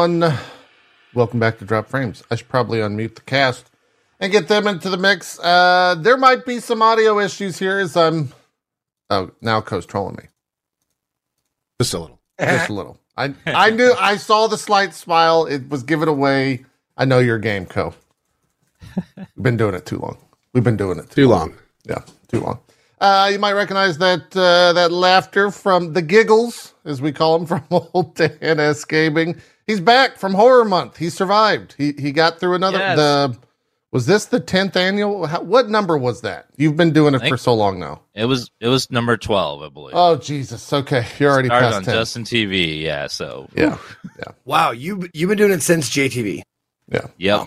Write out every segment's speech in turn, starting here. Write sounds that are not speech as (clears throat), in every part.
Welcome back to Dropped Frames. I should probably unmute the cast and get them into the mix. Uh, there might be some audio issues here as I'm. Oh, now Cohh's trolling me. Just a little. Just a little. I I knew I saw the slight smile. It was given away. I know your game, Cohh. We've been doing it too long. We've been doing it Too long. Yeah, too long. Uh, you might recognize that uh, that laughter from the giggles, as we call them, from (laughs) old DansGaming. He's back from Horror Month. He survived. He he got through another. Yes. The was this the tenth annual? How, what number was that? You've been doing it for so long now. It was it was number twelve, I believe. Oh Jesus! Okay, you're already Started past on ten. Justin TV, yeah. So yeah, Wow, you you've been doing it since JTV. yeah. yep.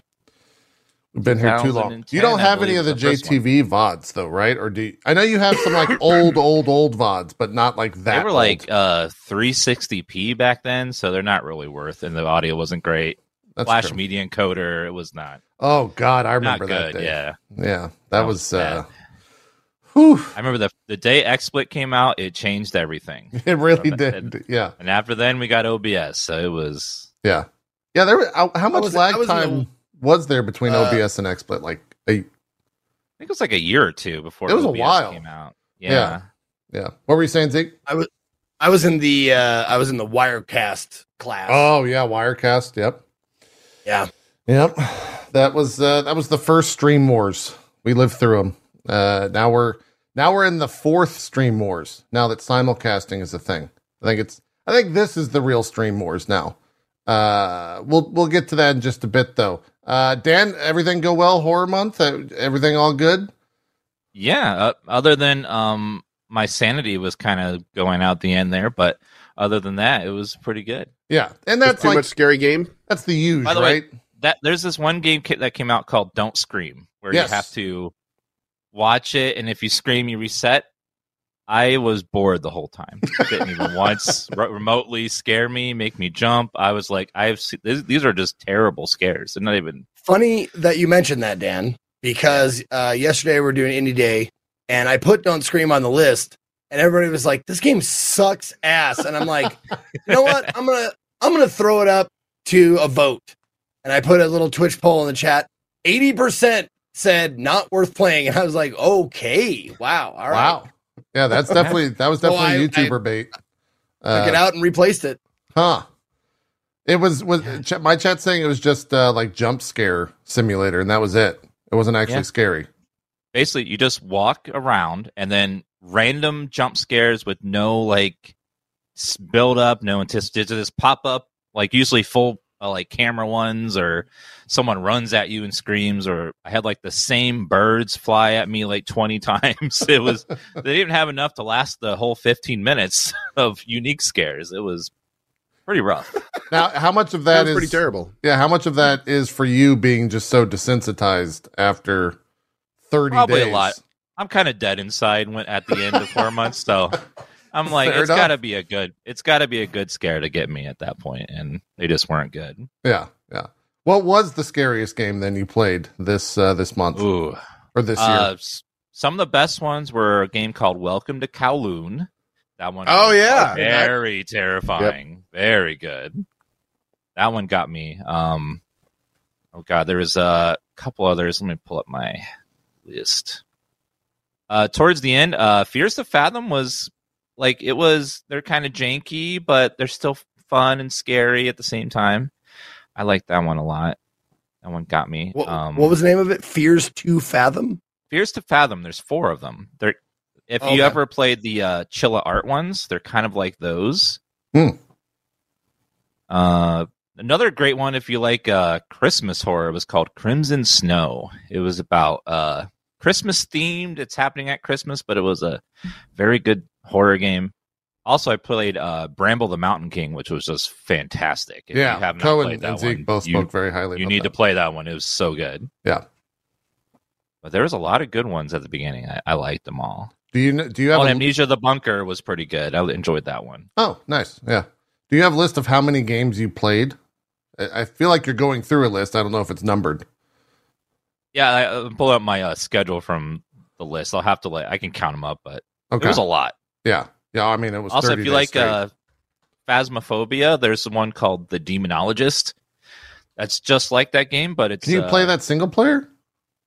We've been here too long. You don't I have any of the the first JTV vods though, right? Or do you, I know you have some like (clears throat) old, old, old vods, but not like that. They were old. like uh 360p back then, so they're not really worth, and the audio wasn't great. That's Flash true. media encoder, it was not Oh God, I not remember that day. Yeah, Yeah, that, That was, was uh whew, I remember the the day XSplit came out, it changed everything, (laughs) it really From that- did. Yeah, and after then we got OBS, so it was yeah, yeah. There, were, how, how much was- lag I was in time the- was there between Uh, OBS and XSplit? Like, a, I think it was like a year or two before It was a while. came out. Yeah. Yeah. yeah. What were you saying, Zeke? I was in the uh I was in the Wirecast class. Oh yeah, Wirecast. Yep, yeah. yep. That was uh, that was the first Stream Wars. We lived through them. Uh, now we're now we're in the fourth Stream Wars. Now that simulcasting is a thing, I think it's I think this is the real Stream Wars now. Uh, we'll we'll get to that in just a bit though. Uh, Dan, everything go well? Horror month, uh, everything all good? Yeah, uh, other than um my sanity was kind of going out the end there, but other than that, it was pretty good. Yeah, and That's that's too like much scary game. that's the use, By the way. That there's this one game kit that came out called Don't Scream, where Yes. you have to watch it, and if you scream, you reset. I was bored the whole time. It Didn't even once re- remotely scare me, make me jump. I was like, I've seen these, these are just terrible scares. They're not even. Funny that you mentioned that, Dan, because uh yesterday we are doing Indie Day and I put Don't Scream on the list and everybody was like, This game sucks ass. And I'm like, you know what? I'm gonna I'm gonna throw it up to a vote. And I put a little Twitch poll in the chat. 80% said not worth playing. And I was like, okay, wow. All right. Wow. Yeah, that's definitely that was So definitely I- YouTuber bait. Took it Uh, out and replaced it. Huh. It was was ch- my chat saying it was just uh, like jump scare simulator, and that was it. It wasn't actually Yeah. scary. Basically, you just walk around, and then random jump scares with no like build up, no anticipation, just pop up. Like usually full uh, like camera ones, or someone runs at you and screams, or I had like the same birds fly at me like twenty (laughs) times. It was they didn't have enough to last the whole fifteen minutes (laughs) of unique scares. It was pretty rough. Now, how much of that That's is pretty terrible. Yeah, how much of that is for you being just so desensitized after thirty Probably days? a lot. I'm kind of dead inside when at the end of four months, so I'm like, Fair it's enough. got to be a good, it's got to be a good scare to get me at that point, and they just weren't good. Yeah, yeah. What was the scariest game then you played this uh, this month Ooh, or this uh, year? s- some of the best ones were a game called Welcome to Kowloon. That one, Oh was yeah. very terrifying, very good. That one got me. Um, oh god, there was a couple others. Let me pull up my list. Uh, towards the end, uh, Fears to Fathom was like it was. They're kind of janky, but they're still fun and scary at the same time. I like that one a lot. That one got me. What, um, what was the name of it? Fears to Fathom? Fears to Fathom. There's four of them. They're if Okay. you ever played the uh, Chilla Art ones, they're kind of like those. Hmm. Uh, another great one if you like uh, Christmas horror was called Crimson Snow. It was about uh, Christmas themed. It's happening at Christmas, but it was a very good horror game. Also, I played uh, Bramble the Mountain King, which was just fantastic. If you yeah, have not Cohen played and, that and Zeke one, both you- spoke very highly. you need that. to play that one. It was so good. Yeah. But there was a lot of good ones at the beginning. I, I liked them all. Do you do you have Oh, a, Amnesia the Bunker was pretty good. I enjoyed that one. Oh, nice. Yeah. Do you have a list of how many games you played? I I feel like you're going through a list. I don't know if it's numbered. Yeah, I uh, pull up my uh, schedule from the list. I'll have to like I can count them up, but Okay. it was a lot. yeah. Yeah. I mean, it was Also, 30 if you days like straight. uh, Phasmophobia, there's one called The Demonologist. That's just like that game, but it's Can you uh, play that single player?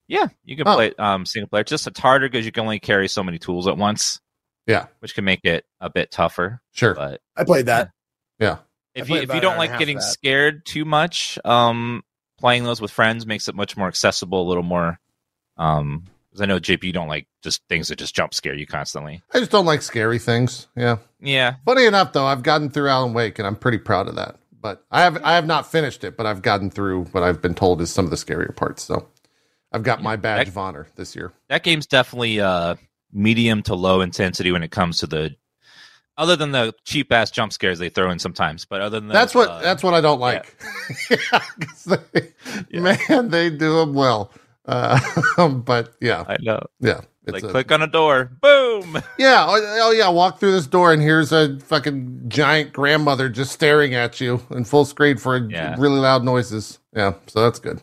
Yeah, you can Oh. play it, um single player. It's just it's harder because you can only carry so many tools at once. Yeah. which can make it a bit tougher. Sure. But I played that. Yeah. if you if you don't hour and a like getting scared too much, um, playing those with friends makes it much more accessible, a little more. Um, because I know JP, you don't like just things that just jump scare you constantly. I just don't like scary things. Yeah. Yeah, Funny enough, though, I've gotten through Alan Wake, and I'm pretty proud of that. But I have I have not finished it, but I've gotten through what I've been told is some of the scarier parts. So I've got my badge That- of honor this year. that game's definitely uh medium to low intensity when it comes to the. Other than the cheap ass jump scares they throw in sometimes, but other than That's those, what uh, that's what I don't like. (laughs) Yeah, 'cause they, Yeah. man, they do them well. Uh, (laughs) but yeah, I know. yeah, it's Like a- click on a door, boom. (laughs) yeah. Oh, oh yeah, walk through this door and here's a fucking giant grandmother just staring at you in full screen for Yeah. really loud noises. Yeah, so that's good.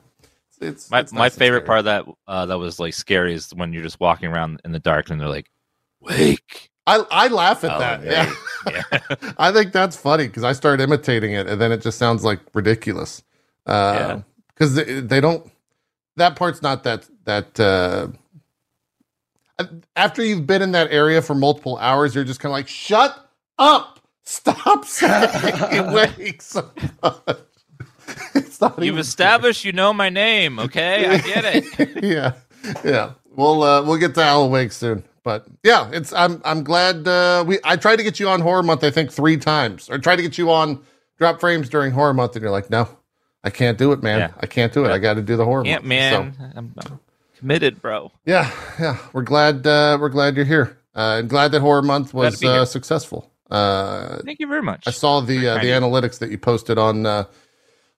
It's, My it's my nice and favorite part of that uh, that was like scary is when you're just walking around in the dark and they're like, "Wake!" I I laugh at Oh, that. yeah. (laughs) Yeah. I think that's funny because I start imitating it and then it just sounds like ridiculous. Yeah. Because they, they don't. That part's not that that. Uh, after you've been in that area for multiple hours, you're just kind of like, shut up, stop (laughs) saying wake so much. It's not You've established you know my name, okay? I get it. (laughs) yeah, yeah. We'll uh, we'll get to Alan Wake soon, but yeah, it's I'm I'm glad uh, we I tried to get you on Horror Month I think three times, or tried to get you on Dropped Frames during Horror Month, and you're like, no, I can't do it, man. Yeah. I can't do it. I got to do the Horror Ant Month. Man, So, I'm, I'm committed, bro. yeah, yeah. We're glad uh, we're glad you're here. Uh, and glad that Horror Month was uh, successful. Uh, Thank you very much. I saw the uh, the analytics that you posted on uh,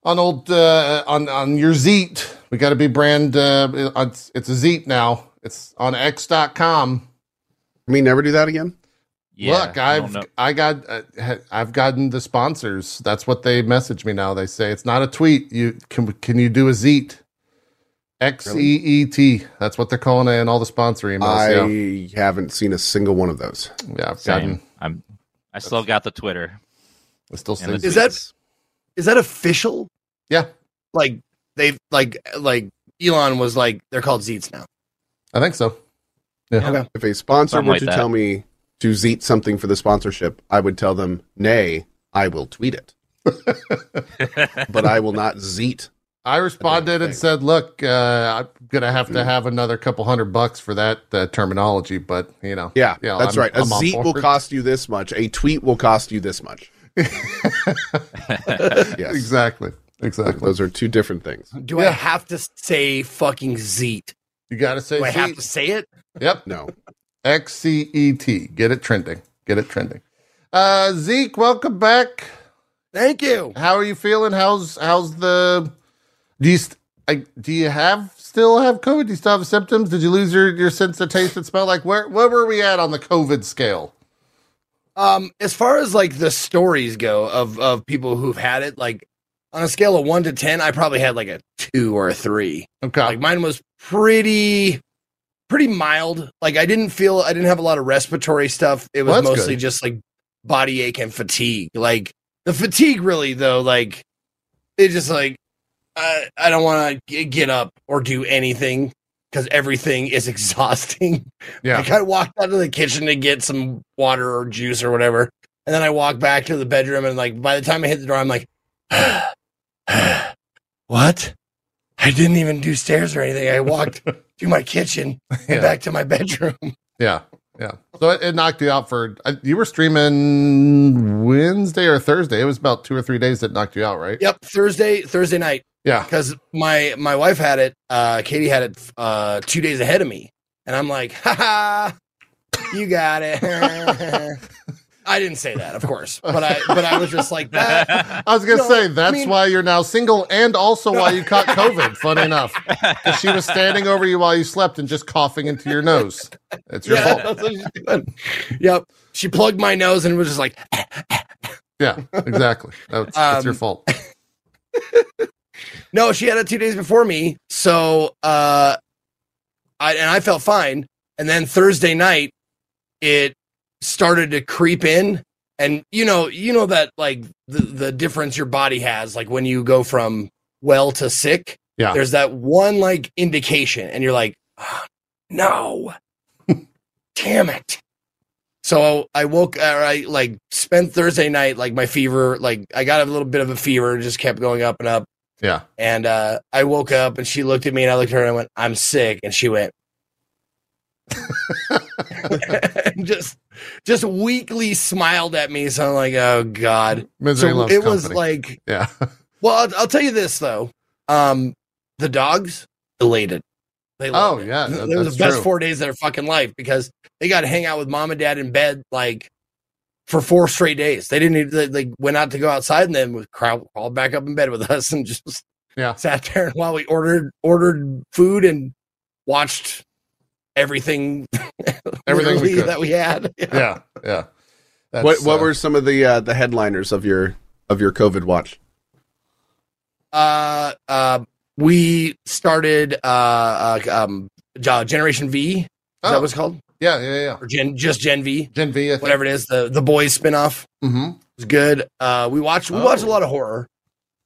on old uh, on on your Xeet. We got to be brand. Uh, it's, it's a Xeet now. It's on X.com. I mean, never do that again. Yeah, Look, I don't I've. I got uh, I've gotten the sponsors. That's what they message me now. They say it's not a tweet. You can can you do a Xeet? X E E T. That's what they're calling it in all the sponsor emails. I yeah, haven't seen a single one of those. yeah. I've Same. gotten. I'm. I still got the Twitter. I still see. Is that- tweets. Is that official? Yeah, Like they like like Elon was like they're called Xeets now. I think so. Yeah. Okay. If a sponsor Something were like to that. tell me to xeet something for the sponsorship, I would tell them, nay, I will tweet it. (laughs) But I will not xeet. I responded and said, "Look, uh, I'm gonna have to have another couple hundred bucks for that uh, terminology, but you know, Yeah, Yeah, that's I'm- right. A I'm xeet will cost you this much. A tweet will cost you this much. (laughs) Yes. exactly, exactly. Those are two different things. Do I have to say fucking Xeet? You gotta say. Do I have to say it? yep, No. X C E T. Get it trending. Get it trending. Uh, Zeke, welcome back. Thank you. How are you feeling? How's how's the? Do you st- I, do you have still have COVID? Do you still have symptoms? Did you lose your your sense of taste and smell? Like where where were we at on the COVID scale? Um, as far as like the stories go of of people who've had it, like on a scale of one to ten, I probably had like a two or a three. Okay, Like mine was pretty pretty mild. Like I didn't feel I didn't have a lot of respiratory stuff. It was Well, mostly good. just like body ache and fatigue. Like the fatigue really though, like it just like I I don't want to get up or do anything because everything is (laughs) exhausting. yeah, Like I walked out of the kitchen to get some water or juice or whatever, and then I walked back to the bedroom, and like by the time I hit the door, I'm like, (sighs) (sighs) "What? I didn't even do stairs or anything. I walked (laughs) to my kitchen and Yeah. back to my bedroom." Yeah, yeah. So it, it knocked you out for uh, you were streaming Wednesday or Thursday. It was about two or three days that knocked you out, right? Yep, Thursday Thursday night Yeah, because my my wife had it. Uh, Katie had it uh, two days ahead of me, and I'm like, "Ha ha, you got it." (laughs) I didn't say that, of course, but I but I was just like that. (laughs) I was gonna say I that's mean- why you're now single, and also why you caught (laughs) COVID. Funny enough, 'Cause she was standing over you while you slept and just coughing into your nose. It's your Yeah, fault. that's what she's doing. Yep. She plugged my nose and was just like, (laughs) Yeah, exactly. That's, that's your Um, fault. no, she had it two days before me. So, uh, I, and I felt fine. And then Thursday night, it started to creep in and you know, you know that like the the difference your body has, like when you go from well to sick. Yeah. There's that one like indication, and you're like, "Ah, no, (laughs) damn it. So I woke, or I like spent Thursday night, like my fever, like I got a little bit of a fever, just kept going up and up. Yeah. And uh, I woke up and she looked at me and I looked at her and I went, I'm sick. And she went, (laughs) just, just weakly smiled at me. So I'm like, oh God. Misery so loves it was like, yeah. (laughs) well, I'll, I'll tell you this though. Um, the dogs elated. They Oh, it. yeah, that- It was the best true. four days of their fucking life because they got to hang out with mom and dad in bed like for four straight days. They didn't even, they, they went out to go outside and then would crawled, crawl back up in bed with (laughs) us and just Yeah. sat there while we ordered ordered food and watched everything (laughs) Everything we that we had. (laughs) Yeah. Yeah. That's, what what uh, were some of the uh, the headliners of your of your COVID watch? Uh, uh, we started uh, uh um Generation V. Is Oh. that what it's called? Yeah. Yeah. Yeah. Or Gen just Gen V, Gen V. I think. whatever it is. The the boys spinoff Mm-hmm. was good. Uh, we watched we watched a Oh. lot of horror.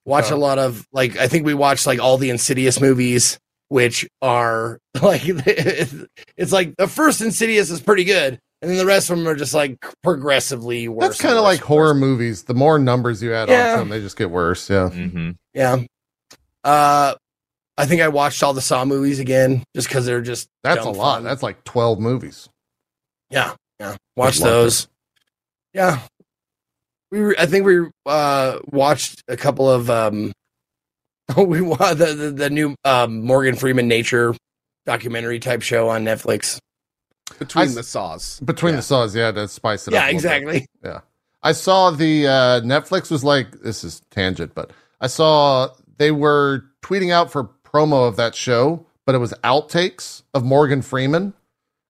Watch Oh. a lot of like I think we watched like all the Insidious movies, which are (laughs) like it's like the first Insidious is pretty good, and then the rest of them are just like progressively worse. That's kind of like and horror worse. movies. The more numbers you add Yeah. on them, they just get worse. Yeah. hmm Yeah. Uh, I think I watched all the Saw movies again just because they're just That's a lot. fun. That's like 12 movies. yeah, yeah. Watch There's those. Yeah, we. Were, I think we uh watched a couple of um. (laughs) We wa- the the, the new um, Morgan Freeman nature documentary type show on Netflix. Between I s- the saws. Between Yeah. the saws, yeah, to spice it up. Yeah, a little bit. exactly. I saw the uh, Netflix was like this is tangent, but I saw they were tweeting out for promo of that show, but it was outtakes of Morgan Freeman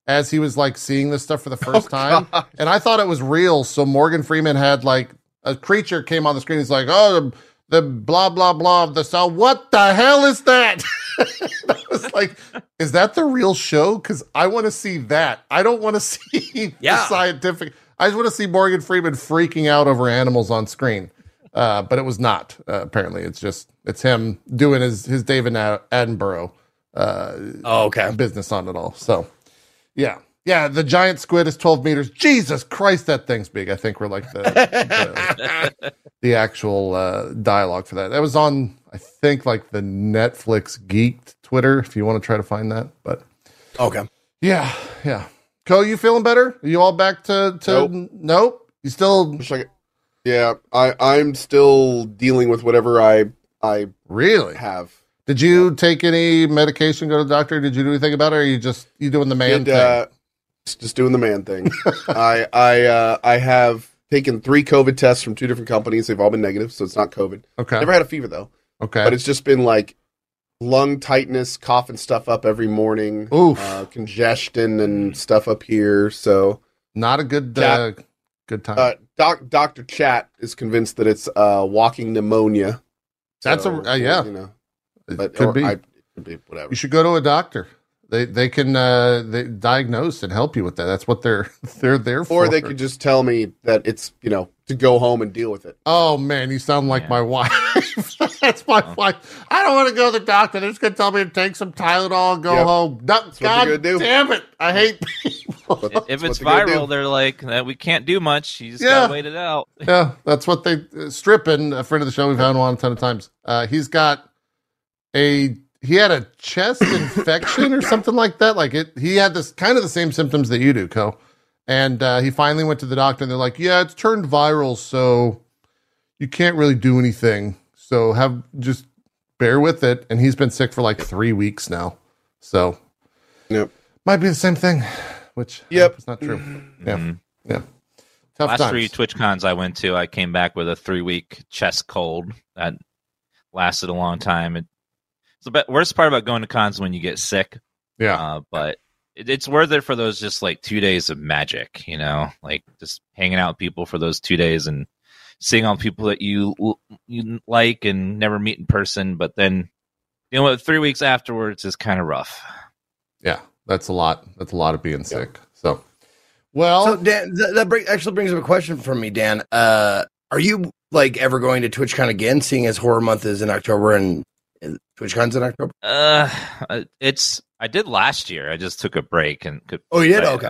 as he was like seeing this stuff for the (laughs) first Oh, time, God. and I thought it was real. So Morgan Freeman had like a creature came on the screen. He's like, "Oh, the, blah blah blah of the cell. What the hell is that?" (laughs) I was like, "Is that the real show?" Because I want to see that. I don't want to (laughs) see Yeah. the scientific. I just want to see Morgan Freeman freaking out over animals on screen. Uh, but it was not. Uh, apparently, it's just it's him doing his his David Attenborough uh, Oh, okay. business on it all. So, yeah, yeah. The giant squid is twelve meters. Jesus Christ, that thing's big. I think we're like the the, the actual uh, dialogue for that. That was on, I think, like the Netflix geeked Twitter. If you want to try to find that, but okay. yeah, yeah. Cohh, you feeling better? Are you all back to to Nope. nope? You still Wish I could- yeah, I I'm still dealing with whatever I I really? have. Did you take any medication? Go to the doctor? Did you do anything about it? Or are you just you doing the man Did, thing? uh, just doing the man thing. (laughs) I I uh, I have taken three COVID tests from two different companies. They've all been negative, so it's not COVID. okay, Never had a fever though, okay. but it's just been like lung tightness, coughing stuff up every morning, Oof. uh, congestion and stuff up here. So Not a good uh, good time. uh, doc, Doctor Chat is convinced that it's uh, walking pneumonia. That's So, a- uh, yeah. you know, it but could be. I, it could be whatever. you should go to a doctor. They they can uh, they diagnose and help you with that. That's what they're (laughs) they're there for. Or they could just tell me that it's you know to go home and deal with it. Oh man, you sound like Yeah. my wife. (laughs) That's my Oh. wife. I don't want to go to the doctor. They're just gonna tell me to take some Tylenol and go Yep. home. No, what God do. damn it! I hate (laughs) people. But If it's they're viral, they're like that. We can't do much. You just Yeah. gotta wait it out. yeah, that's what they uh, stripping. A friend of the show, we've had on a ton of times. Uh, he's got a he had a chest infection or something like that. Like it, he had this kind of the same symptoms that you do, Cohh. And uh, he finally went to the doctor, and they're like, "Yeah, it's turned viral, so you can't really do anything. So have just bear with it." And he's been sick for like three weeks now, so Yep. might be the same thing. Which Yep. it's not true. Yeah, Mhm. yeah. Tough Last times. three Twitch cons I went to, I came back with a three week chest cold that lasted a long time. It, it's the be- worst part about going to cons when you get sick, yeah, uh, but it, it's worth it for those just like two days of magic, you know, like just hanging out with people for those two days and seeing all the people that you you like and never meet in person. But then, you know what, three weeks afterwards is kind of rough. Yeah, that's a lot. That's a lot of being sick. So, Well, So Dan, that, that bring, actually brings up a question from me, Dan. Uh, are you like ever going to TwitchCon again, seeing as Horror Month is in October and and TwitchCon's in October? Uh, it's I did last year. I just took a break and could. Oh, you did? I- Okay.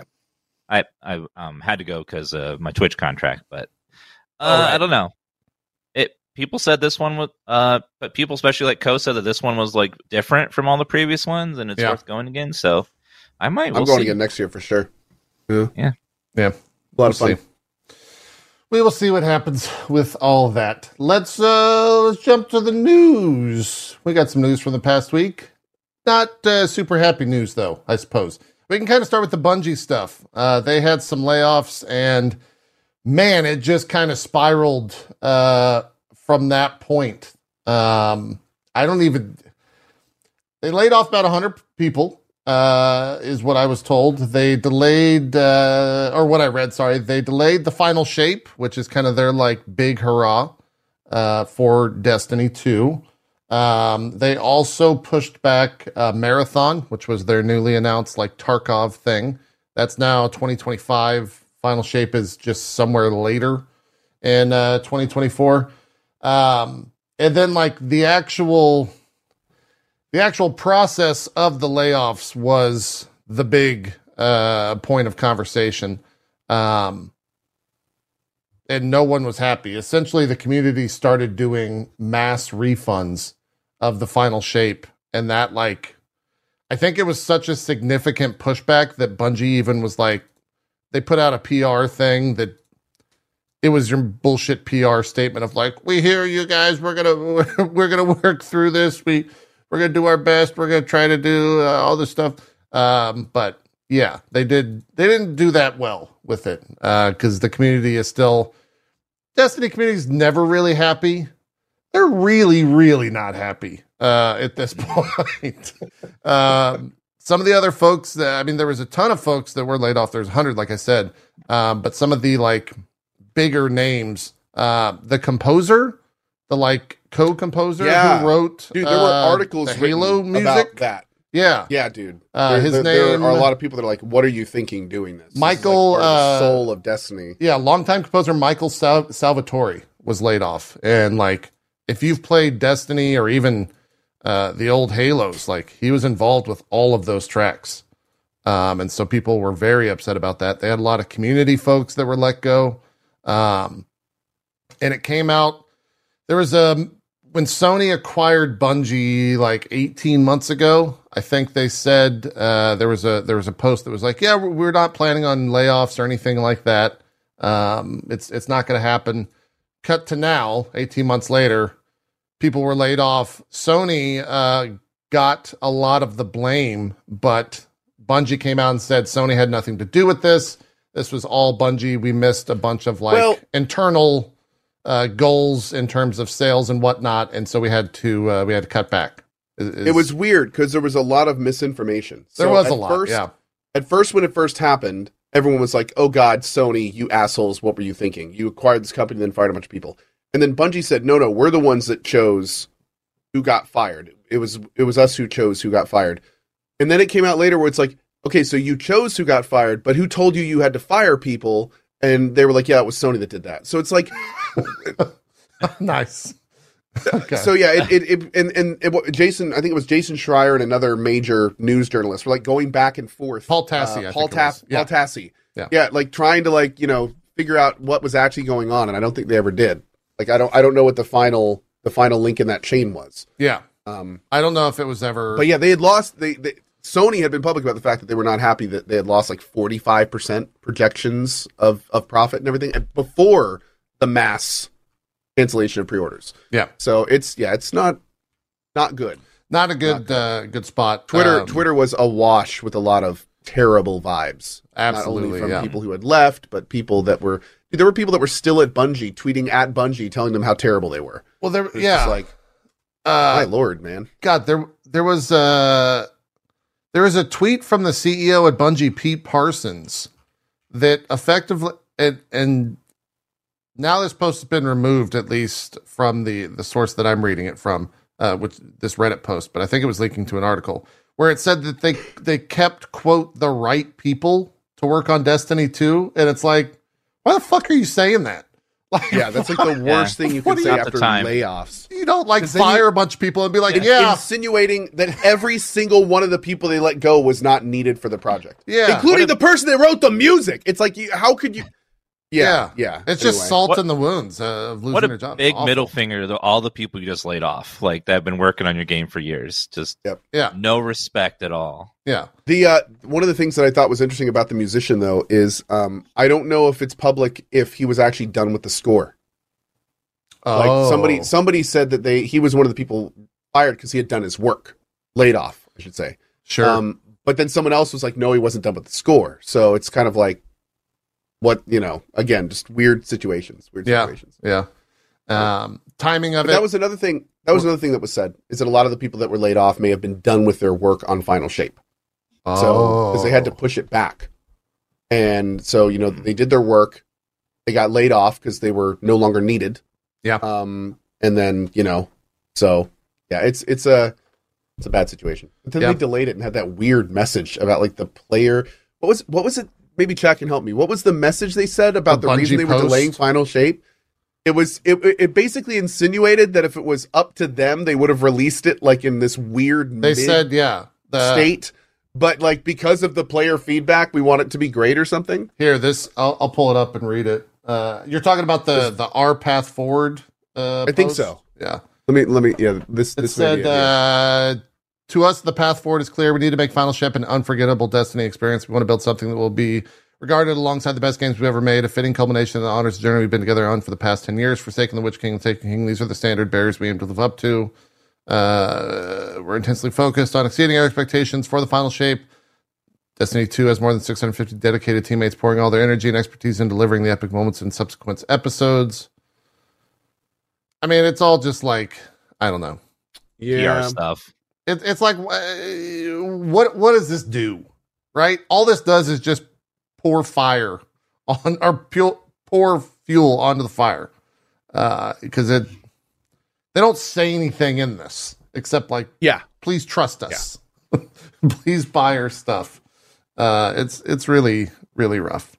I I um had to go because of my Twitch contract, but uh, All right. I don't know. It people said this one was uh, but people especially like Cohh said that this one was like different from all the previous ones, and it's Yeah. worth going again. So I might. I'm we'll going see. again next year for sure. Yeah. Yeah. a lot We'll of fun. see. We will see what happens with all that. Let's uh let's jump to the news. We got some news from the past week. Not uh, super happy news though, I suppose. We can kind of start with the Bungie stuff. Uh, they had some layoffs, and man, it just kind of spiraled uh, from that point. Um, I don't even. They laid off about hundred people uh, is what I was told. They delayed, uh, or what I read, sorry, they delayed the final shape, which is kind of their like big hurrah uh, for Destiny 2. Um, they also pushed back Marathon, which was their newly announced like Tarkov thing. That's now 2025. Final shape is just somewhere later in uh, 2024. Um, and then like the actual the actual process of the layoffs was the big uh, point of conversation. Um, and no one was happy. Essentially, the community started doing mass refunds of the final shape. And that, like, I think it was such a significant pushback that Bungie even was like, they put out a PR thing that it was your bullshit PR statement of like, we hear you guys, we're gonna (laughs) we're gonna work through this. We we're gonna do our best. We're gonna try to do uh, all this stuff. Um, but yeah, they did. They didn't do that well with it because the community is still Destiny community is never really happy. They're really, really not happy uh, at this (laughs) point. um, some of the other folks that I mean, there was a ton of folks that were laid off. There's hundred, like I said, um, but some of the like bigger names, uh, the composer, the like co-composer Yeah. who wrote, Dude, there were uh, articles the Halo music. about that. Yeah, Yeah, dude. Uh, there, his there- there are a lot of people that are like, "What are you thinking doing this?" This like, Michael, of the uh, soul of Destiny. yeah. Longtime composer Michael Sal- Salvatori was laid off, and like if you've played Destiny or even uh, the old Halos, like he was involved with all of those tracks. Um, and so people were very upset about that. They had a lot of community folks that were let go. Um, and it came out, there was a, when Sony acquired Bungie like 18 months ago, I think they said, uh, there was a, there was a post that was like, yeah, we're we're not planning on layoffs or anything like that. Um, it's, it's not going to happen. Cut to now, 18 months later, people were laid off. Sony, uh, got a lot of the blame, but Bungie came out and said Sony had nothing to do with this. This was all Bungie. We missed a bunch of like Well- internal uh, goals in terms of sales and whatnot, and so we had to uh, we had to cut back. Is- It was weird because there was a lot of misinformation. there was a lot. First, yeah, At first, when it first happened, everyone was like, "Oh God, Sony, you assholes! What were you thinking? You acquired this company, then fired a bunch of people." And then Bungie said, "No, no, we're the ones that chose who got fired. It was it was us who chose who got fired." And then it came out later where it's like, "Okay, so you chose who got fired, but who told you you had to fire people?" And they were like, "Yeah, it was Sony that did that." So it's like, (laughs) nice. Okay. so yeah, it, it, it and and it, Jason, I think it was Jason Schreier and another major news journalist were like going back and forth. Paul Tassi, uh, Paul think Tass. Yeah. Paul Tassi, Yeah. yeah, like trying to like you know figure out what was actually going on, and I don't think they ever did. Like I don't I don't know what the final the final link in that chain was. yeah, Um, I don't know if it was ever. but yeah, they had lost. They, they Sony had been public about the fact that they were not happy that they had lost like forty five percent projections of of profit and everything before the mass cancellation of pre orders. yeah, So it's yeah, it's not not good. not a good uh, good spot. Twitter Um, Twitter was awash with a lot of terrible vibes. not absolutely. only from yeah. people who had left, but people that were there were people that were still at Bungie tweeting at Bungie telling them how terrible they were. Well, there, yeah. like my uh, lord, man. God, there there was uh there was a tweet from the CEO at Bungie, Pete Parsons, that effectively and and now this post has been removed at least from the the source that I'm reading it from, uh, which this Reddit post, but I think it was leaking to an article where it said that they they kept quote the right people to work on Destiny 2, and it's like, why the fuck are you saying that? (laughs) Like, Yeah, that's like the worst thing you can do say you- after time. layoffs. you don't like fire you- a bunch of people and be like, yeah, Insinuating that every single one of the people they let go was not needed for the project, yeah. including the person that wrote the music. It's like, you, how could you? Yeah, yeah. It's just salt What- in the wounds uh, of losing What your a job. big Awful. middle finger to all the people you just laid off, like that have been working on your game for years. Just Yeah, no respect at all. yeah. The uh, one of the things that I thought was interesting about the musician though is um, I don't know if it's public if he was actually done with the score. Like oh, somebody somebody said that they he was one of the people fired because he had done his work, laid off, I should say. sure. Um, but then someone else was like, no, he wasn't done with the score. So it's kind of like what you know. Again, just weird situations. Weird Yeah. situations. yeah. Um, timing of But it. that was another thing. That was another thing that was said is that a lot of the people that were laid off may have been done with their work on Final Shape. So because they had to Oh. push it back, and so you know they did their work, they got laid off because they were no longer needed. Yeah. Um, and then you know, so yeah, it's it's a it's a bad situation. But then Yeah. they delayed it and had that weird message about like the player. What was what was it? Maybe Chuck can help me. What was the message they said about The the, reason they were post? delaying Final Shape? It was it, it basically insinuated that if it was up to them, they would have released it like in this weird They said, yeah. The, state, but like because of the player feedback, we want it to be great or something. Here, this I'll, I'll pull it up and read it. Uh, you're talking about the the R path forward. Uh, I think so. Yeah, Let me let me yeah this it this said it, yeah. To us the path forward is clear. We need to make Final Shape an unforgettable Destiny experience. We want to build something that will be regarded alongside the best games we've ever made. A fitting culmination of the honors journey we've been together on for the past ten years. Forsaken the Witch King and Taken King. These are the standard bearers we aim to live up to. Uh, we're intensely focused on exceeding our expectations for the final shape. Destiny 2 has more than 650 dedicated teammates pouring all their energy and expertise in delivering the epic moments in subsequent episodes. I mean, it's all just like, I don't know. yeah. PR stuff. It, it's like, uh, what what does this do? Right? All this does is just pour fire on, or pour fuel onto the fire. Because it, they don't say anything in this except like, yeah. please trust us. (laughs) please buy our stuff. Uh, it's it's really really rough.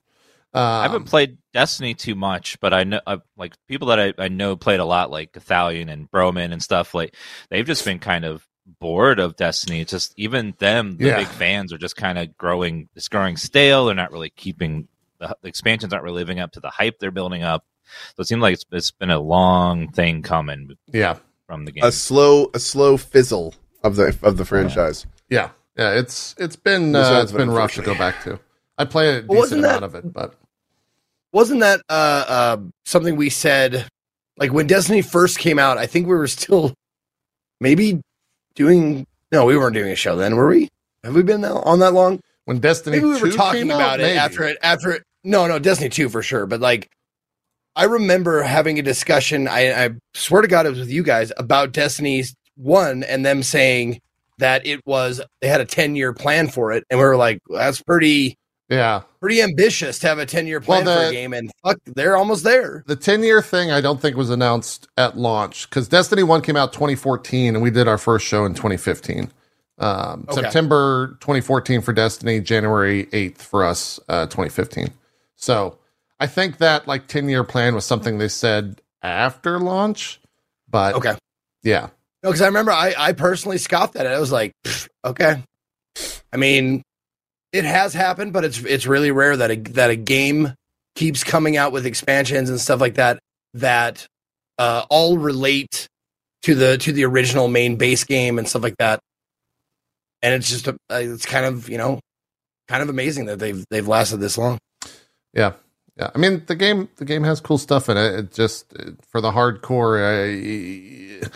I haven't Um, played Destiny too much, but I know uh, like people that I, I know played a lot, like Thalion and Broman and stuff. Like they've just been kind of bored of Destiny. It's Just even them, the Yeah. big fans, are just kind of growing. It's growing stale. They're not really keeping the, the expansions aren't really living up to the hype they're building up. So it seems like it's, it's been a long thing coming yeah, from the game. A slow a slow fizzle of the of the franchise. yeah, yeah. It's it's been uh, has it's been been rough to go back to. I play a decent Well, wasn't amount of it, but wasn't that uh, uh, something we said like when Destiny first came out? I think we were still maybe doing. No, we weren't doing a show then, were we? Have we been on that long? when Destiny Maybe we were talking came out, about it maybe. after it. After it. No, no, Destiny two for sure. But like, I remember having a discussion. I, I swear to God, it was with you guys about Destiny's one and them saying that it was they had a ten year plan for it, and we were like, that's pretty Yeah, pretty ambitious to have a 10 year plan Well, for the- a game and fuck they're almost there the 10 year thing I don't think was announced at launch because Destiny 1 came out 2014 and we did our first show in 2015. Um, Okay. September 2014 for Destiny, January 8th for us, uh, 2015. So I think that like 10 year plan was something they said after launch, but okay yeah, no because i remember I, I personally scoffed at it i was like okay i mean it has happened but it's it's really rare that a that a game keeps coming out with expansions and stuff like that that uh, all relate to the to the original main base game and stuff like that and it's just a, uh, it's kind of you know kind of amazing that they've they've lasted this long yeah. Yeah, I mean the game. The game has cool stuff in it. It just for the hardcore, uh,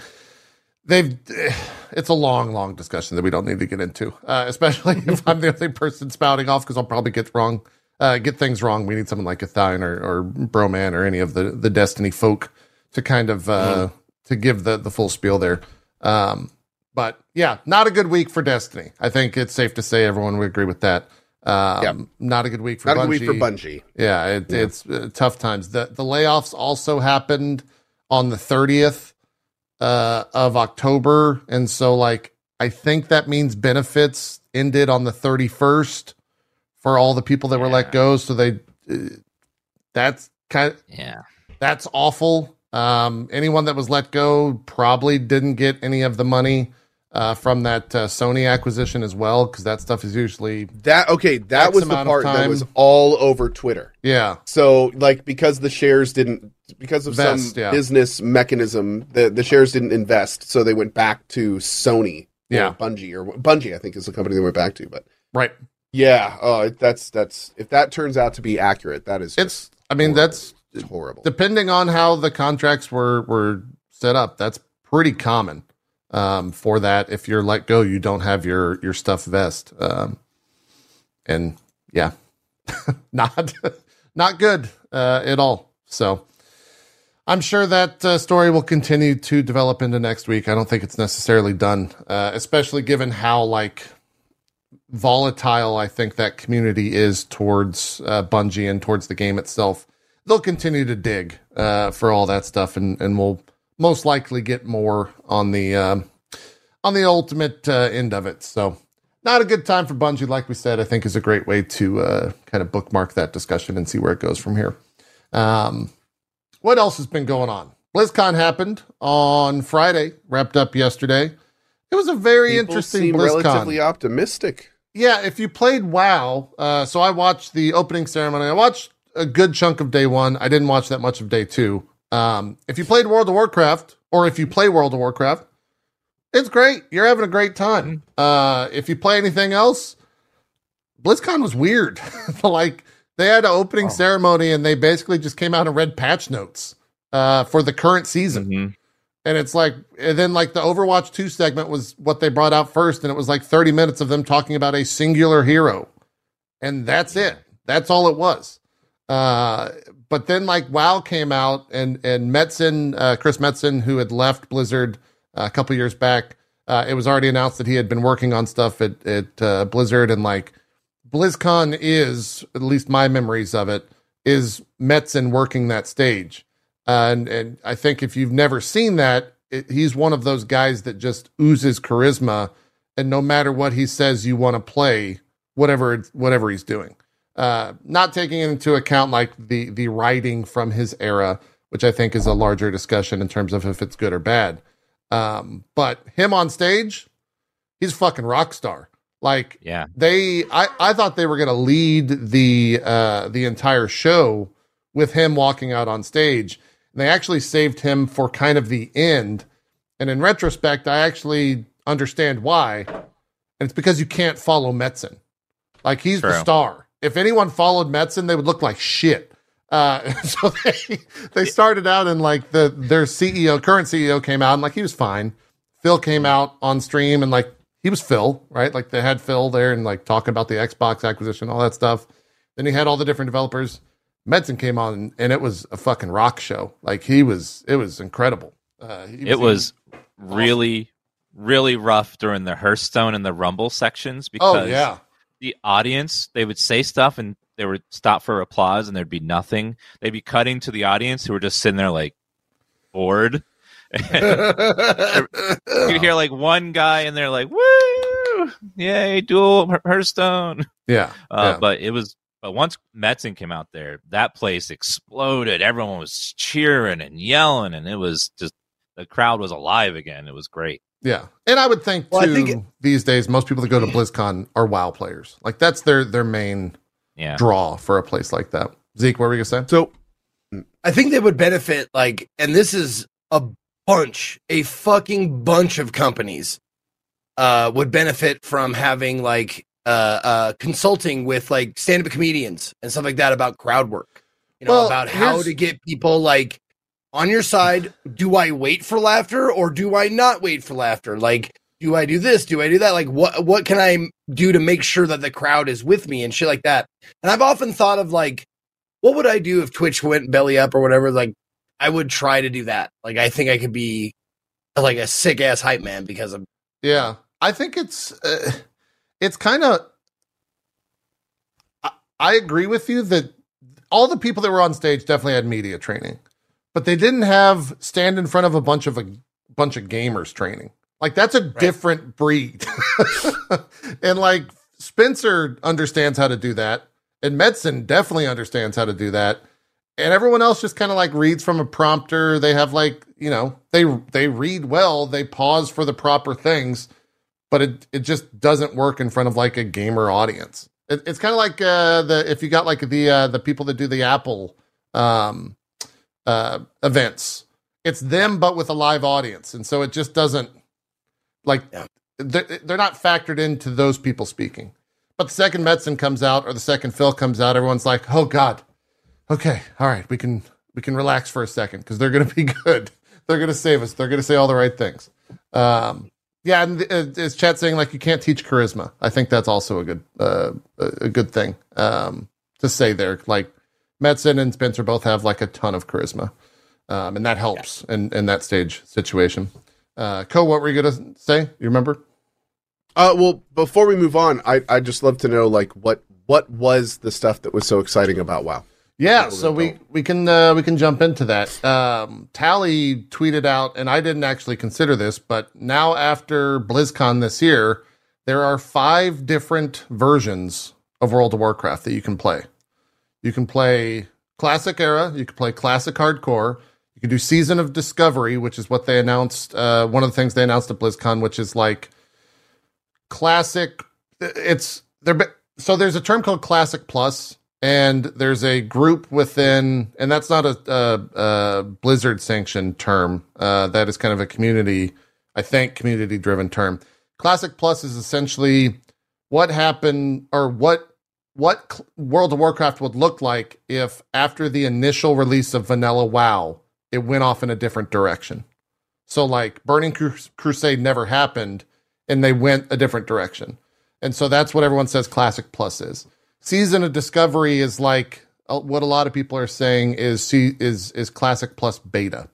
they've. (sighs) It's a long, long discussion that we don't need to get into. Uh, especially (laughs) if I'm the only person spouting off because I'll probably get wrong, uh, get things wrong. We need someone like Gothalion or, or Broman or any of the the Destiny folk to kind of uh, to give the the full spiel there. Um, but yeah, not a good week for Destiny. I think it's safe to say everyone would agree with that. Um, Yep. Not a good week for Not a good week for Bungie. Yeah, it, it's uh, tough times. The the layoffs also happened on the 30th uh, of October, and so like I think that means benefits ended on the 31st for all the people that were let go. So they, uh, that's kind of, Yeah. that's awful. Um, anyone that was let go probably didn't get any of the money uh, from that uh, Sony acquisition as well, because that stuff is usually That okay, that X was the part that was all over Twitter. yeah, So like because the shares didn't because of Vest, some yeah. business mechanism, the the shares didn't invest, so they went back to Sony. Yeah. Bungie or Bungie, I think is the company they went back to. But right. yeah, oh, that's that's if that turns out to be accurate, that is It's I mean that's just horrible. depending on how the contracts were were set up. That's pretty common um, for that. If you're let go, you don't have your your stuff vest, um, and yeah, (laughs) not (laughs) not good uh, at all. So. I'm sure that uh, story will continue to develop into next week. I don't think it's necessarily done, uh, especially given how like volatile I think that community is towards uh, Bungie and towards the game itself. They'll continue to dig uh, for all that stuff, and and we'll most likely get more on the um, on the ultimate uh, end of it. So. Not a good time for Bungie, like we said. I think is a great way to uh, kind of bookmark that discussion and see where it goes from here. Um, what else has been going on? BlizzCon happened on Friday, wrapped up yesterday. It was a very People interesting seem BlizzCon. relatively optimistic. Yeah, if you played WoW, uh, so I watched the opening ceremony. I watched a good chunk of day one. I didn't watch that much of day two. Um, if you played World of Warcraft, or if you play World of Warcraft, it's great. You're having a great time. Uh, if you play anything else, BlizzCon was weird. (laughs) like they had an opening Oh. ceremony and they basically just came out and read patch notes uh, for the current season. Mhm. And it's like, and then like the Overwatch 2 segment was what they brought out first. And it was like 30 minutes of them talking about a singular hero. And that's it. That's all it was. Uh, but then like WoW came out and, and Metzen, uh, Chris Metzen, who had left Blizzard uh, a couple years back, uh, it was already announced that he had been working on stuff at, at uh, Blizzard. And like BlizzCon is, at least my memories of it, is Metzen working that stage. Uh, and and I think if you've never seen that, it, he's one of those guys that just oozes charisma, and no matter what he says, you want to play whatever whatever he's doing. Uh, not taking into account like the the writing from his era, which I think is a larger discussion in terms of if it's good or bad. Um, but him on stage, he's a fucking rock star. Like Yeah. they I, I thought they were going to lead the uh the entire show with him walking out on stage and they actually saved him for kind of the end and in retrospect i actually understand why and it's because you can't follow metzen like he's the star if anyone followed metzen they would look like shit uh (laughs) so they they started out and like the their ceo current ceo came out and like he was fine phil came out on stream and like he was Phil, right? Like they had Phil there and like talking about the Xbox acquisition, all that stuff. Then he had all the different developers. Metzen came on and, and it was a fucking rock show. Like he was, it was incredible. Uh, he It was really, really rough during the Hearthstone and the Rumble sections because oh yeah, the audience they would say stuff and they would stop for applause and there'd be nothing. They'd be cutting to the audience who were just sitting there like bored. (laughs) You'd hear like one guy in there like woo, yay, dual Hearthstone. yeah, Uh, yeah. But it was, but once Metzen came out there, that place exploded. Everyone was cheering and yelling, and it was just the crowd was alive again. It was great. Yeah. And I would think Well, I too think it- these days most people that go to BlizzCon are WoW players. Like that's their their main Yeah. draw for a place like that. Zeke, what were you gonna say? So I think they would benefit like, and this is a bunch, a fucking bunch of companies uh, would benefit from having like uh, uh, consulting with like stand-up comedians and stuff like that about crowd work. You know, Well, about how to get people like on your side. Do I wait for laughter or do I not wait for laughter? Like, do I do this? Do I do that? Like, what what can I do to make sure that the crowd is with me and shit like that? And I've often thought of like, what would I do if Twitch went belly up or whatever? Like, I would try to do that. Like, I think I could be like a sick ass hype man because of Yeah, I think it's uh, it's kind of. I, I agree with you that all the people that were on stage definitely had media training, but they didn't have stand in front of a bunch of a bunch of gamers training. Like that's a different breed, (laughs) and like Spencer understands how to do that, and Metzen definitely understands how to do that. And everyone else just kind of like reads from a prompter. They have like, you know, they they read well, they pause for the proper things, but it it just doesn't work in front of like a gamer audience. It, it's kind of like uh the if you got like the uh the people that do the Apple um uh events. It's them but with a live audience. And so it just doesn't like Yeah. they're, they're not factored into those people speaking. But the second Metzen comes out or the second Phil comes out, everyone's like, "Oh God, okay, all right, we can we can relax for a second because they're going to be (laughs) good. They're going to save us. They're going to say all the right things." Um, yeah, and uh, is chat saying like you can't teach charisma? I think that's also a good uh, a a good thing um, to say there. Like Metzen and Spencer both have like a ton of charisma, um, and that helps in in that stage situation. Uh, Cohh, what were you gonna say? You remember? Uh, well, before we move on, I I just love to know like what what was the stuff that was so exciting about WoW? Yeah, so we we can uh, we can jump into that. Um, Tally tweeted out, and I didn't actually consider this, but now after BlizzCon this year, there are five different versions of World of Warcraft that you can play. You can play Classic Era, you can play Classic Hardcore, you can do Season of Discovery, which is what they announced. Uh, one of the things they announced at BlizzCon, which is like classic. It's there. So there's a term called Classic Plus, and there's a group within, and that's not a, a, a Blizzard sanctioned term. Uh, that is kind of a community, I think, community driven term. Classic Plus is essentially what happened or what what World of Warcraft would look like if after the initial release of Vanilla WoW, it went off in a different direction. So like Burning Crus- Crusade never happened and they went a different direction. And so that's what everyone says Classic Plus is. Season of Discovery is like uh, what a lot of people are saying is is is Classic Plus Beta.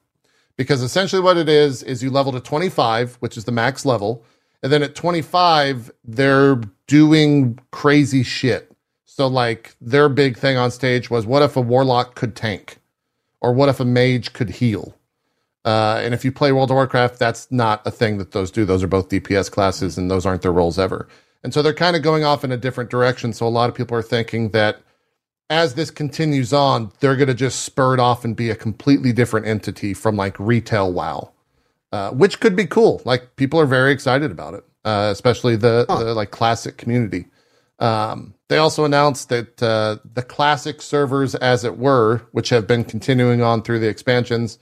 Because essentially what it is is you level to 25, which is the max level, and then at 25 they're doing crazy shit. So like their big thing on stage was what if a warlock could tank? Or what if a mage could heal? Uh, and if you play World of Warcraft, that's not a thing that those do. Those are both DPS classes, and those aren't their roles ever. And so they're kind of going off in a different direction. So a lot of people are thinking that as this continues on, they're going to just spur it off and be a completely different entity from like retail WoW, uh, which could be cool. Like people are very excited about it, uh, especially the, the like classic community. Um, they also announced that uh, the classic servers, as it were, which have been continuing on through the expansions,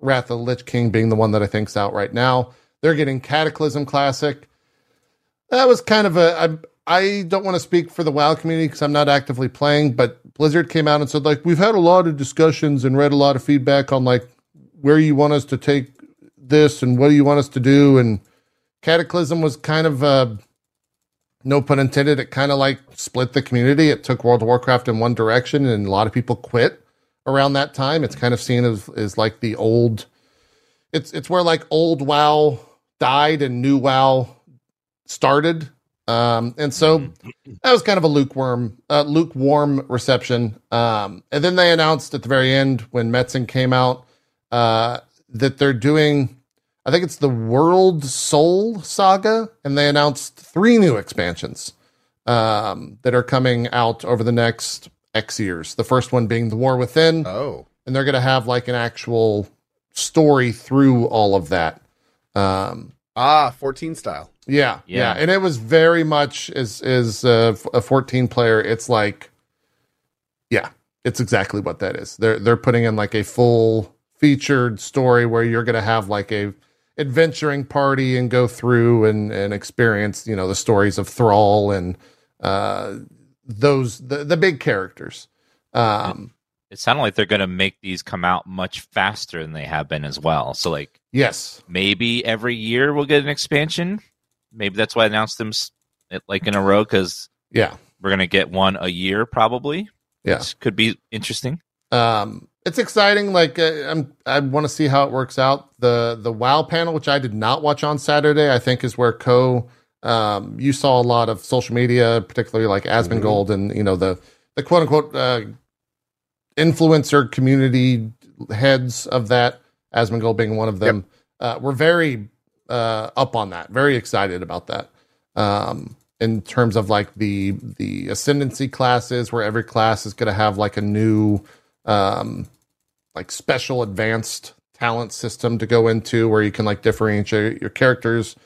Wrath of the Lich King being the one that I think's out right now, they're getting Cataclysm Classic. That was kind of a. I, I don't want to speak for the WoW community because I'm not actively playing, but Blizzard came out and said like we've had a lot of discussions and read a lot of feedback on like where you want us to take this and what do you want us to do and Cataclysm was kind of uh, no pun intended. It kind of like split the community. It took World of Warcraft in one direction, and a lot of people quit around that time. It's kind of seen as, as like the old. It's it's where like old WoW died and new WoW started, um, and so that was kind of a lukewarm uh, lukewarm reception. Um, and then they announced at the very end when Metzen came out uh, that they're doing. I think it's the World Soul Saga, and they announced three new expansions um, that are coming out over the next X years. The first one being the War Within, Oh, and they're going to have like an actual story through all of that. Um, ah, fourteen style. yeah, yeah, Yeah. and it was very much as as a, a 14 player. It's like, yeah, it's exactly what that is. They're they're putting in like a full featured story where you're going to have like a adventuring party and go through and and experience you know the stories of Thrall and uh those the the big characters. Um, It sounded like they're going to make these come out much faster than they have been as well. So, like, yes, maybe every year we'll get an expansion. Maybe that's why I announced them like in a row because yeah, we're going to get one a year probably. yeah. Which could be interesting. um it's exciting like uh, i'm i want to see how it works out. The the wow panel which i did not watch on saturday i think is where Cohh um you saw a lot of social media particularly like asmongold and you know the the quote unquote uh influencer community heads of that asmongold being one of them uh we're very uh up on that very excited about that. Um in terms of like the the ascendancy classes, where every class is going to have like a new um, like special advanced talent system to go into, where you can like differentiate your characters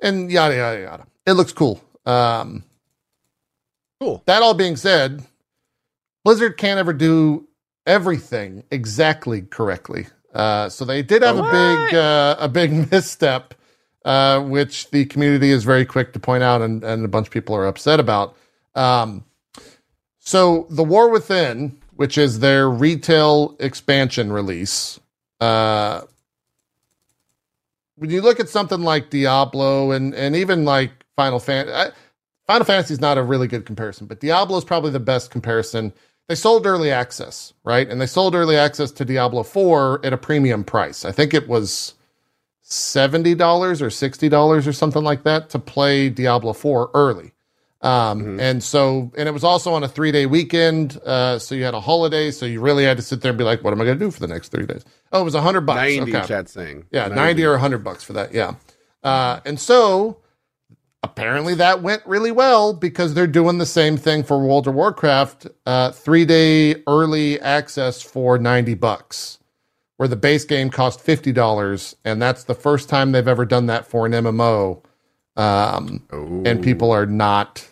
and yada yada yada. It looks cool. Um, Cool. That all being said, Blizzard can't ever do everything exactly correctly. Uh, so they did have a big uh, a big (laughs) misstep, uh, which the community is very quick to point out, and, and a bunch of people are upset about. Um, so the War Within, which is their retail expansion release, uh, when you look at something like Diablo and and even like Final Fantasy, Final Fantasy is not a really good comparison, but Diablo is probably the best comparison. They sold early access, right? And they sold early access to Diablo 4 at a premium price. I think it was $70 or $60 or something like that to play Diablo 4 early. Um, Mhm. And so, and it was also on a three day weekend. Uh, so you had a holiday. So you really had to sit there and be like, what am I going to do for the next three days? Oh, it was a hundred bucks. 90 Okay. chat saying. Yeah, 90 or a 100 bucks for that. Yeah. Uh, and so apparently that went really well because they're doing the same thing for World of Warcraft, uh, three day early access for 90 bucks, where the base game cost $50. And that's the first time they've ever done that for an MMO. Um, Oh. and people are not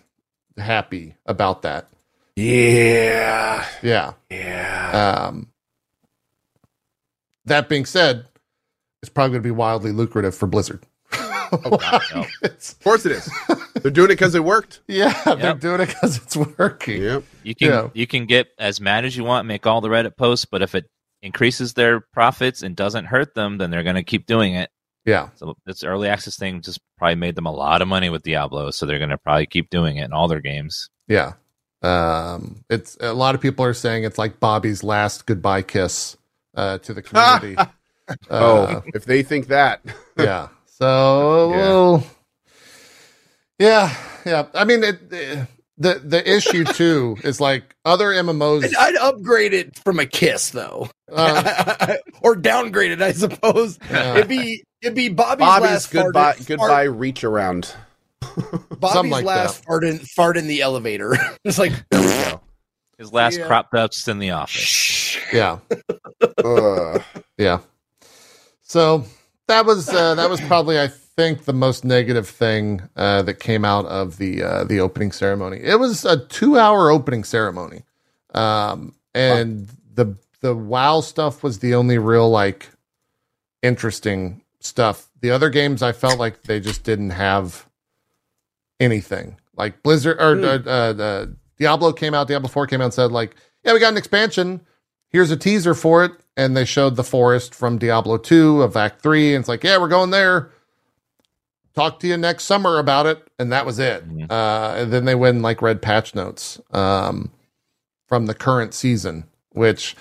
happy about that. Yeah. Yeah. Yeah. Um, that being said, it's probably going to be wildly lucrative for Blizzard. (laughs) God, no. Of course it is. They're doing it because it worked. (laughs) yeah, they're doing it because it's working. Yep. You can Yeah. you can get as mad as you want, make all the Reddit posts, but if it increases their profits and doesn't hurt them, then they're going to keep doing it. Yeah, So this early access thing just probably made them a lot of money with Diablo, so they're going to probably keep doing it in all their games. yeah. Um, it's a lot of people are saying it's like Bobby's last goodbye kiss uh, to the community. (laughs) uh, oh, if they think that. (laughs) yeah. So, Yeah. well, yeah, yeah. I mean, it, the the issue too is like other MMOs. I'd, I'd upgrade it from a kiss though, Uh, (laughs) or downgrade it, I suppose. Yeah. It'd be it'd be Bobby's, Bobby's last goodbye fart, goodbye reach around. Bobby's like last fart in, fart in the elevator. (laughs) it's like His last Yeah. crop dust in the office. yeah, Ugh. yeah. So that was uh, that was probably I think the most negative thing uh, that came out of the uh, the opening ceremony. It was a two hour opening ceremony, um, and the the WoW stuff was the only real like interesting stuff. The other games I felt like they just didn't have anything. Like Blizzard or uh, uh, the Diablo came out, Diablo 4 came out and said like, "Yeah, we got an expansion. Here's a teaser for it." And they showed the forest from Diablo 2 of Act 3 and it's like, "Yeah, we're going there. Talk to you next summer about it." And that was it. Mhm. Uh, and then they win like red patch notes um, from the current season, which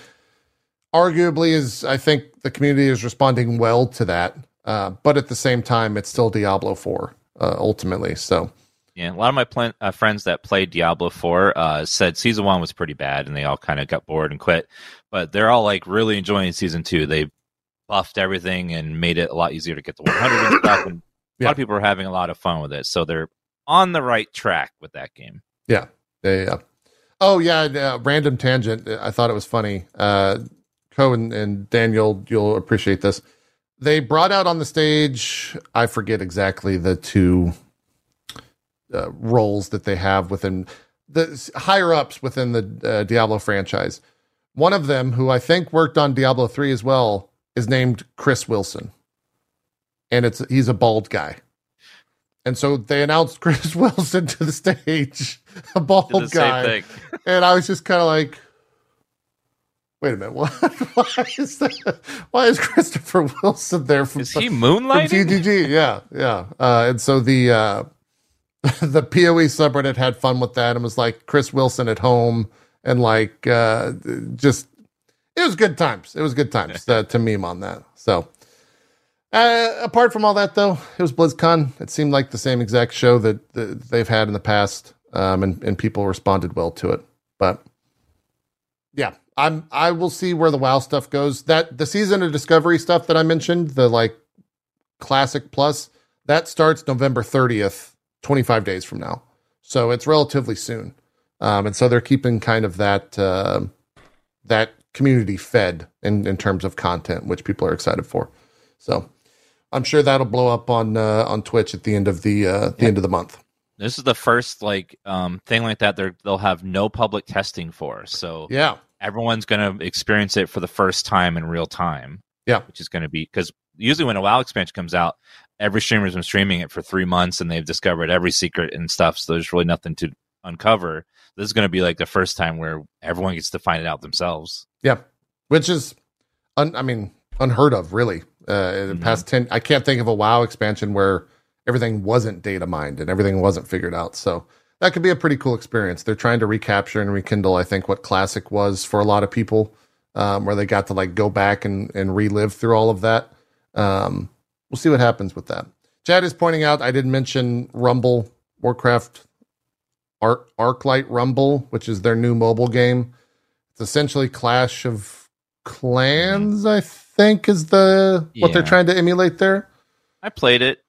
arguably is I think the community is responding well to that. Uh, but at the same time, it's still Diablo 4 uh, ultimately. So Yeah, a lot of my pl- uh, friends that played Diablo 4 uh, said season one was pretty bad and they all kind of got bored and quit. But they're all like really enjoying season two. They buffed everything and made it a lot easier to get to 100 and stuff. And Yeah. lot of people are having a lot of fun with it. So they're on the right track with that game. Yeah, yeah, yeah. Oh yeah, uh, random tangent. I thought it was funny. Uh, Cohh and, and Daniel, you'll appreciate this. They brought out on the stage. I forget exactly the two uh, roles that they have within the higher ups within the uh, Diablo franchise. One of them, who I think worked on Diablo three as well, is named Chris Wilson, and it's he's a bald guy. And so they announced (laughs) Chris Wilson to the stage, a bald guy. And I was just kind of like, wait a minute, what? (laughs) why is that? Why is Christopher Wilson there from, Is he moonlighting? from? GGG? Yeah, yeah. Uh, and so the uh, (laughs) the POE subreddit had fun with that and was like Chris Wilson at home and like uh, just it was good times. It was good times uh, to meme on that. So. Uh, apart from all that, though, it was BlizzCon. It seemed like the same exact show that, that they've had in the past, um, and and people responded well to it. But yeah, I'm I will see where the WoW stuff goes. That the season of Discovery stuff that I mentioned, the like classic plus, that starts November 30th, 25 days from now. so it's relatively soon. Um, and so they're keeping kind of that uh, that community fed in, in terms of content, which people are excited for. So I'm sure that'll blow up on uh, on Twitch at the end of the uh, the end of the month. This is the first like um, thing like that. They're, they'll have no public testing for, so Yeah, everyone's going to experience it for the first time in real time. Yeah. which is going to be because usually when a WoW expansion comes out, every streamer's been streaming it for three months and they've discovered every secret and stuff. So there's really nothing to uncover. This is going to be like the first time where everyone gets to find it out themselves. yeah, which is, un, I mean, unheard of, really. Uh, in the Mhm. past ten, I can't think of a WoW expansion where everything wasn't data mined and everything wasn't figured out. So that could be a pretty cool experience. They're trying to recapture and rekindle, I think, what classic was for a lot of people, um, where they got to like go back and and relive through all of that. Um, we'll see what happens with that. Chad is pointing out I didn't mention Rumble Warcraft Arc Arclight Rumble, which is their new mobile game. It's essentially Clash of Clans, I think, is the what they're trying to emulate there. I played it.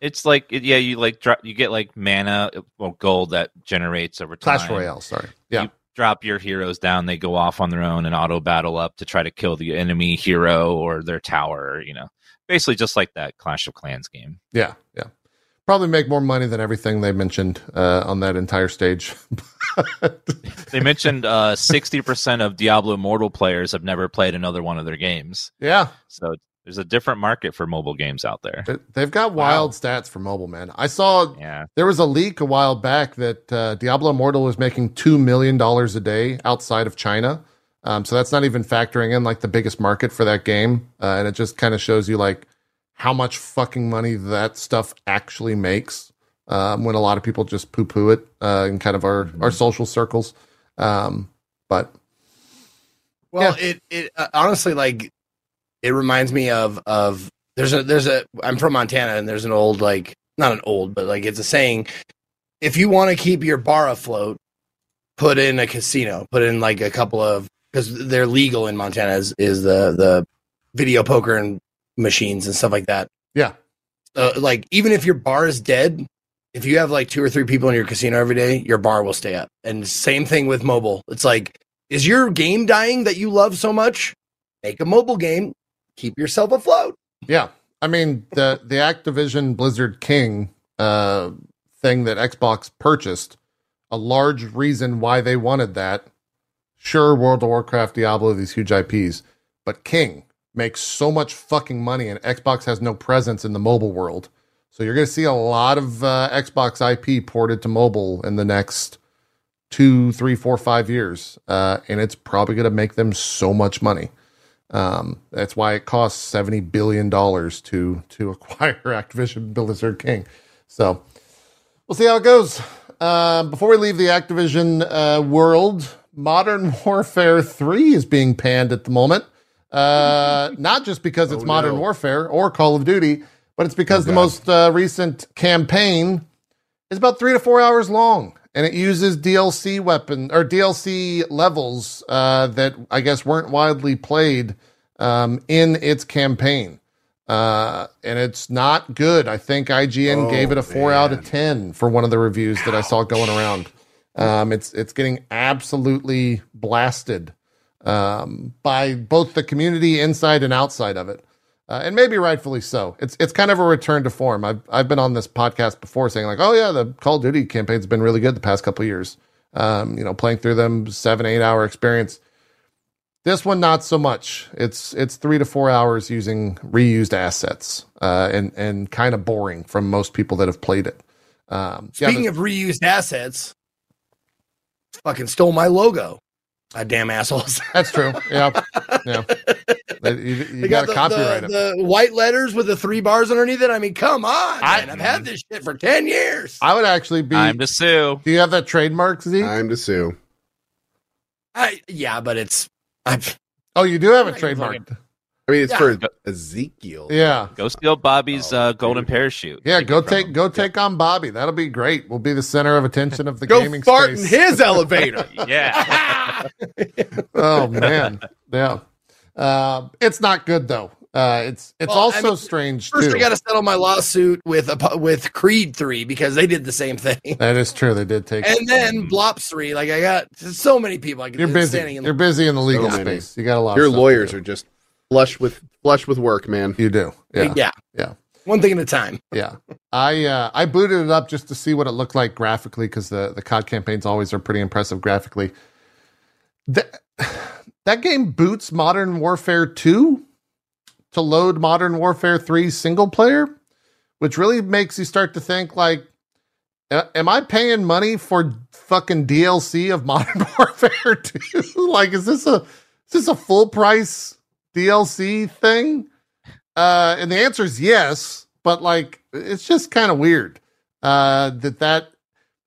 It's like yeah, you like drop, you get like mana, well, gold that generates over time. Clash Royale, sorry. Yeah. You drop your heroes down, they go off on their own and auto battle up to try to kill the enemy hero or their tower. You know, basically just like that Clash of Clans game. Yeah, yeah. Probably make more money than everything they mentioned uh, on that entire stage. (laughs) They mentioned uh, sixty percent of Diablo Immortal players have never played another one of their games. yeah, So there's a different market for mobile games out there. they- they've got wild stats for mobile, man. I saw Yeah, there was a leak a while back that uh, Diablo Immortal was making two million dollars a day outside of China. Um, so that's not even factoring in like the biggest market for that game, uh, and it just kind of shows you like how much fucking money that stuff actually makes. Um, when a lot of people just poo poo it uh, in kind of our our social circles, um, but Well, it it uh, honestly like it reminds me of of there's a there's a I'm from Montana and there's an old like not an old but like it's a saying if you want to keep your bar afloat put in a casino put in like a couple of because they're legal in Montana is, is the the video poker and machines and stuff like that. Yeah, uh, like even if your bar is dead if you have like two or three people in your casino every day your bar will stay up. And same thing with mobile. It's like is your game dying that you love so much? Make a mobile game. Keep yourself afloat. Yeah, I mean the the Activision Blizzard King uh, thing that Xbox purchased, a large reason why they wanted that. Sure, World of Warcraft, Diablo, these huge IPs, but King makes so much fucking money, and Xbox has no presence in the mobile world. So you're going to see a lot of uh, Xbox IP ported to mobile in the next two, three, four, five years, uh, and it's probably going to make them so much money. Um, that's why it costs seventy billion dollars to to (laughs) acquire Activision Blizzard King. So we'll see how it goes. Uh, before we leave the Activision uh, world, Modern (laughs) Warfare Three is being panned at the moment. Uh, not just because it's Oh, Modern no. Warfare or Call of Duty, but it's because Oh, the most uh, recent campaign is about three to four hours long, and it uses DLC weapon or DLC levels uh, that I guess weren't widely played um, in its campaign. Uh, and it's not good. I think IGN Oh, gave it a four out of ten for one of the reviews that I saw going around. Um, it's it's getting absolutely blasted um, by both the community inside and outside of it, uh, and maybe rightfully so. It's it's kind of a return to form. I've I've been on this podcast before saying like, oh yeah, the Call of Duty campaign's been really good the past couple of years. Um, you know, playing through them seven eight hour experience. This one not so much. It's it's three to four hours using reused assets, uh, and and kind of boring from most people that have played it. Um, yeah, speaking of reused assets fucking stole my logo God damn assholes (laughs) that's true. Yeah, yeah. You, you got to the, copyright the, the white letters with the three bars underneath it. I mean, come on, I- man. I've had this shit for ten years. I would actually be. time to sue. do you have that trademark, Z? I'm to sue. I, yeah, but it's I've, oh, you do have a Right, trademark. I mean, it's Yeah. for Ezekiel. Yeah, Go steal Bobby's Oh, uh, golden dude. parachute. yeah. Go take go take on Bobby. That'll be great. We'll be the center of attention of the Go gaming fart space. in his elevator. (laughs) Yeah. (laughs) oh man, yeah. Uh, it's not good though. Uh, it's it's Well, I also mean, strange First, too. I got to settle my lawsuit with a, with Creed Three because they did the same thing, that is true. They did take. and then Blops Three. Like I got so many people. I could you're busy. standing in You're busy in the legal So many. space. You got a lot. Your of stuff lawyers are just flush with flush with work, man. You do. Yeah. yeah, Yeah. One thing at a time. Yeah, I uh, I booted it up just to see what it looked like graphically because the the COD campaigns always are pretty impressive graphically. That that game boots Modern Warfare two to load Modern Warfare three single player, which really makes you start to think like, am I paying money for fucking DLC of (laughs) Modern Warfare two? (laughs) like, is this a is this a full price DLC thing? Uh, and the answer is yes, but like it's just kind of weird uh, that that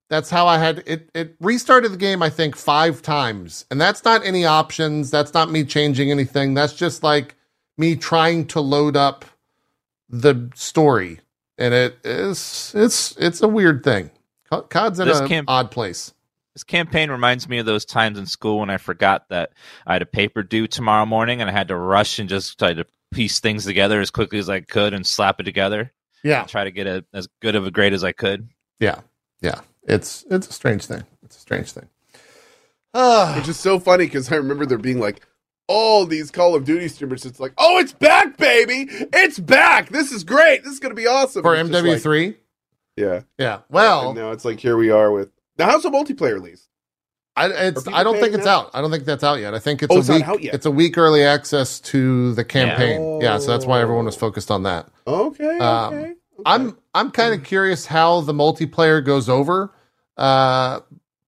that's how I had it. It restarted the game, I think, five times, and that's not any options. That's not me changing anything. That's just like me trying to load up the story, and it is it's it's a weird thing. COD's in This an odd place. This campaign reminds me of those times in school when I forgot that I had a paper due tomorrow morning and I had to rush and just try to piece things together as quickly as I could and slap it together. Yeah, try to get a, as good of a grade as I could. yeah, yeah. It's it's a strange thing. It's a strange thing. Ah. Which is so funny because I remember there being like all these Call of Duty streamers. It's like, oh, it's back, baby! It's back! This is great! This is gonna be awesome for And it's just MW3. like- yeah. yeah. Well, And now it's like here we are with now. How's the multiplayer release? I it's I don't think it's now? out. I don't think that's out yet. I think it's Oh, a it's not week. out yet. It's a week early access to the campaign. Yeah, so that's why everyone was Oh. focused on that. Okay. Okay. Um, okay. I'm I'm kind of curious how the multiplayer goes over, uh,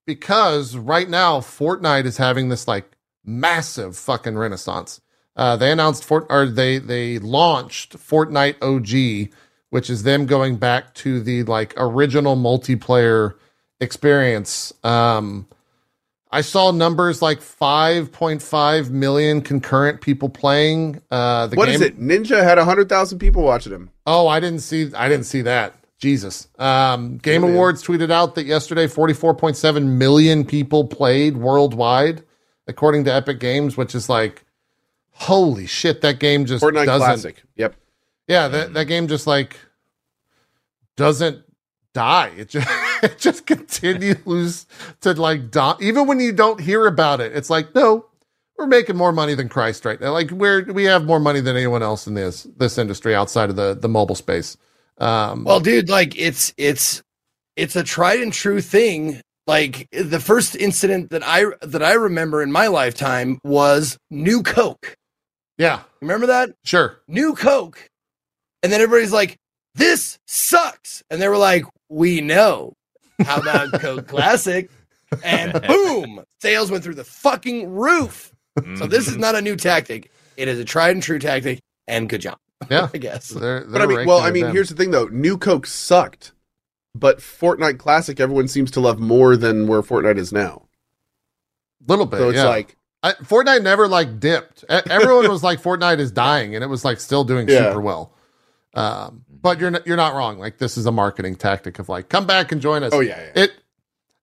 because right now Fortnite is having this like massive fucking renaissance. Uh, they announced Fort or they they launched Fortnite OG, which is them going back to the like original multiplayer experience. Um, I saw numbers like 5.5 million concurrent people playing. Uh, the What game, is it? Ninja had hundred thousand people watching him. Oh, I didn't see. I didn't see that. Jesus. Um, Game. Awards tweeted out that yesterday, 44.7 million people played worldwide, according to Epic Games, which is like, holy shit! That game just Fortnite doesn't. Classic. Yep. Yeah, that that game just like doesn't die. It just (laughs) it (laughs) just continues to like die. Even when you don't hear about it, it's like no. We're making more money than Christ right now. Like we're we have more money than anyone else in this this industry outside of the the mobile space. Um, Well, dude, like it's it's it's a tried and true thing. Like the first incident that I that I remember in my lifetime was New Coke. yeah, Remember that? sure. New Coke. And then everybody's like, "This sucks." And they were like, "We know. How about Coke Classic?" And (laughs) boom, sales went through the fucking roof. So this is mm-hmm. not a new tactic. It is a tried and true tactic and good job. (laughs) Yeah. I guess. They're, But I mean, well, I mean, here's the thing though. New Coke sucked, but Fortnite Classic everyone seems to love more than where Fortnite is now. a little bit. So it's yeah. like, I, Fortnite never like dipped. Everyone was like (laughs) Fortnite is dying, and it was like still doing Yeah. super well. Um, but you're not, you're not wrong. Like this is a marketing tactic of like come back and join us. oh yeah, yeah. it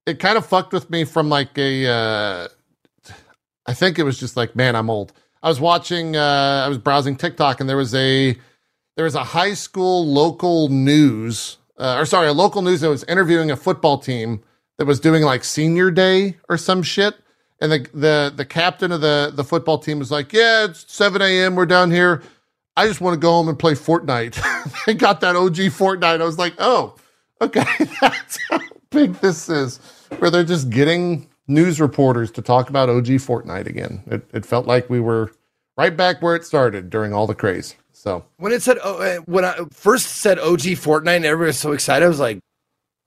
it kind of fucked with me from like a uh I think it was just like man I'm old. I was watching uh I was browsing TikTok and there was a there was a high school local news uh, or sorry a local news that was interviewing a football team that was doing like senior day or some shit and the the the captain of the the football team was like yeah it's 7 a.m we're down here I just want to go home and play Fortnite. (laughs) they got that OG Fortnite. I was like, oh, okay, (laughs) that's how big this is. Where they're just getting news reporters to talk about OG Fortnite again. It, it felt like we were right back where it started during all the craze. So When it said oh, uh, when I first said OG Fortnite and everybody was so excited, I was like,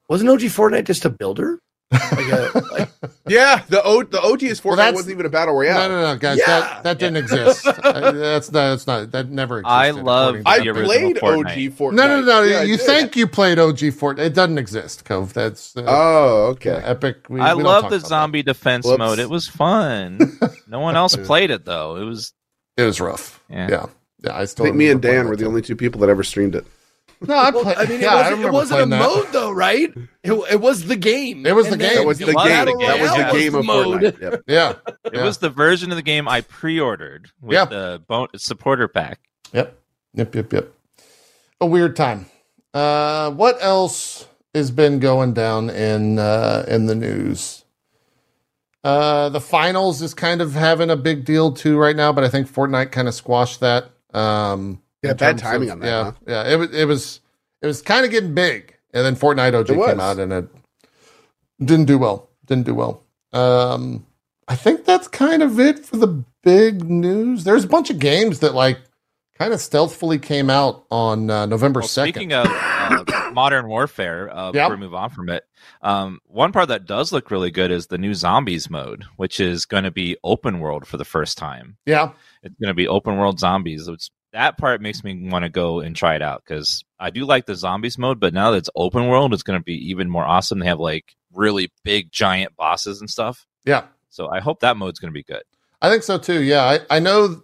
wasn't OG Fortnite just a builder? Like a, like, (laughs) yeah, the O the OG is Fortnite Well, wasn't even a battle royale. no, no, no, guys, Yeah. that, that didn't exist. (laughs) Uh, that's not. That's not. That never existed. I love I the played Fortnite. OG Fortnite. No, no, no. Yeah, you think you played OG Fortnite? It doesn't exist, Cove. That's uh, Oh, yeah, okay. Epic. We, I we love the about that. zombie defense Whoops. mode. It was fun. (laughs) no one else played it though. It was It was rough. Yeah. Yeah, yeah. I I think me and Dan were the too. only two people that ever streamed it. No, I well, played. I mean, yeah, it wasn't, it wasn't a that. mode though, right? It, it was the game. It was the game. then That was the It was the game. That was the game of mode. Fortnite. Yep. (laughs) Yeah, it was the version of the game I pre-ordered with Yeah. the bon- supporter pack. yep, Yep, yep, yep. A weird time. Uh, what else has been going down in uh, in the news? Uh, the finals is kind of having a big deal too right now, but I think Fortnite kind of squashed that. Um, Yeah, bad timing of- on that, Yeah, huh? yeah. It was it was it was kind of getting big, and then Fortnite OG came out and it didn't do well. Didn't do well. Um, I think that's kind of it for the big news. There's a bunch of games that like kind of stealthily came out on uh, November Well, second. speaking of uh, modern warfare, uh, Yep. before we move on from it, um, one part that does look really good is the new zombies mode, which is going to be open world for the first time. yeah, It's going to be open world zombies. It's, that part makes me want to go and try it out because I do like the zombies mode, but now that it's open world, it's going to be even more awesome. They have like really big, giant bosses and stuff. yeah. So I hope that mode's going to be good. I think so too. Yeah, I, I know.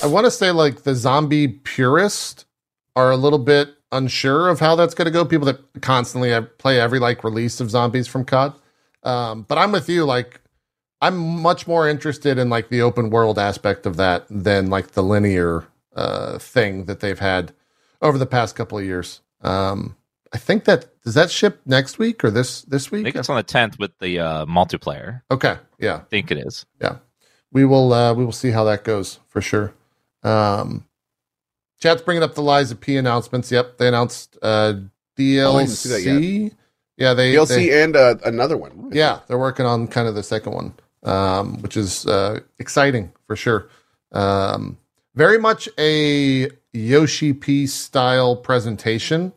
I want to say like the zombie purist are a little bit unsure of how that's going to go. People that constantly play every like release of zombies from COD. Um, but I'm with you. Like, I'm much more interested in like the open world aspect of that than like the linear uh, thing that they've had over the past couple of years. Um, I think that does that ship next week or this this week? I think it's on the 10th with the uh, multiplayer. Okay, yeah. I think it is. Yeah, we will uh, we will see how that goes for sure. Um, chat's bringing up the Lies of P announcements. Yep, they announced uh, DLC. I didn't see that Yeah, they DLC they- and uh, another one. yeah, they're working on kind of the second one, um, which is uh, exciting for sure. Um, very much a Yoshi P style presentation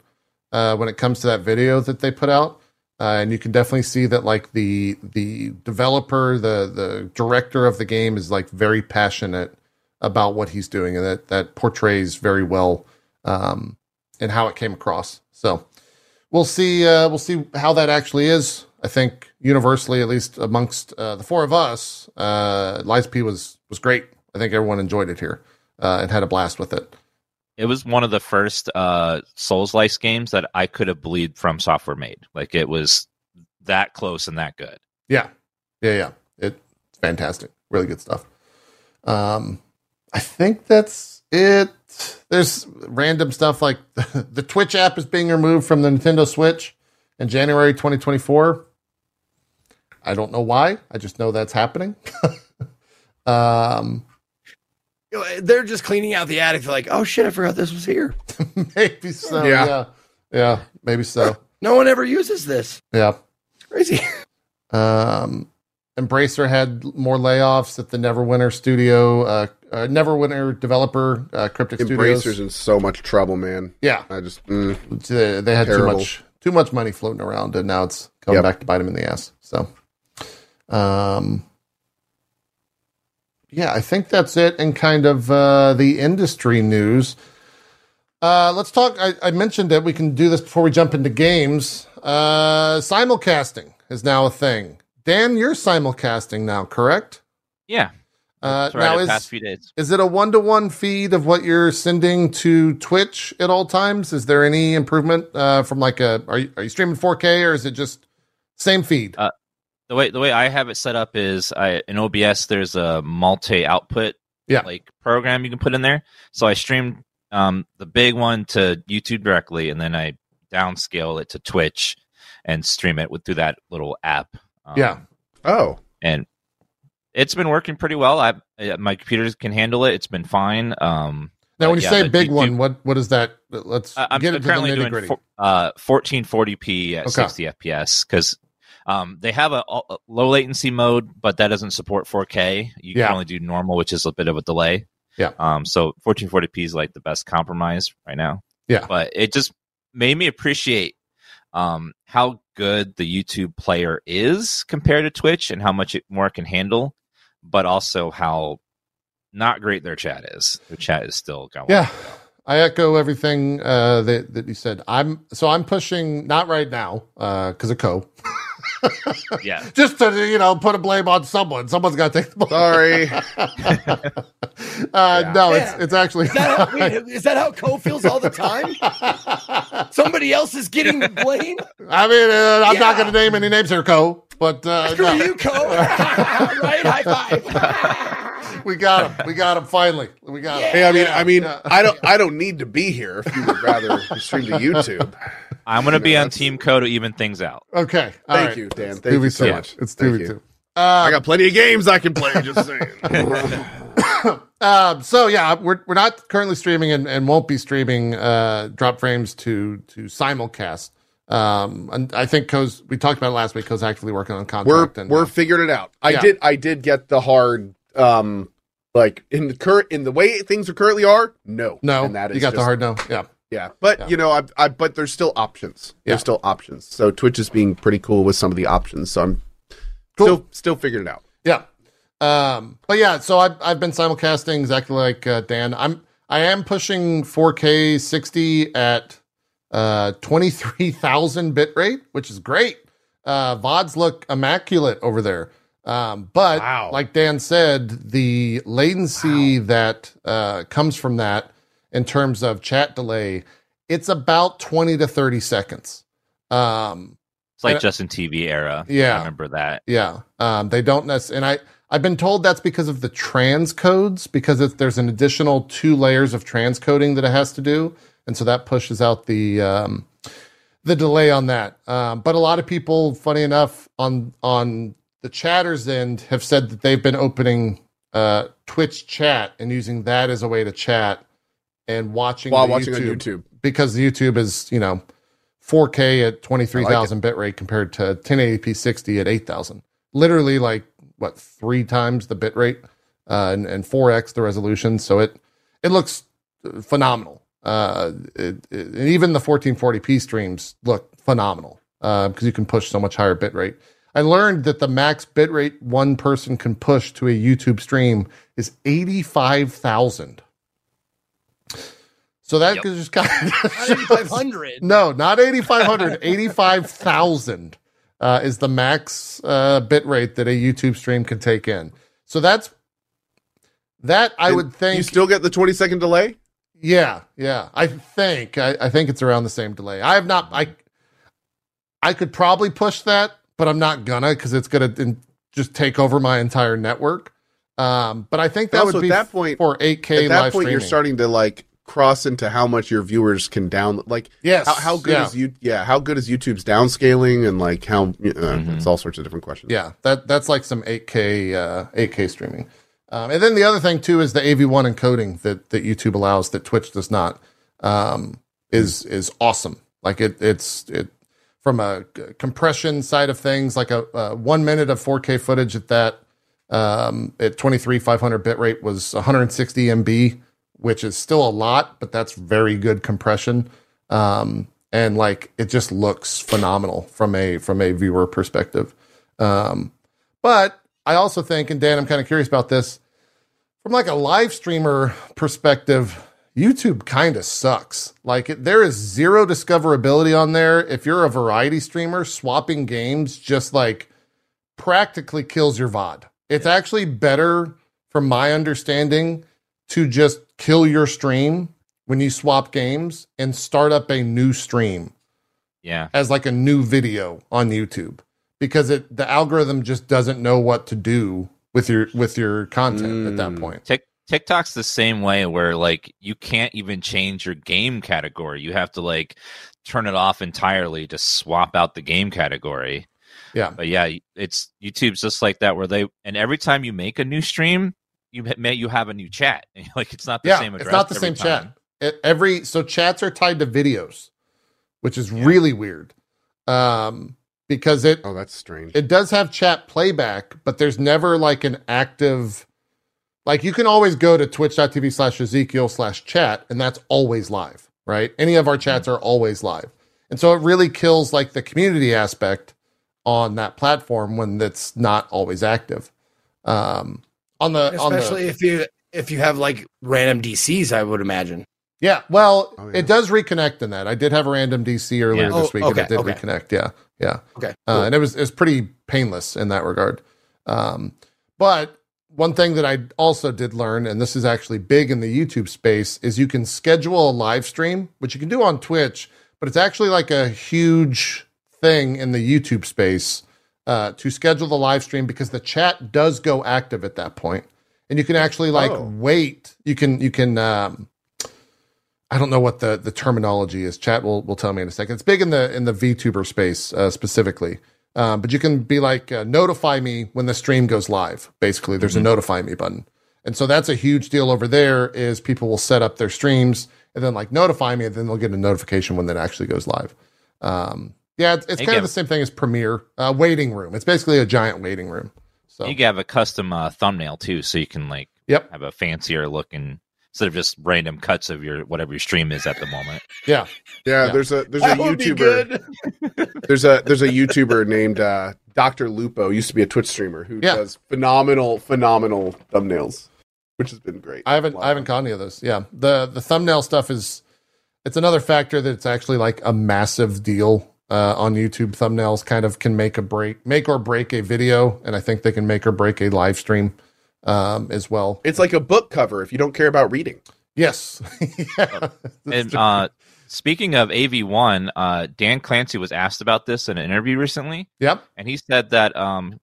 uh, when it comes to that video that they put out, uh, and you can definitely see that like the the developer, the the director of the game is like very passionate about what he's doing, and that that portrays very well um, and how it came across. So we'll see. Uh, we'll see how that actually is. I think universally, at least amongst uh, the four of us, uh, Lies of P was was great. I think everyone enjoyed it here uh, and had a blast with it. It was one of the first uh, Souls like games that I could have believed FromSoftware made. Like it was that close and that good. Yeah, yeah, yeah. It, it's fantastic. Really good stuff. Um, I think that's it. There's random stuff like the, (laughs) the Twitch app is being removed from the Nintendo Switch in January 2024. I don't know why. I just know that's happening. (laughs) um, They're just cleaning out the attic. They're like, oh shit, I forgot this was here. (laughs) maybe so. Yeah. Yeah. yeah. maybe so. (laughs) No one ever uses this. Yeah. It's crazy. (laughs) Um, Embracer had more layoffs at the Neverwinter studio, uh, uh, Neverwinter developer, uh, Cryptic Embracer's Studios. in so much trouble, man. Yeah, I just mm, they, they had Terrible. too much too much money floating around, and now it's coming Yep. back to bite them in the ass. So, um, yeah, I think that's it. And kind of uh, the industry news. Uh, let's talk. I, I mentioned it. We can do this before we jump into games. Uh, simulcasting is now a thing. Dan, you're simulcasting now, correct? Yeah. Uh, Tried now is past few days. is it a one to one feed of what you're sending to Twitch at all times? Is there any improvement uh, from like a are you, are you streaming 4K or is it just same feed? Uh, The way the way I have it set up is I in OBS there's a multi output Yeah. like program you can put in there. So I stream um, the big one to YouTube directly, and then I downscale it to Twitch and stream it with through that little app. Um, Yeah. oh and it's been working pretty well. I uh, my computers can handle it. It's been fine. Um, now, when you yeah, say big YouTube- one, what what is that? Let's I'm get into currently doing uh, 1440p at Okay. 60 FPS because um, they have a, a low latency mode, but that doesn't support 4K. You Yeah. can only do normal, which is a bit of a delay. Yeah. Um. So 1440p is like the best compromise right now. Yeah. But it just made me appreciate um how good the YouTube player is compared to Twitch and how much it more it can handle, but also how not great their chat is. Their chat is still going. Yeah, I echo everything uh, that that you said. I'm so I'm pushing not right now because of Cohh. (laughs) Yeah. (laughs) Just to you know put a blame on someone. Someone's got to take the blame. sorry. (laughs) uh, No, it's Yeah. it's actually. Is that, how, wait, is that how Cohh feels all the time? (laughs) Somebody else is getting the blame? I mean, uh, I'm not going to name any names here, Cohh. But uh, Screw no. you, Cole. right? High five. we got him. We got him finally. We got him. Hey, I mean, I mean, yeah. I don't, I don't need to be here if you would rather stream to YouTube. I'm gonna be No, on that's- Team Cohh to even things out. Okay. all Thank right. you, Dan. It's Thank you 2v2. so much. It's Thank 2v2. Uh, I got plenty of games I can play. Just saying. (laughs) Um, so yeah, we're we're not currently streaming and, and won't be streaming uh, Dropped Frames to to simulcast. Um, and I think Cohh's we talked about it last week. Cohh's actively working on content. we're and we're figuring it out. I Yeah. did I did get the hard um like in the current in the way things are currently are no no, and that is you got the hard no. Yeah, yeah but Yeah. you know I, I but there's still options Yeah. there's still options so Twitch is being pretty cool with some of the options so I'm Cool. still still figuring it out yeah. Um, but yeah, so I've I've been simulcasting exactly like uh, Dan. I'm I am pushing 4K 60 at uh 23,000 bit rate, which is great. Uh, VODs look immaculate over there. Um, but Wow. like Dan said, the latency that uh, comes from that in terms of chat delay, it's about 20 to 30 seconds. Um, It's like Justin TV era. yeah. I remember that. yeah. Um, they don't necessarily, and I, I've been told that's because of the transcodes, because it's, there's an additional two layers of transcoding that it has to do. And so that pushes out the, um, the delay on that. Um, but a lot of people, funny enough, on, on the chatters end have said that they've been opening, uh, Twitch chat and using that as a way to chat and watching while the watching on YouTube because YouTube is, you know, 4K at 23,000 bit rate compared to 1080p 60 at 8,000. Literally like what, three times the bit rate uh, and, and 4x the resolution. So it, it looks phenomenal. Uh, it, it- and even the 1440p streams look phenomenal because you can push so much higher bit rate. I learned that the max bit rate one person can push to a YouTube stream is 85,000. So that Yep. just kind of Five hundred. no, not 8,500, (laughs) 85,000 uh, is the max uh, bit rate that a YouTube stream can take in. So that's that I And would think. you still get the 20 second delay yeah, yeah. I think I, I think it's around the same delay. I have not. I I could probably push that, but I'm not gonna because it's gonna in, just take over my entire network. Um, but I think that also would be at that point for 8K at that live point streaming. you're starting to like cross into how much your viewers can down like yes. how, how good yeah. is you yeah how good is youtube's downscaling and like how uh, Mhm. it's all sorts of different questions Yeah, that that's like some 8K uh, 8K streaming. Um, and then the other thing too is the AV1 encoding that that YouTube allows that Twitch does not um, is is awesome. Like it it's it from a compression side of things, like a, a one minute of 4K footage at that um, at 23 500 bit rate was 160 MB, which is still a lot, but that's very good compression. Um, and like it just looks phenomenal from a from a viewer perspective. Um, but I also think, and Dan, I'm kind of curious about this from like a live streamer perspective. YouTube kind of sucks. Like it, there is zero discoverability on there. If you're a variety streamer, swapping games just like practically kills your VOD. It's actually better, from my understanding, to just kill your stream when you swap games and start up a new stream Yeah. as like a new video on YouTube because it the algorithm just doesn't know what to do with your with your content at that Mm. point. Tik TikTok's the same way where like you can't even change your game category. You have to like turn it off entirely to swap out the game category. Yeah. But yeah, it's YouTube's just like that where they and every time you make a new stream, you may you have a new chat. (laughs) like it's not the Yeah, same it's not the same time. chat. It, every so chats are tied to videos, which is really weird. Um because it oh that's strange it does have chat playback, but there's never like an active like you can always go to twitch.tv slash Ezekiel slash chat, and that's always live, right? Any of our chats are always live. And so it really kills like the community aspect on that platform when it's not always active. Um on the on the Especially if you if you have like random DCs, I would imagine. Yeah, well, Oh, yeah. it does reconnect in that. I did have a random DC earlier Yeah. this Oh, week, and it did okay. reconnect. Yeah, yeah, Okay. uh, cool. and it was it was pretty painless in that regard. Um, but one thing that I also did learn, and this is actually big in the YouTube space, is you can schedule a live stream, which you can do on Twitch, but it's actually like a huge thing in the YouTube space uh, to schedule the live stream because the chat does go active at that point, and you can actually like Oh. wait. You can you can. Um, I don't know what the the terminology is. Chat will will tell me in a second. It's big in the in the VTuber space uh, specifically. Um, but you can be like uh, notify me when the stream goes live. Basically, there's a notify me button, and so that's a huge deal over there. Is people will set up their streams and then like notify me, and then they'll get a notification when that actually goes live. Um, yeah, it's, it's Hey, kind of Gav. the same thing as Premiere uh, waiting room. It's basically a giant waiting room. So You can have a custom uh, thumbnail too, so you can like Yep. have a fancier looking instead of just random cuts of your whatever your stream is at the moment. yeah, Yeah, Yeah. there's a there's a That would be YouTuber. (laughs) There's a there's a YouTuber named uh, Dr. Lupo. Used to be a Twitch streamer who Yeah. does phenomenal phenomenal thumbnails, which has been great. I haven't I haven't caught any of those. Yeah, the the thumbnail stuff is it's another factor that it's actually like a massive deal uh, on YouTube. Thumbnails kind of can make a break, make or break a video, and I think they can make or break a live stream um, as well. It's like a book cover if you don't care about reading. Yes, (laughs) yeah. And uh, speaking of AV1, uh, Dan Clancy was asked about this in an interview recently, yep. and he said that um,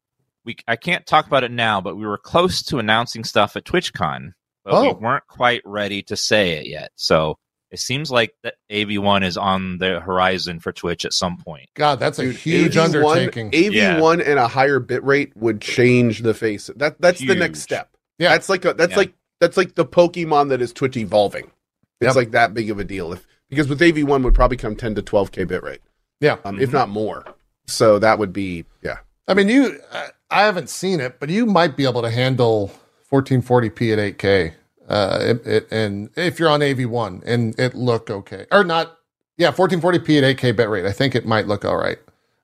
we I can't talk about it now, but we were close to announcing stuff at TwitchCon, but we Oh. weren't quite ready to say it yet. So it seems like that AV1 is on the horizon for Twitch at some point. God, that's a huge AV1 undertaking. AV1 and a higher bit rate would change the face. That that's the next step. Yeah. That's like a, that's Yeah. like that's like the Pokemon that is Twitch evolving. It's Yep. like that big of a deal. If because with AV1 would probably come 10 to 12k bit rate, yeah, um, Mm-hmm. if not more. So that would be yeah. I mean, you. I, I haven't seen it, but you might be able to handle 1440p at 8K. Uh, it, it, and if you're on AV1 and it look okay, or not, yeah, 1440p at 8K bitrate, I think it might look all right.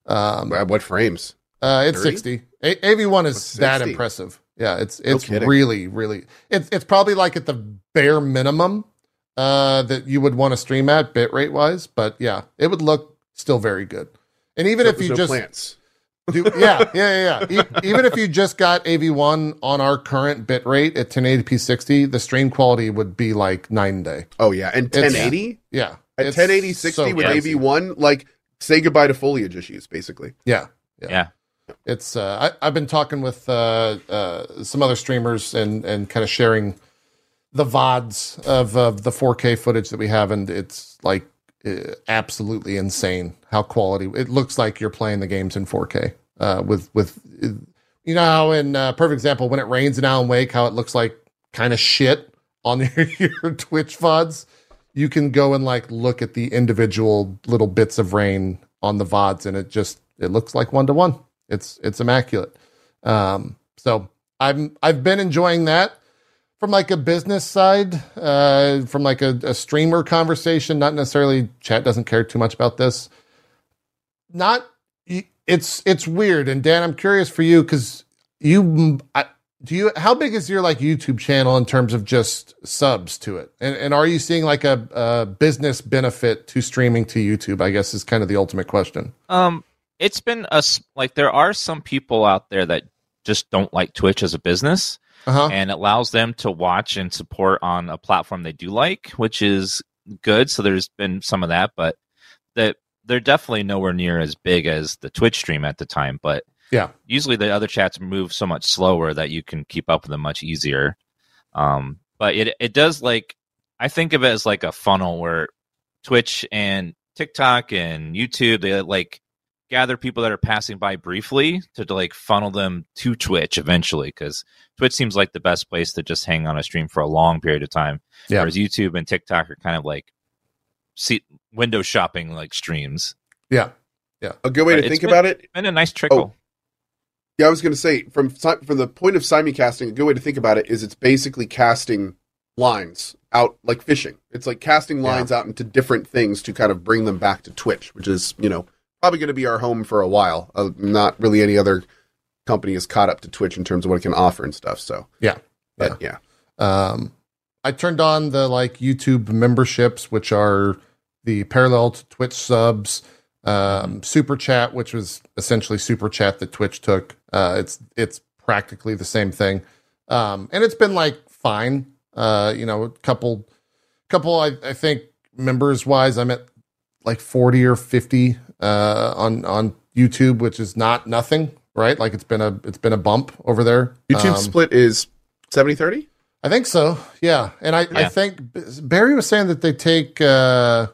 Um, what frames? uh, it's 30? 60. A- AV1 is What's that impressive. Yeah, it's it's kidding. really really it's it's probably like at the bare minimum uh, that you would want to stream at bitrate wise, but yeah, it would look still very good. And even if you no just plants. Do, yeah, yeah, yeah, yeah. E- even if you just got AV1 on our current bit rate at 1080p 60, the stream quality would be like night and day. Oh yeah, and It's- 1080 Yeah. at It's 1080 60 so with crazy. AV1, like say goodbye to foliage issues, basically. Yeah. Yeah. It's uh, I, I've been talking with uh, uh, some other streamers and and kind of sharing the vods of, of the 4K footage that we have, and it's like uh, absolutely insane how quality it looks like you're playing the games in 4K. Uh, with with you know in uh, perfect example when it rains in Alan Wake, how it looks like kind of shit on (laughs) your, your Twitch vods. You can go and like look at the individual little bits of rain on the vods, and it just it looks like one to one. It's it's immaculate. Um, so I'm I've been enjoying that from like a business side, uh, from like a, a streamer conversation. Not necessarily chat doesn't care too much about this. Not it's it's weird. And Dan, I'm curious for you because you I, do you how big is your like YouTube channel in terms of just subs to it, and and are you seeing like a, a business benefit to streaming to YouTube? I guess is kind of the ultimate question. Um, it's been a like there are some people out there that just don't like Twitch as a business, Uh huh. and it allows them to watch and support on a platform they do like, which is good. So there's been some of that, but that they're definitely nowhere near as big as the Twitch stream at the time. But Yeah. usually the other chats move so much slower that you can keep up with them much easier. Um, but it it does like I think of it as like a funnel where Twitch and TikTok and YouTube they like gather people that are passing by briefly to, to like funnel them to Twitch eventually because Twitch seems like the best place to just hang on a stream for a long period of time. Yeah. Whereas YouTube and TikTok are kind of like see window shopping like streams. Yeah. Yeah. A good way But to think been- about it And a nice trickle. Yeah, I was going to say from from the point of simulcasting, a good way to think about it is it's basically casting lines out like fishing. It's like casting lines out into different things to kind of bring them back to Twitch, which is you know probably going to be our home for a while. Uh, not really any other company is caught up to Twitch in terms of what it can offer and stuff. So Yeah. but yeah, Um, I turned on the like YouTube memberships, which are the parallel to Twitch subs, um, Super Chat, which was essentially Super Chat that Twitch took. Uh, it's it's practically the same thing, um, and it's been like fine. Uh, you know, a couple, couple. I, I think members wise, I'm at like forty or fifty uh, on on YouTube, which is not nothing. right? Like it's been a it's been a bump over there. YouTube Um, split is 70 30? I think so. Yeah, and I, I think Barry was saying that they take uh,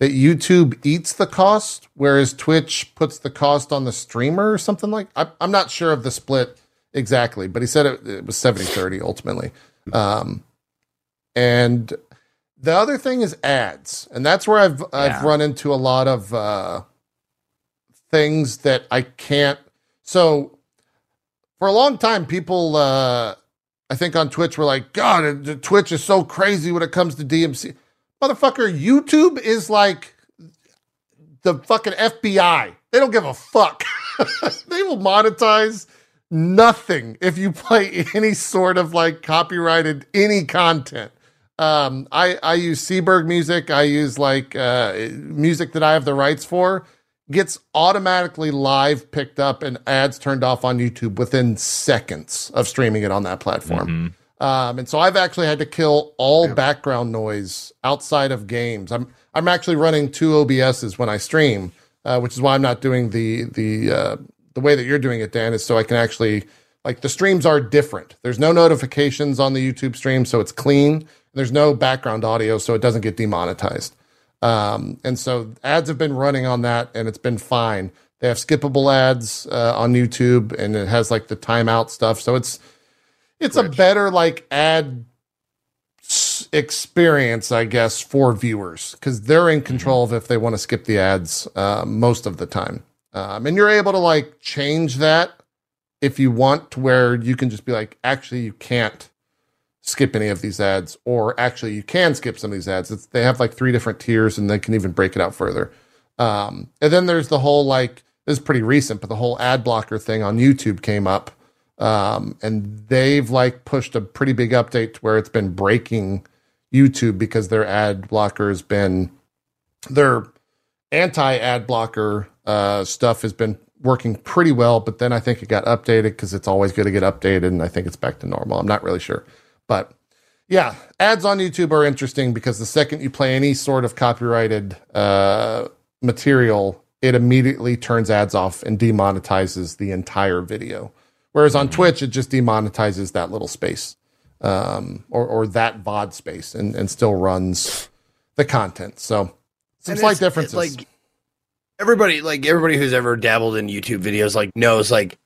that YouTube eats the cost, whereas Twitch puts the cost on the streamer or something like. I, I'm not sure of the split exactly, but he said it, it was 70-30 ultimately. Um, and the other thing is ads, and that's where I've I've Yeah. run into a lot of uh, things that I can't. So for a long time, people. Uh, I think on Twitch we're like, God, Twitch is so crazy when it comes to DMC. Motherfucker, YouTube is like the fucking FBI. They don't give a fuck. (laughs) they will monetize nothing if you play (laughs) any sort of like copyrighted any content. Um, I I use Seaberg music. I use like uh, music that I have the rights for. Gets automatically live picked up and ads turned off on YouTube within seconds of streaming it on that platform. Um, and so I've actually had to kill all background noise outside of games. I'm I'm actually running two OBSs when I stream, uh, which is why I'm not doing the the uh, the way that you're doing it, Dan, is so I can actually like the streams are different. There's no notifications on the YouTube stream, so it's clean. There's no background audio, so it doesn't get demonetized. Um, and so ads have been running on that, and it's been fine. They have skippable ads uh, on YouTube, and it has like the timeout stuff. So it's it's a better like ad experience, I guess, for viewers because they're in control of if they want to skip the ads uh, most of the time. Um, and you're able to like change that if you want to where you can just be like, actually, you can't skip any of these ads, or actually, you can skip some of these ads. It's, they have like three different tiers, and they can even break it out further. Um, and then there's the whole like this is pretty recent, but the whole ad blocker thing on YouTube came up, um, and they've like pushed a pretty big update to where it's been breaking YouTube because their ad blocker has been their anti ad blocker uh, stuff has been working pretty well, but then I think it got updated because it's always good to get updated, and I think it's back to normal. I'm not really sure, but yeah, ads on YouTube are interesting because the second you play any sort of copyrighted uh, material, it immediately turns ads off and demonetizes the entire video. Whereas on Twitch, it just demonetizes that little space um, or, or that VOD space and, and still runs the content. So some And slight differences. Like everybody, like everybody who's ever dabbled in YouTube videos, like knows, like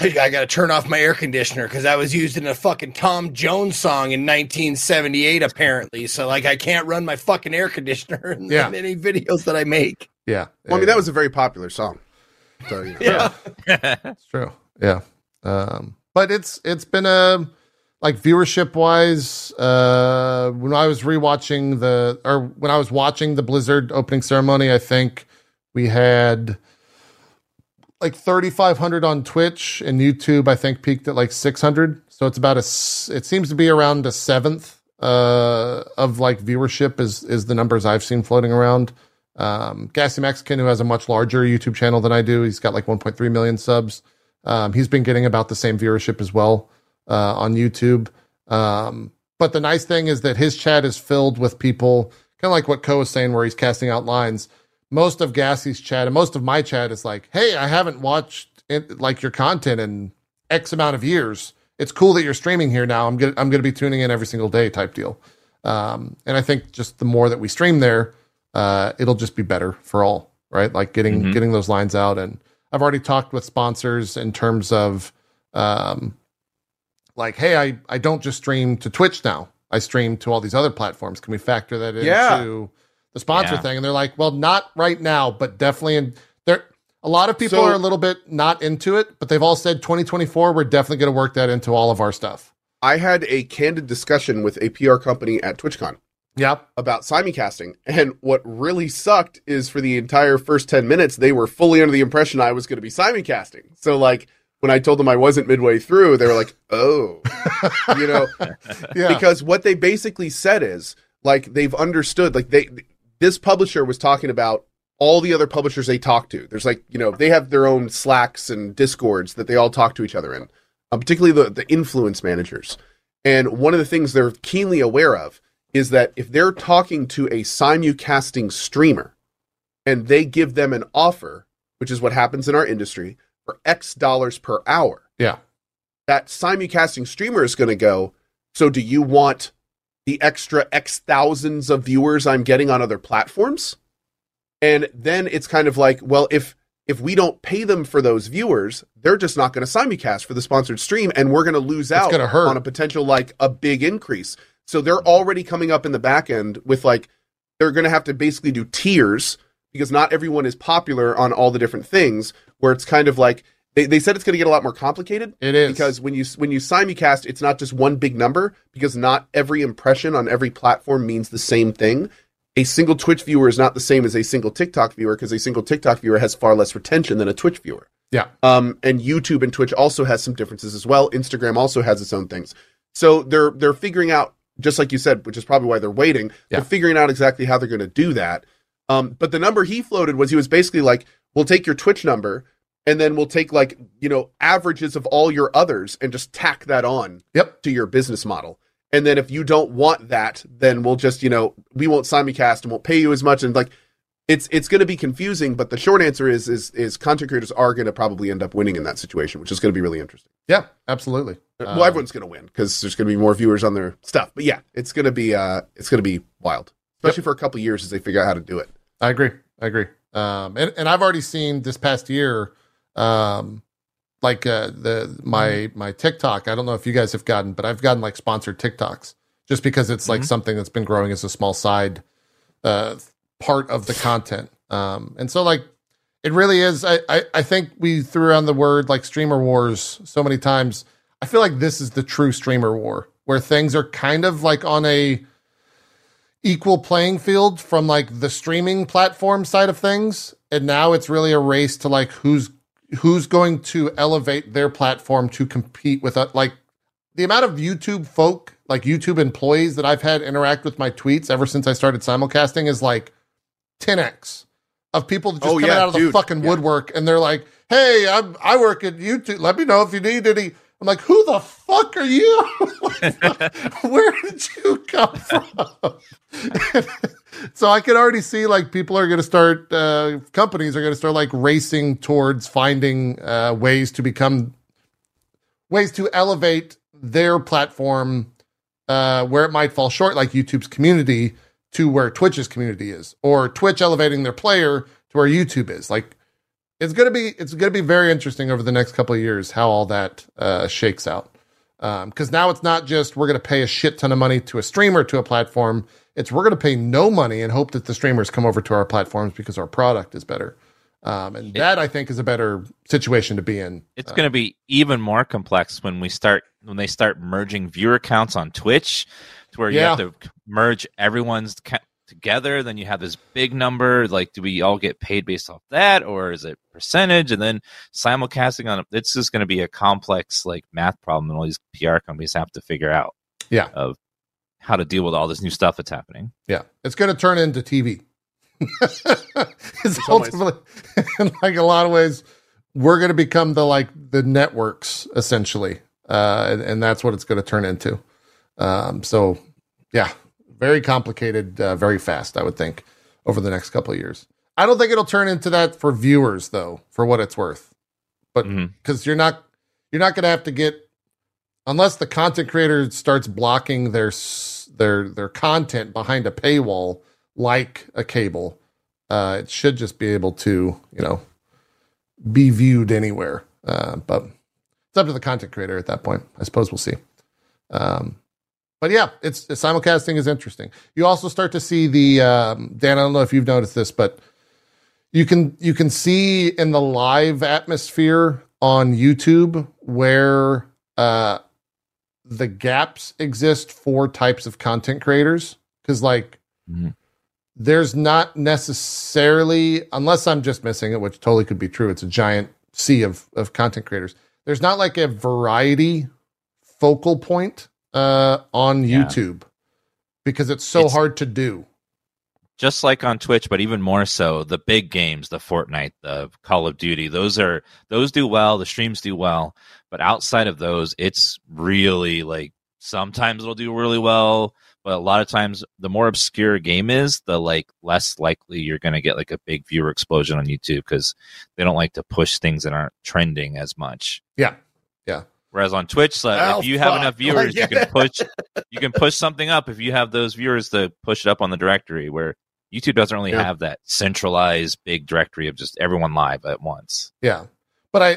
I, I got to turn off my air conditioner because I was used in a fucking Tom Jones song in 1978, apparently. So like I can't run my fucking air conditioner (laughs) in, Yeah. in any videos that I make. yeah. Well, I mean, that was a very popular song. So, you know. Yeah, (laughs) It's true. Yeah. Um, but it's it's been a like viewership wise, uh when I was rewatching the or when I was watching the Blizzard opening ceremony, I think we had like 3500 on Twitch and YouTube I think peaked at like 600. So it's about a it seems to be around a seventh uh of like viewership is is the numbers I've seen floating around. Um, Gassy Mexican, who has a much larger YouTube channel than I do, he's got like 1.3 million subs. Um, he's been getting about the same viewership as well uh, on YouTube. Um, but the nice thing is that his chat is filled with people, kind of like what Cohh was saying, where he's casting out lines. Most of Gassy's chat and most of my chat is like, "Hey, I haven't watched it, like your content in X amount of years. It's cool that you're streaming here now. I'm gonna I'm gonna be tuning in every single day, type deal." Um, and I think just the more that we stream there, uh, it'll just be better for all, right? Like getting Mhm. getting those lines out. And I've already talked with sponsors in terms of, um, like, hey, I I don't just stream to Twitch now. I stream to all these other platforms. Can we factor that into Yeah. the sponsor Yeah. thing? And they're like, well, not right now, but definitely in there. A lot of people So- are a little bit not into it, but they've all said 2024, we're definitely going to work that into all of our stuff. I had a candid discussion with a PR company at TwitchCon Yep. about simulcasting. And what really sucked is for the entire first 10 minutes, they were fully under the impression I was going to be simulcasting. So, like, when I told them I wasn't midway through, they were like, oh, you know, (laughs) Yeah. because what they basically said is like they've understood, like, they, this publisher was talking about all the other publishers they talk to. There's like, you know, they have their own Slacks and Discords that they all talk to each other in, um, particularly the, the influence managers. And one of the things they're keenly aware of is that if they're talking to a simulcasting streamer and they give them an offer, which is what happens in our industry, for X dollars per hour. Yeah. That simulcasting streamer is going to go, so do you want the extra X thousands of viewers I'm getting on other platforms? And then it's kind of like, well, if if we don't pay them for those viewers, they're just not going to simulcast for the sponsored stream, and we're going to lose It's out on a potential like a big increase. So they're already coming up in the back end with like they're going to have to basically do tiers because not everyone is popular on all the different things. Where it's kind of like they, they said it's going to get a lot more complicated It is because when you when you simulcast, it's not just one big number because not every impression on every platform means the same thing. A single Twitch viewer is not the same as a single TikTok viewer because a single TikTok viewer has far less retention than a Twitch viewer. Yeah. Um, and YouTube and Twitch also has some differences as well. Instagram also has its own things. So they're they're figuring out, just like you said, which is probably why they're waiting. Yeah. They're figuring out exactly how they're going to do that. Um, but the number he floated was he was basically like, we'll take your Twitch number and then we'll take like you know averages of all your others and just tack that on Yep. to your business model. And then if you don't want that, then we'll just you know we won't simulcast and won't pay you as much and like it's it's going to be confusing. But the short answer is is is content creators are going to probably end up winning in that situation, which is going to be really interesting. Yeah, absolutely. well, Um, everyone's going to win because there's going to be more viewers on their stuff. But yeah, it's going to be uh it's going to be wild, especially for a couple years as they figure out how to do it. I agree. I agree. Um, and, and I've already seen this past year, um, like uh, the my my TikTok. I don't know if you guys have gotten, but I've gotten like sponsored TikToks just because it's like Mhm. something that's been growing as a small side uh, part of the content. Um, and so like it really is. I, I I think we threw around the word like streamer wars so many times. I feel like this is the true streamer war where things are kind of like on a equal playing field from like the streaming platform side of things and now it's really a race to like who's who's going to elevate their platform to compete with uh, like the amount of YouTube folk like YouTube employees that I've had interact with my tweets ever since I started simulcasting is like 10x of people that just Oh, coming yeah, out of the fucking Yeah. woodwork and they're like, "Hey, I'm I work at YouTube. Let me know if you need any." I'm like, "Who the fuck are you? (laughs) Where did you come from?" (laughs) so I can already see like people are going to start, uh, companies are going to start like racing towards finding uh, ways to become ways to elevate their platform uh, where it might fall short, like YouTube's community, to where Twitch's community is, or Twitch elevating their player to where YouTube is. Like it's gonna be it's gonna be very interesting over the next couple of years how all that uh, shakes out. Because now it's not just we're gonna pay a shit ton of money to a streamer to a platform. It's we're gonna pay no money and hope that the streamers come over to our platforms because our product is better. Um, and that I think is a better situation to be in. It's Uh, going to be even more complex when we start when they start merging viewer counts on Twitch, where Yeah. you have to merge everyone's ca- together. Then you have this big number. Like, do we all get paid based off that, or is it percentage? And then simulcasting on it's just going to be a complex like math problem, and all these PR companies have to figure out. Yeah. of how to deal with all this new stuff that's happening. Yeah, it's going to turn into TV. (laughs) it's ultimately, in like a lot of ways, we're going to become the like the networks essentially, uh, and, and that's what it's going to turn into. Um, so, yeah, very complicated, uh, very fast. I would think over the next couple of years. I don't think it'll turn into that for viewers though, for what it's worth. But because you're not you're not going to have to get unless the content creator starts blocking their their their content behind a paywall like a cable uh it should just be able to you know be viewed anywhere uh but it's up to the content creator at that point i suppose we'll see um but yeah it's, simulcasting is interesting. You also start to see the um dan i don't know if you've noticed this but you can you can see in the live atmosphere on YouTube where uh the gaps exist for types of content creators. Cuz like Mhm. there's not necessarily unless I'm just missing it which totally could be true it's a giant sea of of content creators. There's not like a variety focal point uh on Yeah. YouTube because it's so It's- hard to do just like on Twitch, but even more so, the big games, the Fortnite, the Call of Duty, those are those do well, the streams do well, but outside of those, it's really like sometimes it'll do really well, but a lot of times the more obscure a game is, the like less likely you're going to get like a big viewer explosion on YouTube because they don't like to push things that aren't trending as much. Yeah. Yeah. Whereas on Twitch, like, Oh, if you have enough (laughs) viewers, Like, you can push you can push something up if you have those viewers to push it up on the directory. Where YouTube doesn't really Yeah. have that centralized big directory of just everyone live at once. Yeah. But I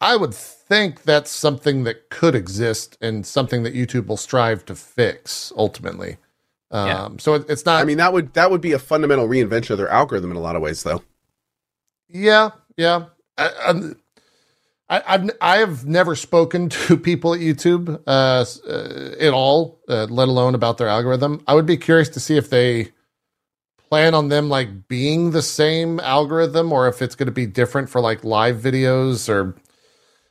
I would think that's something that could exist and something that YouTube will strive to fix ultimately. Um, Yeah. so it, it's not I mean, that would that would be a fundamental reinvention of their algorithm in a lot of ways, though. Yeah, yeah. I, I, I've have never spoken (laughs) to people at YouTube uh, uh, at all, uh, let alone about their algorithm. I would be curious to see if they plan on them like being the same algorithm, or if it's going to be different for like live videos, or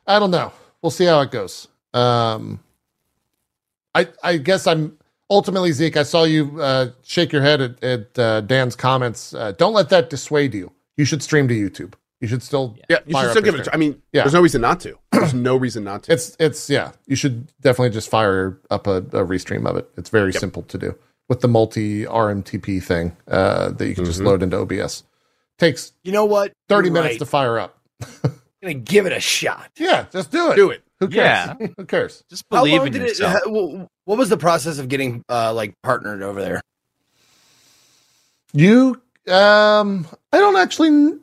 I don't know. We'll see how it goes. Um, I I guess I'm ultimately Xeet. I saw you uh, shake your head at, at uh, Dan's comments. Uh, don't let that dissuade you. You should stream to YouTube. You should still. Yeah, you Fire should still give your it. I mean, Yeah. there's no reason not to. There's no reason not to. It's it's yeah. You should definitely just fire up a, a restream of it. It's very simple to do with the multi RTMP thing uh, that you can just Mhm. load into OBS. Takes You know what? thirty You're minutes right. to fire up. I'm (laughs) gonna give it a shot. Yeah, just do it. Do it. Who cares? Yeah. (laughs) Who cares? Just How believe long in did yourself. it? What was the process of getting uh, like partnered over there? You um I don't actually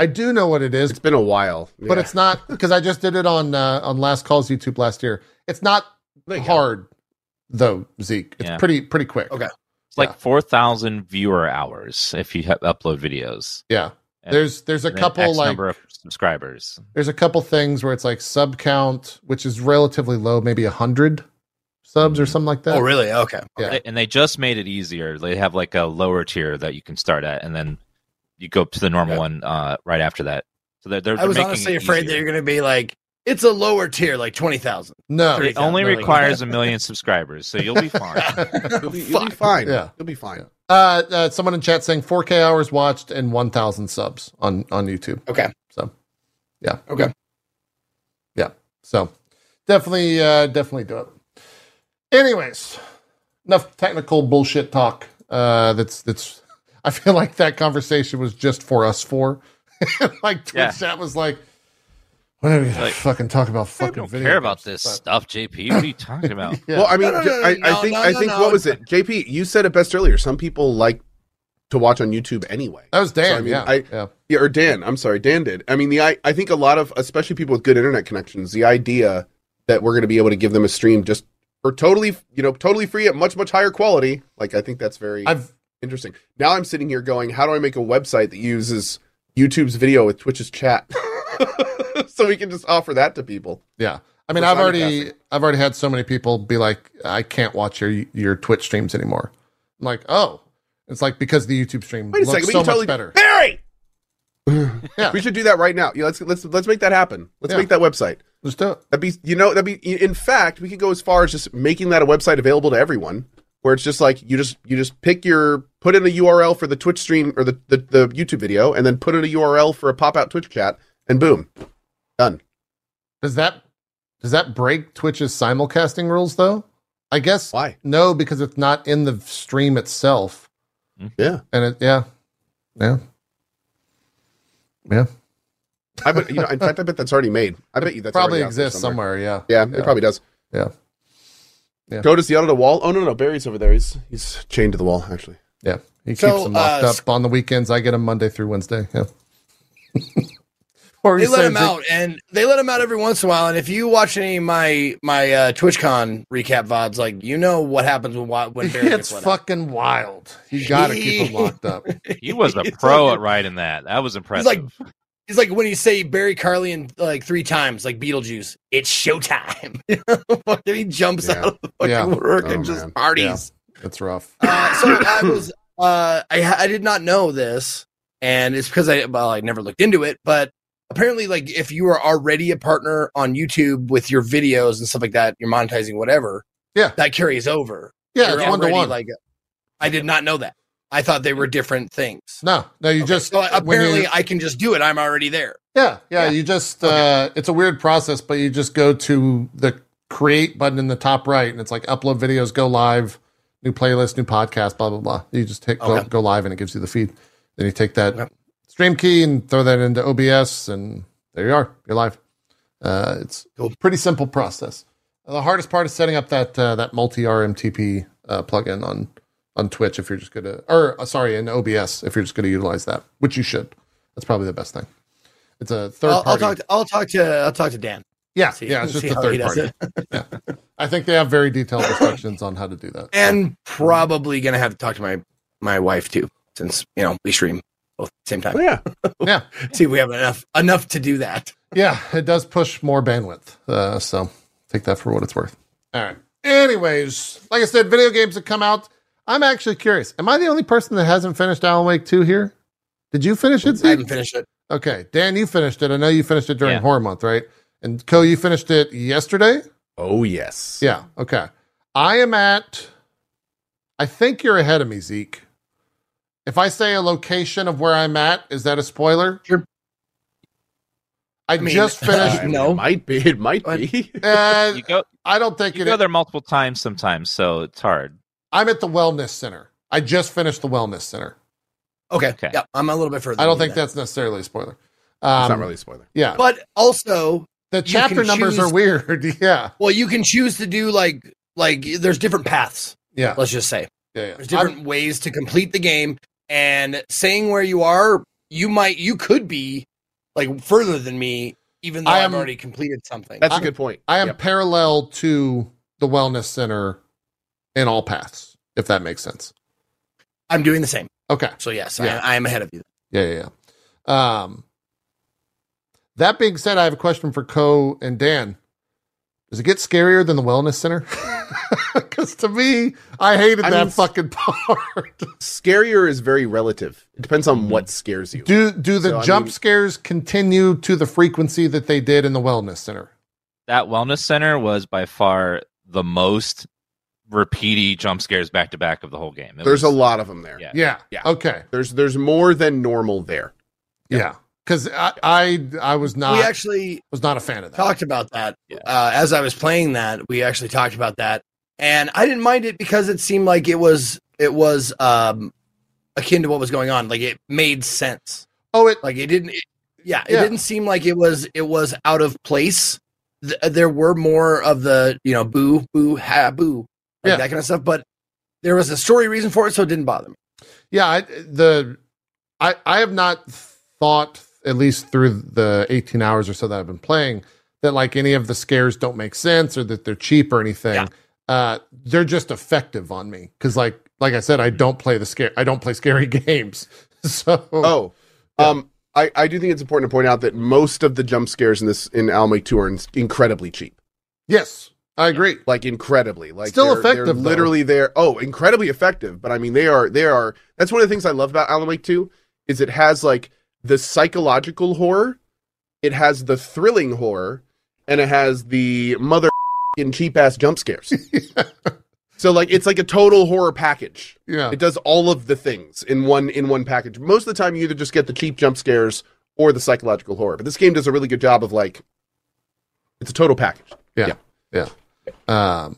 I do know what it is, It's been a while, but Yeah. it's not because I just did it on uh, on Last Calls YouTube last year. It's not There you go. hard though, Xeet. It's Yeah. pretty pretty quick. Okay. It's like Yeah. four thousand viewer hours if you have upload videos. Yeah. And There's there's a couple X like number of subscribers. there's a couple things where it's like sub count, which is relatively low, maybe a hundred subs or something like that. oh, really? Okay. Yeah. And they just made it easier. They have like a lower tier that you can start at, and then you go to the normal Okay. one uh, right after that. So they're, they're I was they're making honestly it afraid that you're gonna be like, it's a lower tier, like twenty thousand. No. Three It only thousand. requires (laughs) a million subscribers, so you'll be fine. (laughs) You'll be, you'll be fine. Yeah. You'll be fine. uh, uh, someone in chat saying 4K hours watched and 1,000 subs on on YouTube. Okay. So, yeah. Okay. Yeah. So, definitely, uh, definitely do it. Anyways, enough technical bullshit talk. Uh, that's that's. (laughs) I feel like that conversation was just for us four. (laughs) like Twitch Yeah. chat was like, when are we gonna Like, fucking talk about I fucking don't video care about this But- stuff, JP. What are you talking about? (laughs) Yeah. Well, I mean, No, no, no, I, no, I think no, I think no. what was it, JP? You said it best earlier. Some people like to watch on YouTube anyway. that was Dan. So, I mean, yeah, I- yeah. Yeah, or Dan. I'm sorry, Dan did. I mean, the I, I think a lot of, especially people with good internet connections, the idea that we're going to be able to give them a stream just for totally, you know, totally free at much much higher quality. Like, I think that's very I've interesting. Now I'm sitting here going, how do I make a website that uses YouTube's video with Twitch's chat, (laughs) so we can just offer that to people? Yeah. I mean, I've already. I've already had so many people be like, I can't watch your your Twitch streams anymore. I'm like, oh, it's like because the YouTube stream Wait a looks second, we so can totally much better. Barry. (laughs) Yeah. we should do that right now. Yeah, let's let's let's make that happen. Let's Yeah. make that website. Let's do it. That'd be, you know, that'd be. In fact, we could go as far as just making that a website available to everyone, where it's just like you just you just pick your put in a URL for the Twitch stream or the the, the YouTube video, and then put in a URL for a pop out Twitch chat, and boom, done. Does that does that break Twitch's simulcasting rules though? I guess Why? no, because it's not in the stream itself. Yeah, And it yeah. Yeah. Yeah. I bet. You know, in fact, I bet that's already made. I bet you that's probably exists somewhere. Yeah. Yeah, Yeah. it probably does. Yeah. Yeah. Go to the other wall. Oh no, no, Barry's over there. He's he's chained to the wall. Actually, Yeah. He keeps So, them locked uh, up on the weekends. I get him Monday through Wednesday. Yeah. (laughs) or They let him out, and they let him out every once in a while. And if you watch any of my my uh, TwitchCon recap vods, like you know what happens when when Barry It's gets let out. fucking wild. You gotta keep them (laughs) locked up. He was a pro at writing that. That was impressive. like- It's like when you say Barry Carlyon like three times, like Beetlejuice. It's showtime. (laughs) He jumps Yeah. out of the fucking Yeah. work Oh, and just man. parties. It's rough. Uh, so I was, uh, I I did not know this, and it's because I well I never looked into it, but apparently, like if you are already a partner on YouTube with your videos and stuff like that, you're monetizing whatever. Yeah. that carries over. Yeah, You're it's one to one. Like, I did not know that. I thought they were different things. no, no, you Okay, just so apparently you- I can just do it. I'm already there. yeah, yeah, Yeah. You just uh, it's a weird process, but you just go to the create button in the top right, and it's like upload videos, go live, new playlist, new podcast, blah blah blah. You just go, Okay. go live and it gives you the feed. Then you take that Okay. stream key and throw that into OBS, and there you are. You're live. Uh, it's Cool. a pretty simple process. The hardest part is setting up that uh, that multi RTMP uh, plugin on on Twitch if you're just gonna, or uh, sorry, in OBS if you're just gonna utilize that, which you should. That's probably the best thing. It's a 3rd I'll, I'll party. talk. To, I'll talk to. I'll talk to Dan. yeah, See, yeah, it's just a third party. it. I think they have very detailed instructions on how to do that. and probably gonna have to talk to my my wife too, since you know we stream both at the same time. Oh, yeah. (laughs) yeah, See we have enough enough to do that. yeah, it does push more bandwidth. Uh, so take that for what it's worth. All right. Anyways, like I said, video games that come out. I'm actually curious. Am I the only person that hasn't finished Alan Wake 2 here? Did you finish it? I Xeet? haven't finished it. Okay. Dan, you finished it. I know you finished it during Yeah. Horror Month, right? And Cohh, you finished it yesterday? Oh, yes. Yeah. Okay. I am at, I think you're ahead of me, Xeet. If I say a location of where I'm at, is that a spoiler? Sure. I, mean, just (laughs) finished. mean, No. It might be. It might be. uh, (laughs) You go I don't think you it. go there multiple times sometimes, so it's hard. I'm at the Wellness Center. I just finished the Wellness Center. Okay. Okay. Yeah, I'm a little bit further. I don't think that. that's necessarily a spoiler. it's Um, not really a spoiler. Yeah. But also, The chapter numbers choose- are weird. (laughs) yeah. well, you can choose to do like like there's different paths. Yeah. Let's just say Yeah. yeah. there's different ways to complete the game, and saying where you are, you might you could be like further than me, even though I I've already completed something. That's I'm- a good point. I am Yep. parallel to the Wellness Center in all paths, if that makes sense. I'm doing the same. Okay. So yes, Yeah. I, I am ahead of you. Yeah, yeah, yeah. Um, that being said, I have a question for Cohh and Dan. Does it get scarier than the Wellness Center? (laughs) Because to me, I hated I that mean, fucking (laughs) part. Scarier is very relative. It depends on what scares you. do do the So, I jump mean- scares continue to the frequency that they did in the Wellness Center? That wellness center was by far the most repeaty jump scares back to back of the whole game. It There's a lot of them there. Yeah. Yeah. Yeah. Okay. There's there's more than normal there. Yeah. Because I, I I was not we actually was not a fan of that. talked about that Yeah. uh, as I was playing that. We actually talked about that, and I didn't mind it because it seemed like it was it was um, akin to what was going on. Like it made sense. oh, it Like it didn't. It, yeah, it Yeah. didn't seem like it was it was out of place. Th- there were more of the you know boo boo ha boo like Yeah. that kind of stuff, but there was a story reason for it, so it didn't bother me. yeah I, the I I have not thought at least through the 18 hours or so that I've been playing that like any of the scares don't make sense or that they're cheap or anything. Yeah. Uh, they're just effective on me because like like I said, I don't play the scare. I don't play scary (laughs) games. So Oh, um, I, I do think it's important to point out that most of the jump scares in this in Alan Wake 2 are in- incredibly cheap. yes, I agree. Like incredibly, like Still they're, they're effective, though. literally there. Oh, incredibly effective. But I mean, they are they are. That's one of the things I love about Alan Wake 2 is it has like the psychological horror, it has the thrilling horror, and it has the mother (laughs) cheap ass jump scares. (laughs) So like it's like a total horror package. Yeah. It does all of the things in one in one package. Most of the time, you either just get the cheap jump scares or the psychological horror. But this game does a really good job of like, it's a total package. Yeah. Yeah. Um,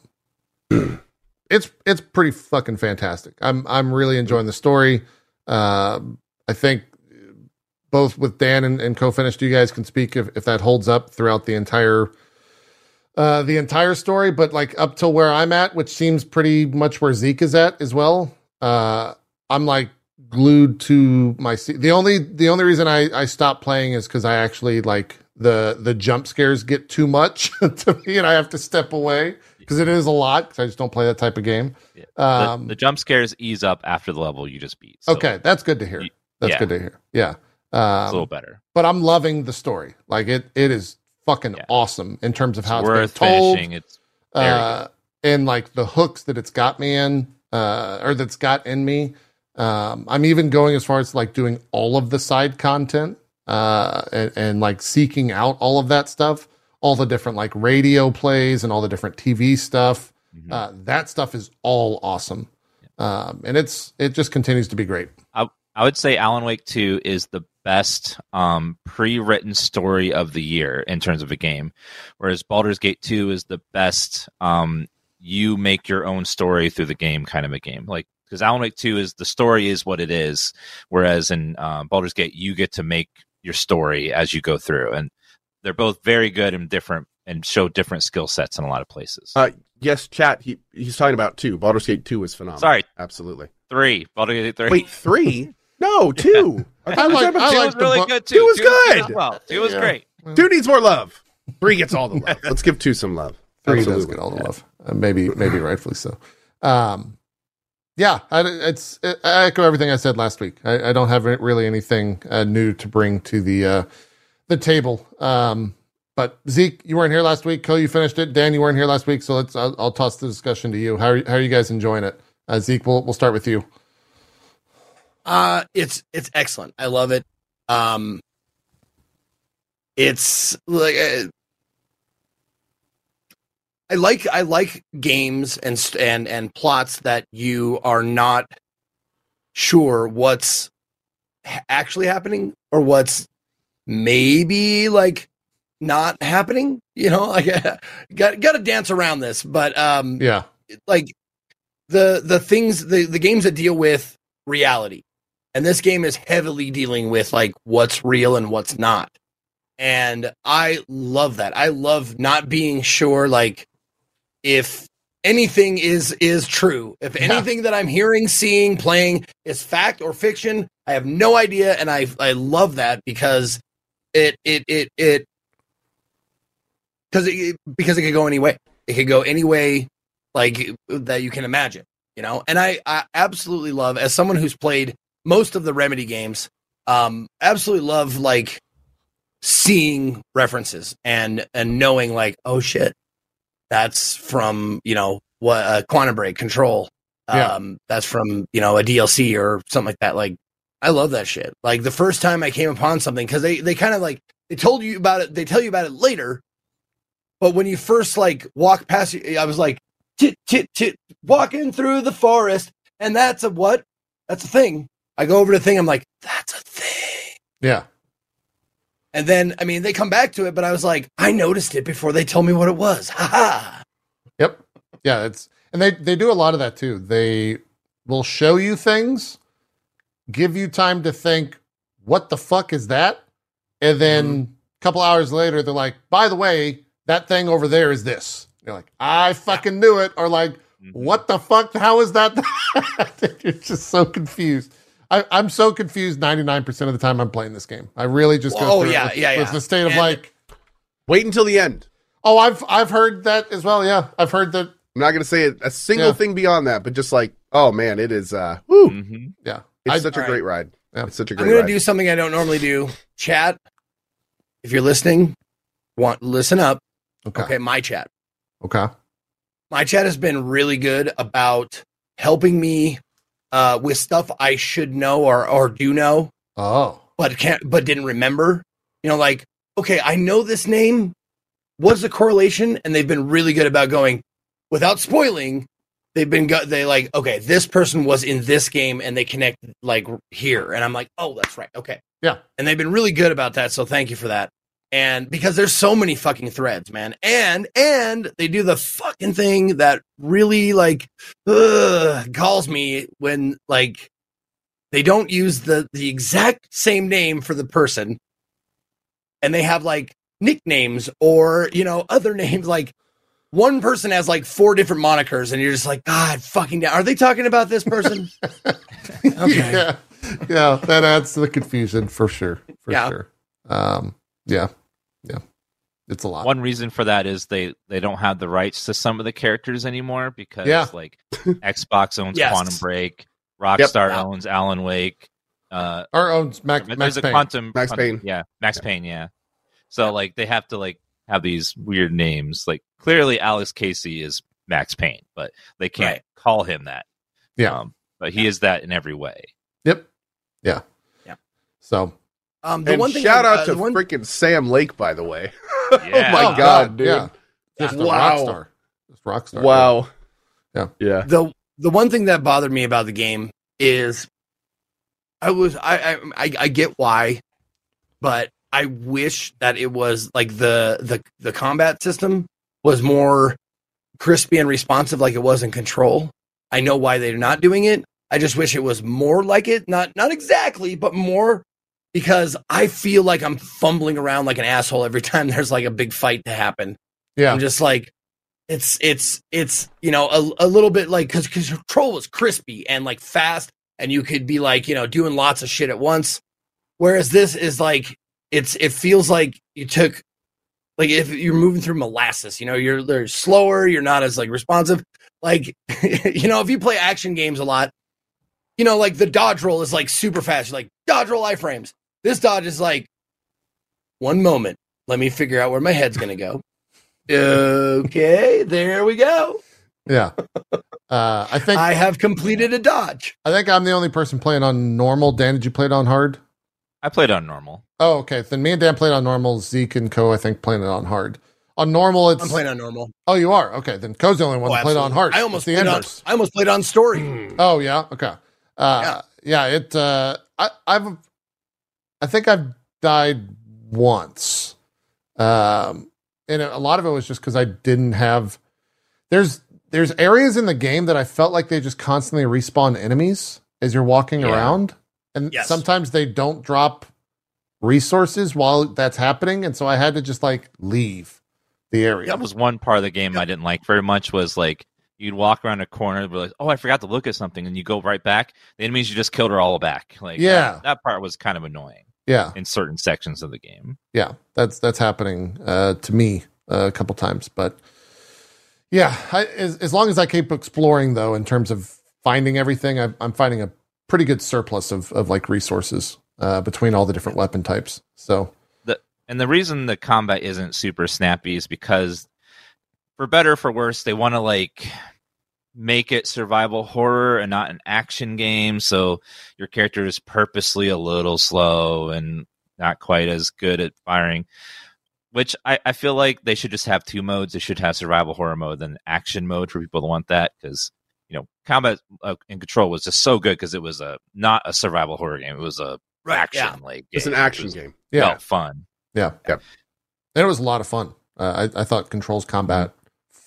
(clears throat) it's it's pretty fucking fantastic. I'm I'm really enjoying the story. Um, I think both with Dan and, and co-finished, you guys can speak if, if that holds up throughout the entire uh the entire story, but like up till where I'm at, which seems pretty much where Xeet is at as well. Uh I'm like glued to my seat. The only the only reason I I stopped playing is because I actually like the the jump scares get too much (laughs) to me, and I have to step away because it is a lot. Because I just don't play that type of game. Yeah. The, Um, the jump scares ease up after the level you just beat. so okay, that's good to hear. That's yeah. good to hear. Yeah. it's a little Um, better. but I'm loving the story. Like it, it is fucking Yeah. awesome in terms of how it's worth been told. finishing. It's uh, and like the hooks that it's got me in, uh, or that's got in me. Um, I'm even going as far as like doing all of the side content, uh, and, and like seeking out all of that stuff, all the different like radio plays and all the different TV stuff. Mhm. Uh, that stuff is all awesome. Um, and it's, it just continues to be great. I would say Alan Wake 2 is the best um, pre-written story of the year in terms of a game, whereas Baldur's Gate 2 is the best um, you make your own story through the game kind of a game. Like because Alan Wake Two is the story is what it is, whereas in uh, Baldur's Gate you get to make your story as you go through, and they're both very good and different and show different skill sets in a lot of places. Uh, yes, chat. He he's talking about two. Baldur's Gate two was phenomenal. Sorry, absolutely. three. Baldur's Gate three. Wait, three? No, (laughs) two. I, I like- I two like was really bu- good too. Two was good. as well. Two was Yeah. great. Two needs more love. Three gets all the love. (laughs) Let's give two some love. Three Absolutely. does get all the love, uh, maybe maybe rightfully so. Um, yeah, I, it's I echo everything I said last week. I, I don't have really anything uh, new to bring to the uh, the table. Um, but Xeet, you weren't here last week. Cohh, you finished it. Dan, you weren't here last week, so let's. I'll, I'll toss the discussion to you. How are, how are you guys enjoying it? Uh, Xeet, we'll we'll start with you. Uh it's it's excellent. I love it. Um it's like uh, I like I like games and and and plots that you are not sure what's actually happening or what's maybe like not happening, you know? (laughs) Like got got to dance around this, but um Yeah, like the the things the the games that deal with reality. And this game is heavily dealing with like what's real and what's not. And i love that. I love not being sure like if anything is is true if Yeah. anything that i'm hearing seeing playing is fact or fiction i have no idea and i i love that because it it it it because it because it could go any way it could go any way like that you can imagine you know and i i absolutely love as someone who's played most of the remedy games um absolutely love like seeing references and and knowing like oh shit that's from you know what uh, quantum break control. Yeah. um that's from you know a dlc or something like that. Like i love that shit. Like the first time i came upon something because they they kind of like they told you about it they tell you about it later but when you first like walk past i was like tit tit tit walking through the forest and that's a what? That's a thing. I go over to the thing i'm like that's a thing. Yeah, and then i mean they come back to it but i was like i noticed it before they told me what it was ha ha Yep. Yeah, it's and they they do a lot of that too. They will show you things, give you time to think, what the fuck is that? And then a couple hours later they're like, by the way, that thing over there is this. You're like, I fucking knew it, or like, mm-hmm. what the fuck? How is that? (laughs) You're just so confused. I, I'm so confused 99% of the time I'm playing this game. I really just go Oh, through it yeah, with, yeah, with the state of And- like, Wait until the end. oh, I've I've heard that as well. Yeah, I've heard that. I'm not going to say a single Yeah. thing beyond that, but just like, oh man, it is. uh woo, hmm Yeah, It's I- such a all great ride. Yeah. It's such a i'm gonna ride. do something i don't normally do chat if you're listening want listen up okay, okay my chat okay. my chat has been really good about helping me uh, with stuff I should know or or do know, Oh, but can't but didn't remember. You know, like okay, I know this name. What's the correlation? And they've been really good about going without spoiling. They've been go- they like okay, this person was in this game and they connect like here, and I'm like, oh, that's right, okay, Yeah. And they've been really good about that, so thank you for that. And because there's so many fucking threads, man, and and they do the fucking thing that really like ugh, galls me when like they don't use the the exact same name for the person, and they have like nicknames or you know other (laughs) names like one person has like four different monikers and you're just like god fucking damn are they talking about this person (laughs) (laughs) Okay. yeah, yeah, that adds to the confusion for sure. For Yeah. sure. Um, yeah, yeah, it's a lot. One reason for that is they they don't have the rights to some of the characters anymore because Yeah. like Xbox (laughs) owns Yes. Quantum Break, Rockstar Yeah. owns Alan Wake. Uh, Our own Max, there's Max a Payne. quantum Max Payne. yeah, Max Payne, yeah. So like they have to like have these weird names. Like clearly Alex Casey is Max Payne, but they can't Right. call him that. Yeah. Um, but he is that in every way. Yep. Yeah. Yeah. So um the and one thing shout uh, out to the one, freaking Sam Lake, by the way. (laughs) Yeah. oh my Oh, god, dude! Yeah. Just a Wow. rock star. Just rock star. Wow. Yeah. Yeah. the the one thing that bothered me about the game is I was I I I, I get why, but I wish that it was like the the the combat system was more crispy and responsive like it was in Control. I know why they're not doing it. I just wish it was more like it. Not not exactly, but more because I feel like I'm fumbling around like an asshole every (laughs) time there's like a big fight to happen. Yeah. I'm just like, it's it's it's you know a, a little bit like because cause control was crispy and like fast, and you could be like you know doing lots of shit at once. Whereas this is like it's it feels like you took like if you're moving through molasses, you know, you're they're slower, you're not as like responsive. Like (laughs) you know, if you play action games a lot, you know, like the dodge roll is like super fast. You're like dodge roll iframes. This dodge is like one moment. Let me figure out where my head's gonna go. Okay, there we go. Yeah. Uh, I think I have completed a dodge. I think I'm the only person playing on normal. Dan, did you play it on hard? I played on normal. Oh, okay. Then me and Dan played on normal. Zeke and Cohh. I think playing it on hard. On normal, it's I'm playing on normal. oh, you are okay. Then Cohh's the only one Oh, that played on absolutely. hard. I almost It's the played on. I almost played on story. Oh yeah, okay. Uh, yeah. It. Uh, I, I've. I think I've died once, um, and a lot of it was just because I didn't have. There's there's areas in the game that I felt like they just constantly respawn enemies as you're walking Yeah. around, and Yes. sometimes they don't drop resources while that's happening, and so I had to just like leave the area. That was one part of the game I didn't like very much. Was like you'd walk around a corner, and be like, "Oh, I forgot to look at something," and you go right back. The enemies you just killed are all back. Like, Yeah. that, that part was kind of annoying yeah. in certain sections of the game. yeah that's that's happening uh, to me uh, a couple times but yeah I, as, as long as i keep exploring though in terms of finding everything I, i'm finding a pretty good surplus of, of like resources uh, between all the different weapon types so the And the reason the combat isn't super snappy is because, for better or for worse, they want to like make it survival horror and not an action game. So your character is purposely a little slow and not quite as good at firing. Which I, I feel like they should just have two modes. They should have survival horror mode and action mode for people that want that because you know combat uh, and control was just so good because it was a not a survival horror game. It was a Right, action yeah. like It's an game. It action was, game. yeah fun. yeah Yeah. and it was a lot of fun uh, I, I thought controls combat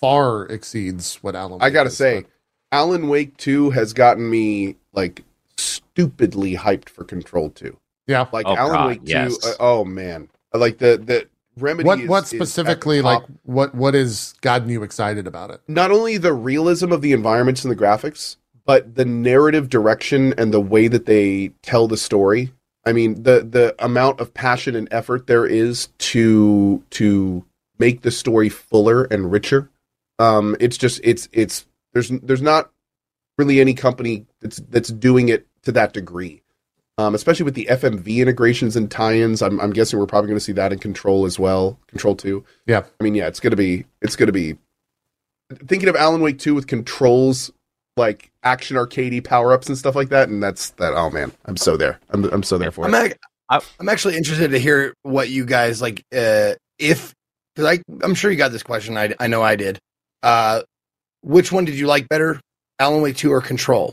far exceeds what alan I Wake gotta is, say, but- Alan Wake 2 has gotten me like stupidly hyped for Control 2. yeah Like Oh, Alan God, Wake 2, yes. uh, oh man. Like the the remedy what is- what is at the specifically top. like what what is gotten you excited about it not only the realism of the environments and the graphics, but the narrative direction and the way that they tell the story. I mean, the the amount of passion and effort there is to to make the story fuller and richer. Um, it's just it's it's there's there's not really any company that's that's doing it to that degree. Um, especially with the FMV integrations and tie-ins, I'm, I'm guessing we're probably going to see that in Control as well. Control Two. Yeah. I mean, yeah, it's gonna be it's gonna be thinking of Alan Wake 2 with controls like action arcadey power ups and stuff like that, and that's that. Oh man, I'm so there. I'm I'm so there for I'm, it. ac- I- I'm actually interested to hear what you guys like. Uh, if because I I'm sure you got this question. I I know I did. Uh, which one did you like better, Alan Wake Two or Control?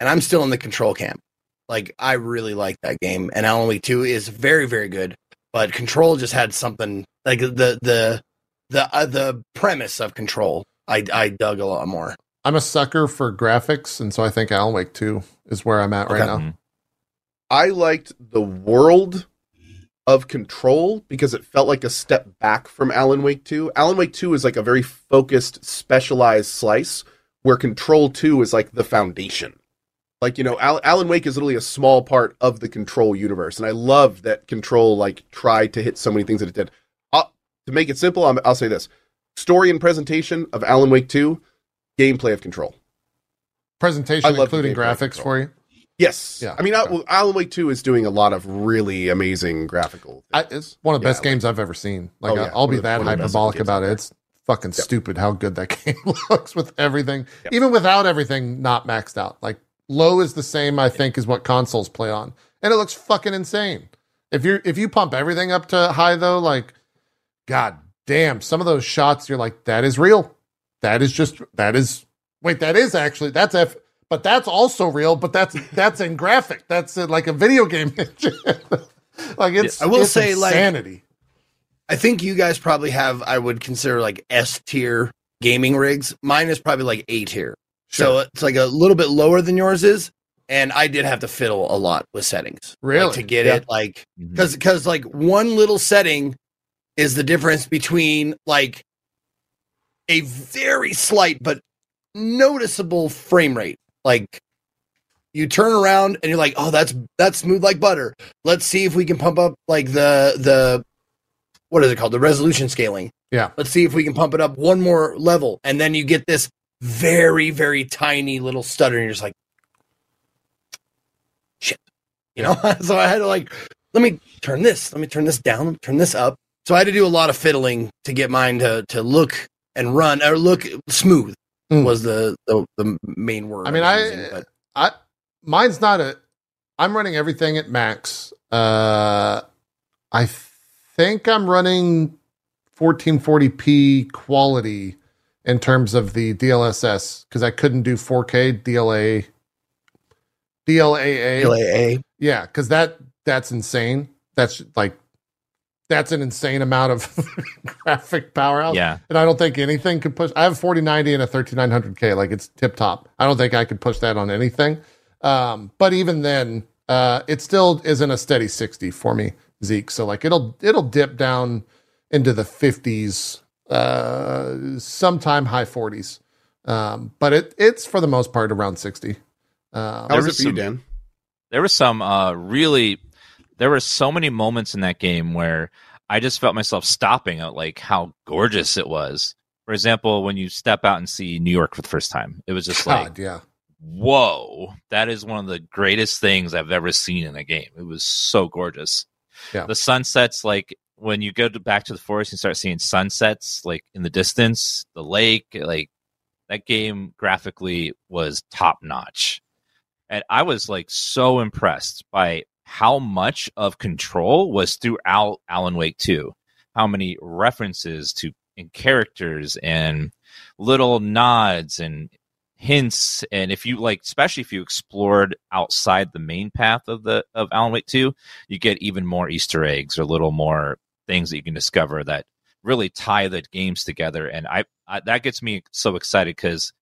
And I'm still in the Control camp. Like I really like that game, and Alan Wake Two is very very good. But Control just had something like the the the uh, the premise of Control. I I dug a lot more. i'm a sucker for graphics and so i think alan wake 2 is where i'm at right now Mhm. I liked the world of Control because it felt like a step back from Alan Wake 2. Alan Wake 2 is like a very focused, specialized slice, where Control 2 is like the foundation. Like, you know, Al- Alan Wake is literally a small part of the Control universe. And I love that Control, like, tried to hit so many things that it did. Uh, to make it simple, I'm, I'll say this story and presentation of Alan Wake 2, gameplay of Control. presentation I including graphics for you Yes. Yeah. I mean, I, Okay. Alan Wake 2 is doing a lot of really amazing graphical I, it's one of the Yeah, best like- games I've ever seen. Like Oh, yeah. I'll be the- that one of the best hyperbolic about it. It's fucking Yep. stupid how good that (laughs) game (laughs) looks with everything, Yep. even without everything not maxed out. Like low is the same, I think, is what consoles play on, and it looks fucking insane. If you if you pump everything up to high though, like, god damn, some of those shots you're like, that is real. That is just that is wait, that is actually that's F. But that's also real. But that's that's in graphic. That's uh, like a video game. (laughs) like it's. I will it's say, like, insanity. I think you guys probably have I would consider like S tier gaming rigs. Mine is probably like eight here. So it's like a little bit lower than yours is. And I did have to fiddle a lot with settings. like, Really? to get Yeah. it like because because like one little setting is the difference between like a very slight but noticeable frame rate. Like you turn around and you're like, oh, that's that's smooth like butter. Let's see if we can pump up like the the what is it called? The resolution scaling. Yeah. Let's see if we can pump it up one more level. And then you get this very, very tiny little stutter, and you're just like, shit. You know? (laughs) so I had to like, let me turn this, let me turn this down, turn this up. So I had to do a lot of fiddling to get mine to to look and run or look smooth Mm. was the, the the main word. I mean, I, using, but- I, mine's not a. I'm running everything at max. Uh, I think I'm running 1440p quality in terms of the DLSS because I couldn't do 4K DLA. DLAA. LAA. Yeah, because that that's insane. That's like that's an insane amount of (laughs) graphic powerhouse. yeah. And I don't think anything could push. I have 4090 and a 3900K. Like it's tip top. I don't think I could push that on anything. Um, but even then, uh, it still isn't a steady 60 for me, Zeke. So like it'll it'll dip down into the 50s, uh, sometime high 40s. Um, but it it's for the most part around 60. Um, How was it was for you, Dan? there was some uh really there were so many moments in that game where I just felt myself stopping at like how gorgeous it was. For example, when you step out and see New York for the first time, it was just like, God, yeah. whoa, that is one of the greatest things I've ever seen in a game. It was so gorgeous. Yeah. The sunsets, like when you go to, back to the forest and start seeing sunsets, like in the distance, the lake, like that game graphically was top notch. And I was like so impressed by how much of control was throughout Alan Wake 2. How many references to and characters and little nods and hints and if you like especially if you explored outside the main path of the of Alan Wake 2 you get even more easter eggs or little more things that you can discover that really tie the games together and I, I that gets me so excited cuz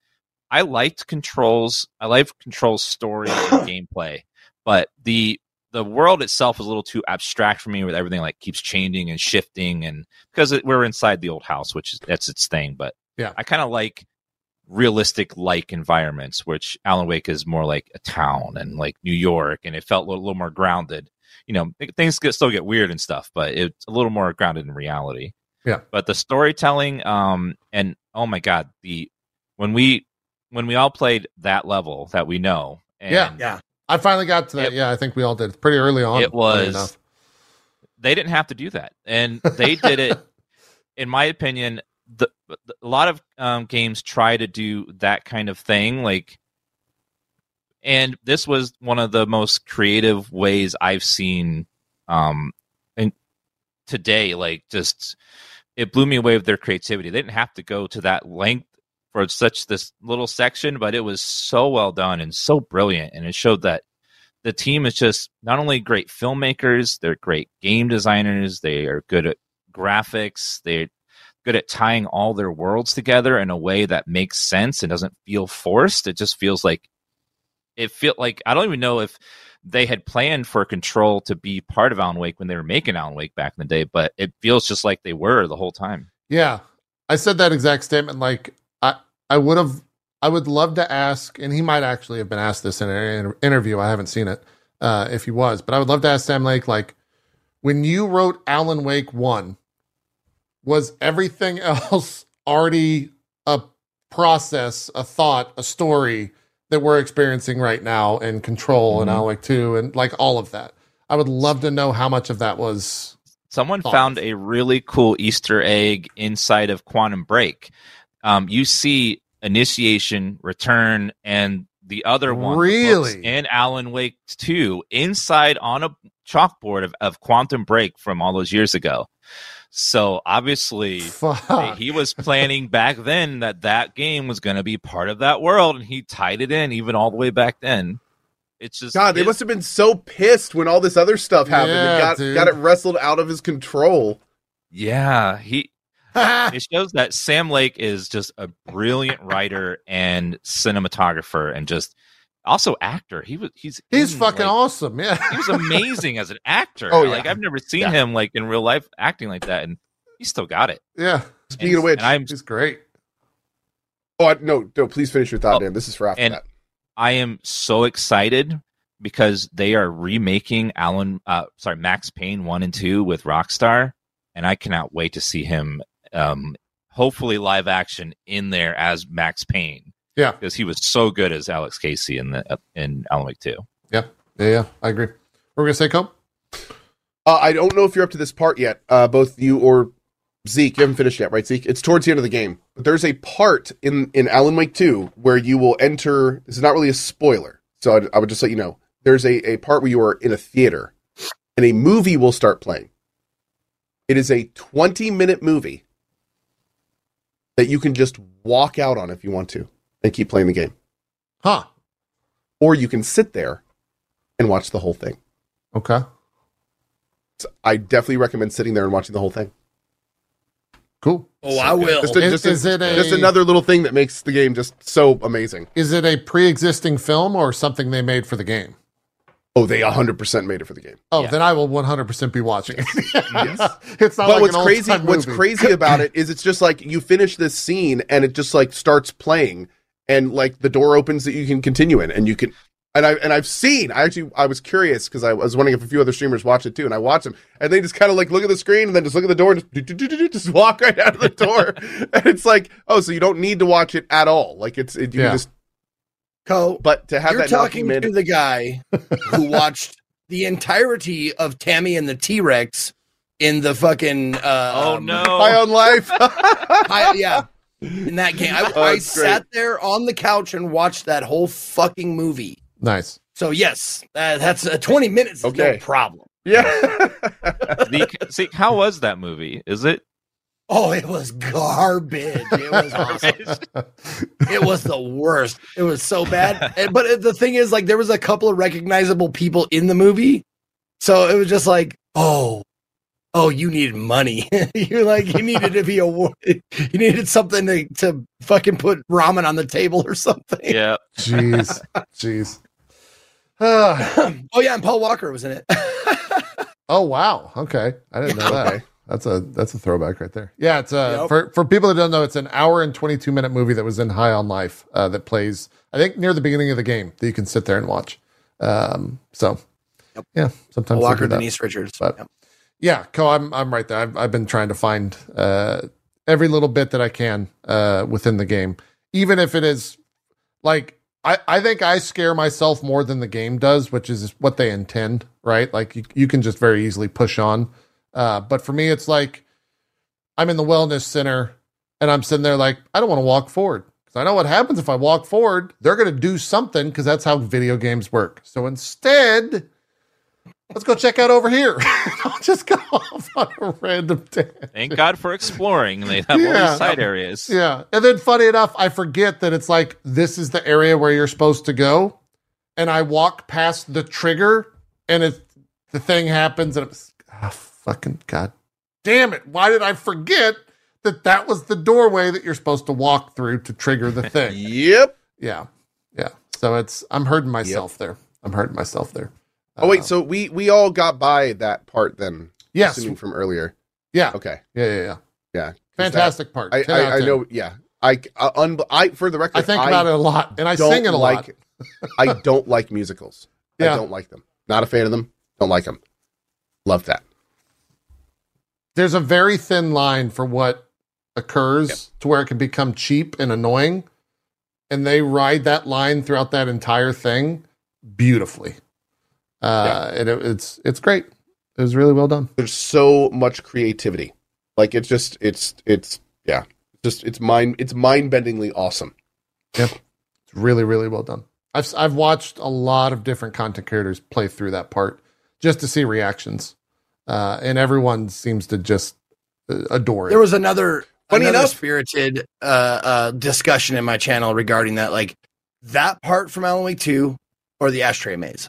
I liked controls I liked controls story and (coughs) gameplay but the the world itself is a little too abstract for me with everything like keeps changing and shifting and because it, we're inside the old house which is that's its thing but Yeah. I kind of like realistic like environments, which Alan Wake is more like a town and like New York, and it felt a little, little more grounded. You know, things get still get weird and stuff, but it's a little more grounded in reality. Yeah. But the storytelling, um, and oh my god, the when we when we all played that level that we know, and Yeah. Yeah. I finally got to that. It- yeah, I think we all did pretty early on. It was- they didn't have to do that, and (laughs) they did it. in my opinion, the, the- a lot of um, games try to do that kind of thing, like, and this was one of the most creative ways I've seen, um, and today, like, just it blew me away with their creativity. They didn't have to go to that length for such this little section, but it was so well done and so brilliant, and it showed that the team is just not only great filmmakers, they're great game designers, they are good at graphics, they're good at tying all their worlds together in a way that makes sense and doesn't feel forced. It just feels like it feel like I don't even know if they had planned for Control to be part of Alan Wake when they were making Alan Wake back in the day, but it feels just like they were the whole time. Yeah, I said that exact statement. Like I, would have, I would love to ask, and he might actually have been asked this in an interview. I haven't seen it, uh, if he was, but I would love to ask Sam Lake, like, when you wrote Alan Wake one, was everything (laughs) else already a process, a thought, a story that we're experiencing right now in Control and Mhm. Alan Wake two, and like all of that? I would love to know how much of that was. Someone Thoughts? found a really cool Easter egg inside of Quantum Break. Um, you see Initiation, Return, and the other one Really? in Alan Wake 2 inside on a chalkboard of, of Quantum Break from all those years ago. So obviously, Fuck. he was planning back then that that game was going to be part of that world, and he tied it in even all the way back then. It's just God, they must have been so pissed when all this other stuff happened Yeah, and got dude. got it wrestled out of his control. Yeah, he (laughs) it shows that Sam Lake is just a brilliant writer and cinematographer, and just also actor. He was he's He's in, fucking like, awesome. Yeah. He was amazing as an (laughs) actor. Oh, yeah. Like I've never seen Yeah. him like in real life acting like that, and he still got it. Yeah. Speaking of which, I'm He's great. oh I, no, no, please finish your thought, Oh, Dan. This is for after and- that. I am so excited because they are remaking Alan, uh, sorry, Max Payne one and two with Rockstar, and I cannot wait to see him, um, hopefully live action in there as Max Payne. Yeah. because he was so good as Alex Casey in the in Alan Wake two. Yeah. Yeah. Yeah. I agree. We're gonna say Cope. Uh, I don't know if you're up to this part yet, uh, both you or Zeke. You haven't finished yet, right, Zeke? It's towards the end of the game. But there's a part in in Alan Wake 2 where you will enter. This is not really a spoiler, so I, I would just let you know. There's a, a part where you are in a theater, and a movie will start playing. It is a 20 minute movie that you can just walk out on if you want to and keep playing the game, Huh. or you can sit there and watch the whole thing. Okay. So I definitely recommend sitting there and watching the whole thing. Cool. Oh, I will. Just, a- Is- just, a- is it a- just another little thing that makes the game just so amazing. Is it a pre-existing film or something they made for the game? Oh, they 100% made it for the game. Oh, Yeah. then I will 100% be watching it. Yes. (laughs) it's not but like what's an crazy old-time what's crazy (laughs) about it is it's just like you finish this scene and it just like starts playing and like the door opens that you can continue in and you can and I and I've seen I actually I was curious because I was wondering if a few other streamers watched it too and I watched them and they just kind of like look at the screen and then just look at the door and just, do, do, do, do, do, just walk (laughs) right out of the door and it's like oh so you don't need to watch it at all like it's it, you Yeah. can just Cohh, but to have you're that talking to the guy who (laughs) watched the entirety of Tammy and the T Rex in the fucking. Uh, Oh um, no! high on life (laughs) I, yeah, in that game, I, (laughs) Oh, I sat there on the couch and watched that whole fucking movie. Nice. So yes, uh, that's uh, twenty minutes. Is Okay. no problem. yeah Zeke, Zeke, how was that movie? Is it? Oh, it was garbage. It was (laughs) awesome. it was the worst. It was so bad. (laughs) And- but the thing is, like, there was a couple of recognizable people in the movie, so it was just like, oh, oh, you needed money. (laughs) You're like you needed to be a you needed something to to fucking put ramen on the table or something. Yeah. Jeez. Jeez. (sighs) Oh yeah, and Paul Walker was in it. oh wow. Okay. I didn't know that. That's a that's a throwback right there. Yeah, it's uh Yep. for for people that don't know, it's an hour and twenty two minute movie that was in High on Life uh, that plays I think near the beginning of the game that you can sit there and watch. Um, so Yep. yeah, sometimes Walker. Denise Richards. But- Yep. Yeah, Cohh, I'm I'm right there. I've I've been trying to find uh every little bit that I can uh within the game, even if it is like I I think I scare myself more than the game does, which is what they intend, right? Like you you can just very easily push on. Uh, but for me, it's like I'm in the wellness center and I'm sitting there like I don't want to walk forward because I know what happens if I walk forward. They're going to do something because that's how video games work. So instead, let's go check out over here. (laughs) I'll just go (laughs) off on a random tangent. Thank God for exploring. They have all these side areas. Yeah. And then funny enough, I forget that it's like this is the area where you're supposed to go. And I walk past the trigger and it the thing happens and it's ah fucking god damn it. Why did I forget that that was the doorway that you're supposed to walk through to trigger the (laughs) thing? yep yeah. Yeah. So it's I'm hurting myself there. I'm hurting myself there. oh wait Uh, so we we all got by that part then yes. assuming from earlier Yeah. okay Yeah, yeah, yeah. yeah Fantastic part. that- 10 I, I, I know yeah I, uh, un, I for the record I think about it a lot and I sing it a like lot. (laughs) I don't like musicals Yeah. I don't like them not a fan of them don't like them love that there's a very thin line for what occurs to where it can become cheap and annoying. And they ride that line throughout that entire thing beautifully. Uh and it, it's it's great. It was really well done. There's so much creativity. Like it's just it's it's yeah. Just it's mind it's mind-bendingly awesome. Yep. it's really really well done. I've i've watched a lot of different content creators play through that part just to see reactions uh and everyone seems to just uh, adore it There was another Funny another enough- spirited uh, uh, discussion in my channel regarding that, like that part from Alan Wake Two or the Ashtray Maze.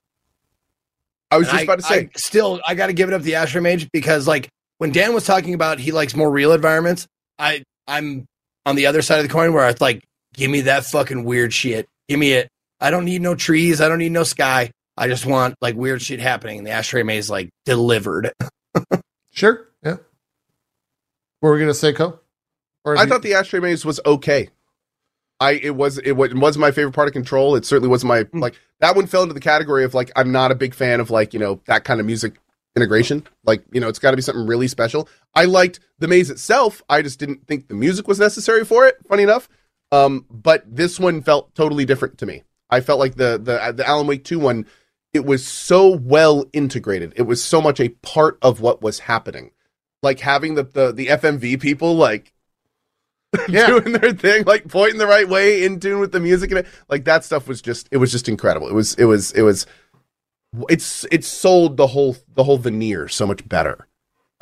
i was And just I- about to say I still, I got to give it up the Ashtray Maze because, like, when Dan was talking about he likes more real environments, I I'm on the other side of the coin where it's like, give me that fucking weird shit. Give me it. I don't need no trees. I don't need no sky. I just want like weird shit happening. And the ashtray maze like delivered. (laughs) Sure. Yeah. What were we gonna say, Cohh? Or I you- thought the ashtray maze was okay. I it was it, wa- it was my favorite part of Control. It certainly was my Hmm. like that one fell into the category of like I'm not a big fan of like you know that kind of music integration. Like you know it's got to be something really special. I liked the maze itself. I just didn't think the music was necessary for it. Funny enough, um, but this one felt totally different to me. I felt like the the the Alan Wake two one. It was so well integrated. It was so much a part of what was happening. Like having the the, the FMV people like (laughs) Yeah. doing their thing, like pointing the right way, in tune with the music, and it, like that stuff was just it was just incredible. It was it was it was it's it sold the whole the whole veneer so much better.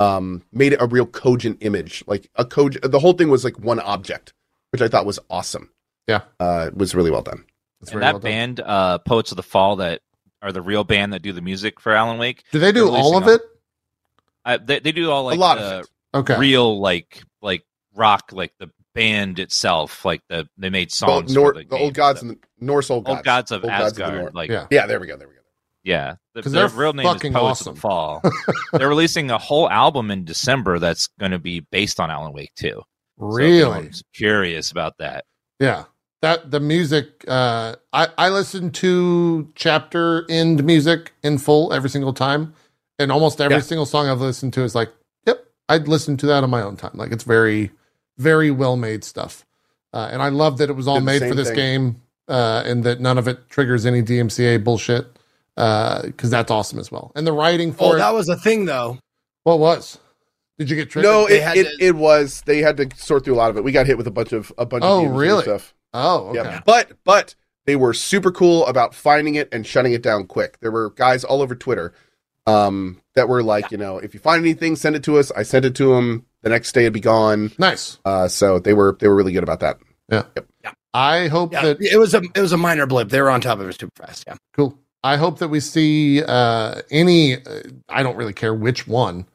Um, made it a real cogent image, like a cogent. The whole thing was like one object, which I thought was awesome. Yeah. uh, it was really well done. That's and that well band, uh, Poets of the Fall, that are the real band that do the music for Alan Wake. Do they do all of releasing it? I, they, they do all like a lot the of it. Okay. real like like rock, like the band itself. Like the they made The, songs. Nor- for the, the old gods and the Norse old gods. old gods of Old gods of the Asgard. Like Yeah. Yeah, there we go. There we go. Yeah, the, 'Cause their they're real name is Poets awesome. of the Fall. (laughs) they're releasing a whole album in December that's going to be based on Alan Wake 2. So Really? anyone's curious about that. Yeah. That the music uh I I listen to chapter end music in full every single time and almost every Yeah. single song I've listened to is like, yep, I'd listen to that on my own time. Like it's very very well made stuff. Uh, and I love that it was all Did made for this thing. game uh and that none of it triggers any DMCA bullshit. Uh cuz that's awesome as well. And the writing for Oh, it that was a thing though. what was? Did you get triggered? No, it, had it, to- it was. They had to sort through a lot of it. We got hit with a bunch of a bunch Oh, of really? stuff. Oh, okay. Yeah, but but they were super cool about finding it and shutting it down quick. There were guys all over Twitter um, that were like, you know, if you find anything, send it to us. I sent it to them. The next day, it'd be gone. Nice. Uh, so they were they were really good about that. Yeah. Yep. yeah. I hope Yeah, that it was a it was a minor blip. They were on top of it super fast. Yeah. Cool. I hope that we see uh, any. Uh, I don't really care which one.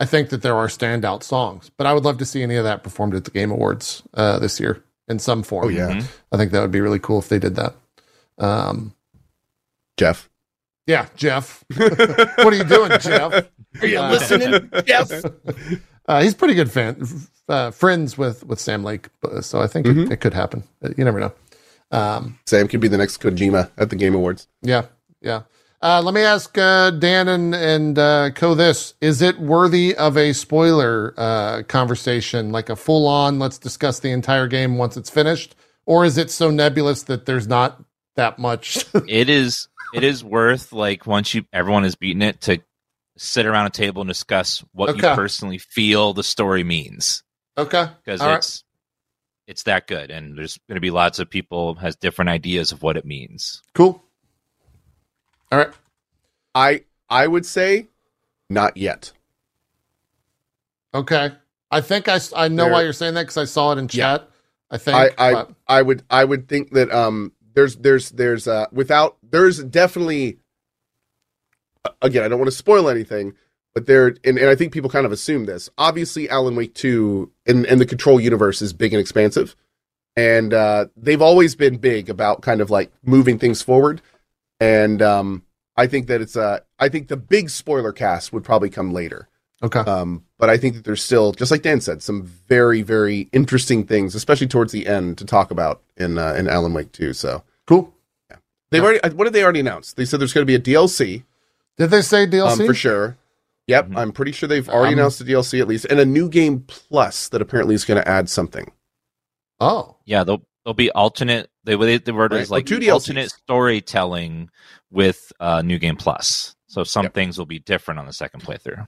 I think that there are standout songs, but I would love to see any of that performed at the Game Awards uh, this year in some form. Oh, yeah. Mhm. I think that would be really cool if they did that. Um, Geoff, yeah, Geoff. (laughs) what are you doing, Geoff? Are you Uh, listening, Geoff? (laughs) Uh, he's pretty good fan, uh, friends with with Sam Lake, so I think Mhm. it, it could happen. Uh, You never know. Um, Sam could be the next Kojima at the Game Awards. Yeah, yeah. Uh, let me ask uh, Dan and and uh, Cohh. This is it worthy of a spoiler uh, conversation, like a full on? Let's discuss the entire game once it's finished, or is it so nebulous that there's not that much? (laughs) it is it is worth like once you everyone has beaten it to sit around a table and discuss what Okay. you personally feel the story means okay, because All right. it's it's that good and there's going to be lots of people has different ideas of what it means cool. All right, I I would say not yet. okay. I think I, I know why you're saying that because I saw it in Yeah. chat. I think. I I, but- I would I would think that um there's there's there's uh without there's definitely again I don't want to spoil anything but there and, and I think people kind of assume this obviously Alan Wake 2 and in the control universe is big and expansive and uh they've always been big about kind of like moving things forward and um I think that it's uh I think the big spoiler cast would probably come later okay. um, but I think that there's still, just like Dan said, some very, very interesting things, especially towards the end, to talk about in uh, in Alan Wake 2. So cool. Yeah. They've already, uh, what did they already announce? They said there's going to be a DLC, Did they say um, DLC? for sure. Yep, Mhm. I'm pretty sure they've already Um, announced the DLC at least, and a new game plus that apparently is going to add something. Oh, yeah they'll there'll be alternate they they the word Right. is Well, like two DLCs. alternate storytelling with uh new game plus so some Yep. things will be different on the second playthrough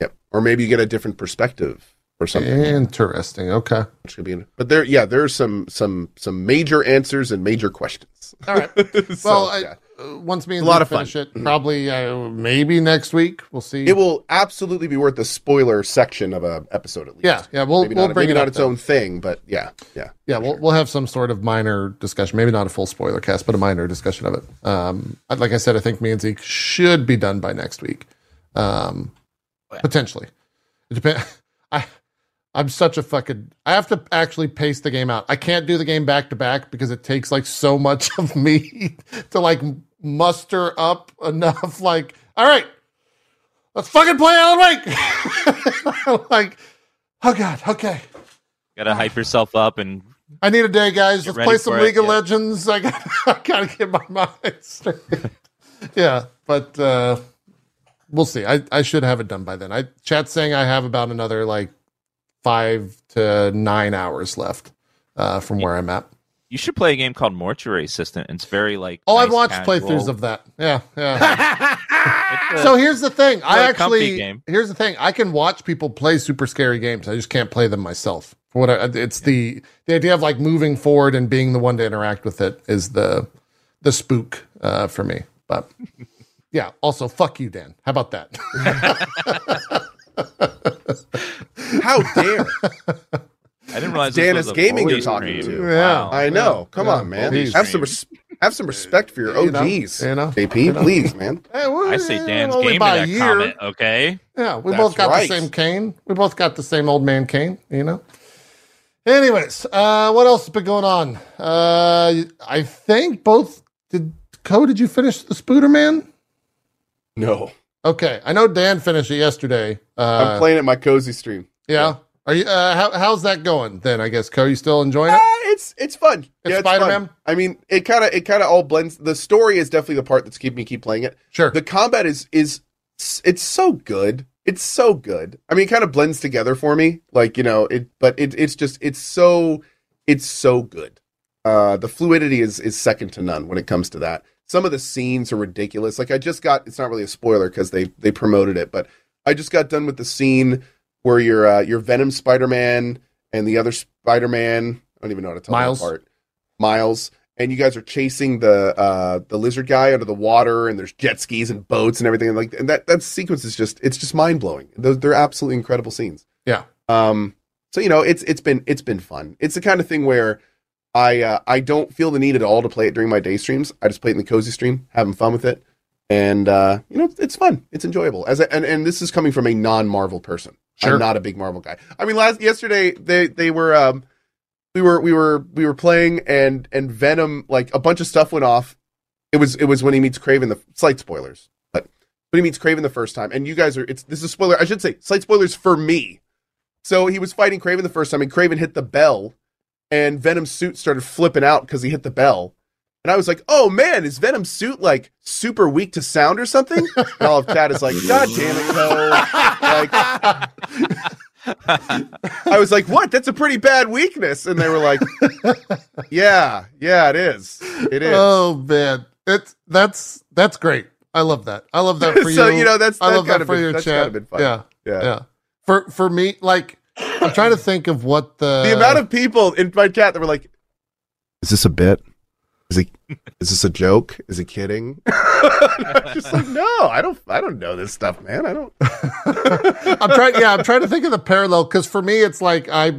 Yep, or maybe you get a different perspective or something. interesting. Okay. Which could be, but there, yeah, there's some some some major answers and major questions. All right. (laughs) So, Well, I, yeah. Uh, once me and A lot Luke of fun. finish it, probably uh, maybe next week. We'll see. it will absolutely be worth the spoiler section of a episode at least. yeah, yeah. We'll maybe we'll not, bring maybe it not up its then. own thing, but yeah, yeah. Yeah, we'll we'll have some sort of minor discussion. Maybe not a full spoiler cast, but a minor discussion of it. Um, like I said, I think me and Zeke should be done by next week. Um, Oh, yeah. potentially. It depends. (laughs) I I'm such a fucking. I have to actually pace the game out. I can't do the game back to back because it takes like so much (laughs) of me to like muster up (laughs) enough. Like, all right, let's fucking play Alan Wake. (laughs) like, oh god, okay. Gotta hype yourself up and I need a day, guys. Let's play some for it, League of yeah. Legends. I got, (laughs) I gotta get my mind straight. yeah, but uh, we'll see. I, I should have it done by then. I chat's saying I have about another like five to nine hours left uh, from where I'm at. You should play a game called Mortuary Assistant. It's very like Oh, I've watched casual. playthroughs of that. Yeah, yeah. (laughs) A- so here's the thing. I actually game. here's the thing. I can watch people play super scary games. I just can't play them myself. For what I, it's the the idea of like moving forward and being the one to interact with it is the the spook uh, for me. But (laughs) yeah. Also, fuck you, Dan. How about that? (laughs) How dare? I didn't realize Dan is gaming you're talking stream. to. Yeah. I know. Come Yeah. on, man. Jeez. Have some res- have some respect for your You know, OGs. you know, JP, you know. please, man. (laughs) Hey, well, I say Dan's only game to that year. comment. Okay, Yeah, we That's both got right. the same cane. We both got the same old man cane, you know? Anyways, uh, what else has been going on? Uh, I think both did Cohh, did you finish the Spooder Man? No, Okay. I know Dan finished it yesterday. Uh, I'm playing at my cozy stream. yeah. Are you uh how, how's that going then? I guess Cohh, you still enjoying it? it's it's fun. It's yeah, it's Spider-Man? fun. I mean, it kind of it kind of all blends. The story is definitely the part that's keeping me keep playing it. Sure. The combat is is it's so good. It's so good. I mean, it kind of blends together for me. Like you know, it. But it, it's just it's so it's so good. Uh, the fluidity is is second to none when it comes to that. Some of the scenes are ridiculous. Like I just got. It's not really a spoiler because they they promoted it, but I just got done with the scene where you're uh, you're Venom Spider Man and the other Spider Man. I don't even know how to tell Miles. that part. Miles, and you guys are chasing the uh, the lizard guy under the water, and there's jet skis and boats and everything. And like and that that sequence is just it's just mind blowing. Those they're absolutely incredible scenes. Yeah. Um. So you know it's it's been it's been fun. It's the kind of thing where. I uh, I don't feel the need at all to play it during my day streams. I just play it in the cozy stream, having fun with it, and uh, you know it's fun, it's enjoyable. As and and this is coming from a non Marvel person. Sure. I'm not a big Marvel guy. I mean, last yesterday they they were um we were we were we were playing and and Venom like a bunch of stuff went off. It was it was when he meets Kraven. The slight spoilers, but when he meets Kraven the first time, and you guys are it's this is a spoiler. I should say slight spoilers for me. So he was fighting Kraven the first time, and Kraven hit the bell, and Venom's suit started flipping out because he hit the bell. And I was like, "Oh man, is Venom's suit like super weak to sound or something?" And all of chat is like, "God damn it, Cohh!" (laughs) Like, I was like, "What? That's a pretty bad weakness." And they were like, "Yeah, yeah, it is. It is." Oh man. It's that's that's great. I love that. I love that (laughs) for you. so you. know that's I love that for been, your chat. kind of been fun. Yeah. yeah. Yeah. For for me, like I'm trying to think of what the The amount of people in my chat that were like, "Is this a bit? Is he? Is this a joke? Is he kidding?" I'm just like, "No, I don't. I don't know this stuff, man. I don't." (laughs) I'm trying. Yeah, I'm trying to think of the parallel because for me, it's like I,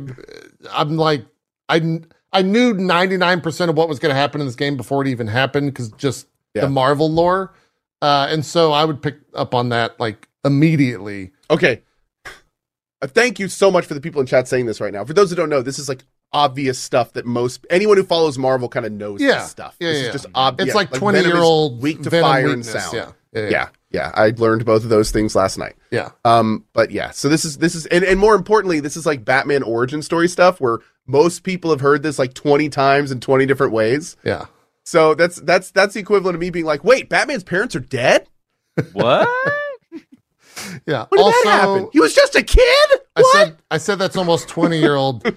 I'm like I, I knew 99 percent of what was going to happen in this game before it even happened because just Yeah. the Marvel lore, uh, and so I would pick up on that like immediately. Okay. Uh, thank you so much for the people in chat saying this right now. For those who don't know, this is like obvious stuff that most anyone who follows Marvel kind of knows Yeah. this stuff. Yeah, this yeah. is just obvious. It's like 20 year old weak to fire and sound. Yeah, yeah, Yeah, yeah. I learned both of those things last night. yeah. Um, but yeah, so this is this is and, and more importantly, this is like Batman origin story stuff where most people have heard this like 20 times in 20 different ways. yeah. So that's that's that's the equivalent of me being like, wait, Batman's parents are dead? what? (laughs) Yeah. When did also, that happen? He was just a kid? I What? said I said that's almost 20 year old. (laughs)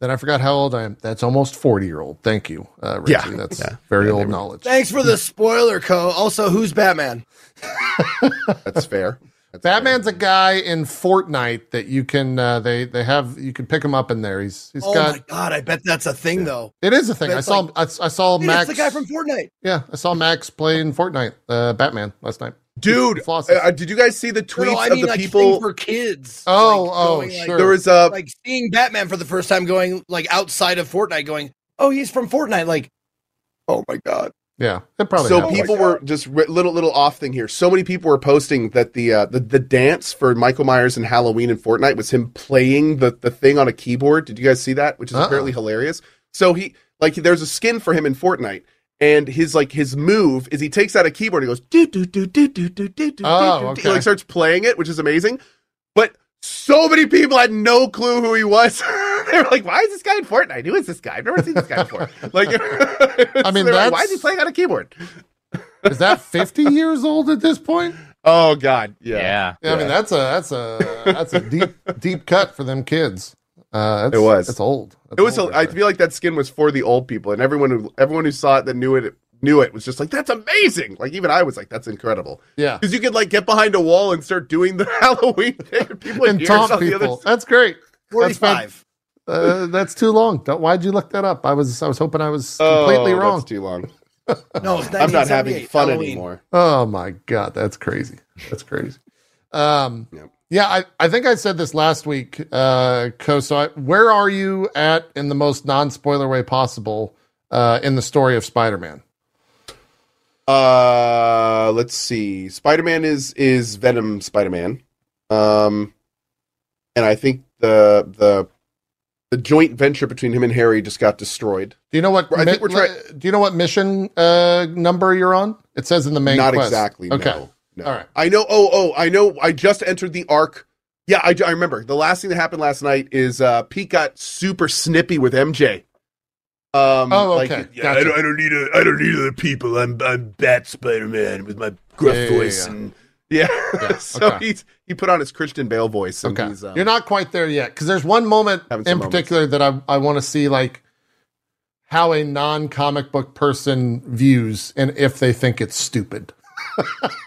then I forgot how old I am. That's almost 40 year old. Thank you, uh, Richie. Yeah, That's yeah. very Yeah, old knowledge. Thanks for the spoiler, Cohh. Also, who's Batman? (laughs) that's fair. That's Batman's a guy in Fortnite that you can uh, they they have you can pick him up in there. He's he's Oh got Oh my god, I bet that's a thing though. it is a thing. I That's saw like- I, I saw Hey, Max it's the guy from Fortnite. yeah I saw Max playing Fortnite uh, Batman last night. Dude, uh, did you guys see the tweets no, I of the like people? for kids. Oh, Like, oh, going, like- sure. there was a like seeing Batman for the first time going like outside of Fortnite going, oh, he's from Fortnite. Like, oh my god. Yeah, it probably. so happened. people were just ri- little little off thing here. So many people were posting that the uh, the the dance for Michael Myers and Halloween and Fortnite was him playing the the thing on a keyboard. Did you guys see that? Which is Uh-uh. apparently hilarious. So he like there's a skin for him in Fortnite. And his like his move is he takes out a keyboard and goes do do do do do do do do Oh, do, okay. do, like starts playing it, which is amazing. But so many people had no clue who he was. (laughs) they were like, "Why is this guy in Fortnite? Who is this guy? I've never seen this guy before." (laughs) Like, (laughs) I mean, why that's- is he playing on a keyboard? is that fifty years old at this point? Oh God, Yeah. yeah. Yeah, I mean Yeah. that's a that's a that's a deep deep cut for them kids. Uh, It was. It's old. That's It was. old I right there. feel like that skin was for the old people, and everyone who everyone who saw it that knew it knew it was just like, "That's amazing!" Like even I was like, "That's incredible," yeah. because you could like get behind a wall and start doing the (laughs) Halloween thing, and people And would taunt on the other people. That's great. That's fan- 45. Uh, that's too long. Don't, why'd you look that up? I was I was hoping I was Oh, completely wrong. That's too long. (laughs) No, I'm not having fun Halloween. anymore. Oh my god, that's crazy. That's crazy. Um, Yep. Yeah, I, I think I said this last week, uh, Cohh. So, I, where are you at in the most non spoiler way possible uh, in the story of Spider Man? Uh, let's see. Spider Man is is Venom Spider Man, um, and I think the the the joint venture between him and Harry just got destroyed. Do you know what? I think we're try- do you know what mission uh, number you're on? It says in the main. Not quest. exactly. Okay. No, no. All right. I know. Oh, oh, I know. I just entered the arc. Yeah, I, I remember. The last thing that happened last night is uh, Pete got super snippy with MJ. Um, Oh, like, okay. yeah, Gotcha. I, don't, I don't need a, I don't need other people. I'm, I'm Bat Spider Man with my gruff Yeah, voice yeah. and yeah. (laughs) Yeah, so okay. he's he put on his Christian Bale voice. And Okay, he's, um, you're not quite there yet because there's one moment in moments. particular that I I want to see like how a non comic book person views and if they think it's stupid. (laughs)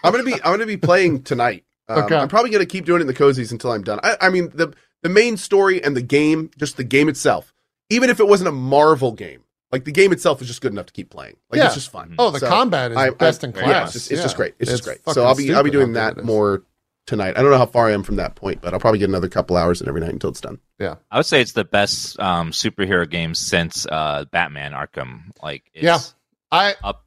I'm gonna be I'm gonna be playing tonight. Um, Okay. I'm probably gonna keep doing it in the cozies until I'm done. I, I mean the the main story and the game, just the game itself, even if it wasn't a Marvel game, like the game itself is just good enough to keep playing. Like Yeah. it's just fun. Oh, the So, combat is I- I- best in yeah, class. it's just, it's just great. It's, just great. So I'll be I'll be doing that more tonight. I don't know how far I am from that point, but I'll probably get another couple hours in every night until it's done. Yeah, I would say it's the best um, superhero game since uh, Batman Arkham. Like, it's Yeah, I Up-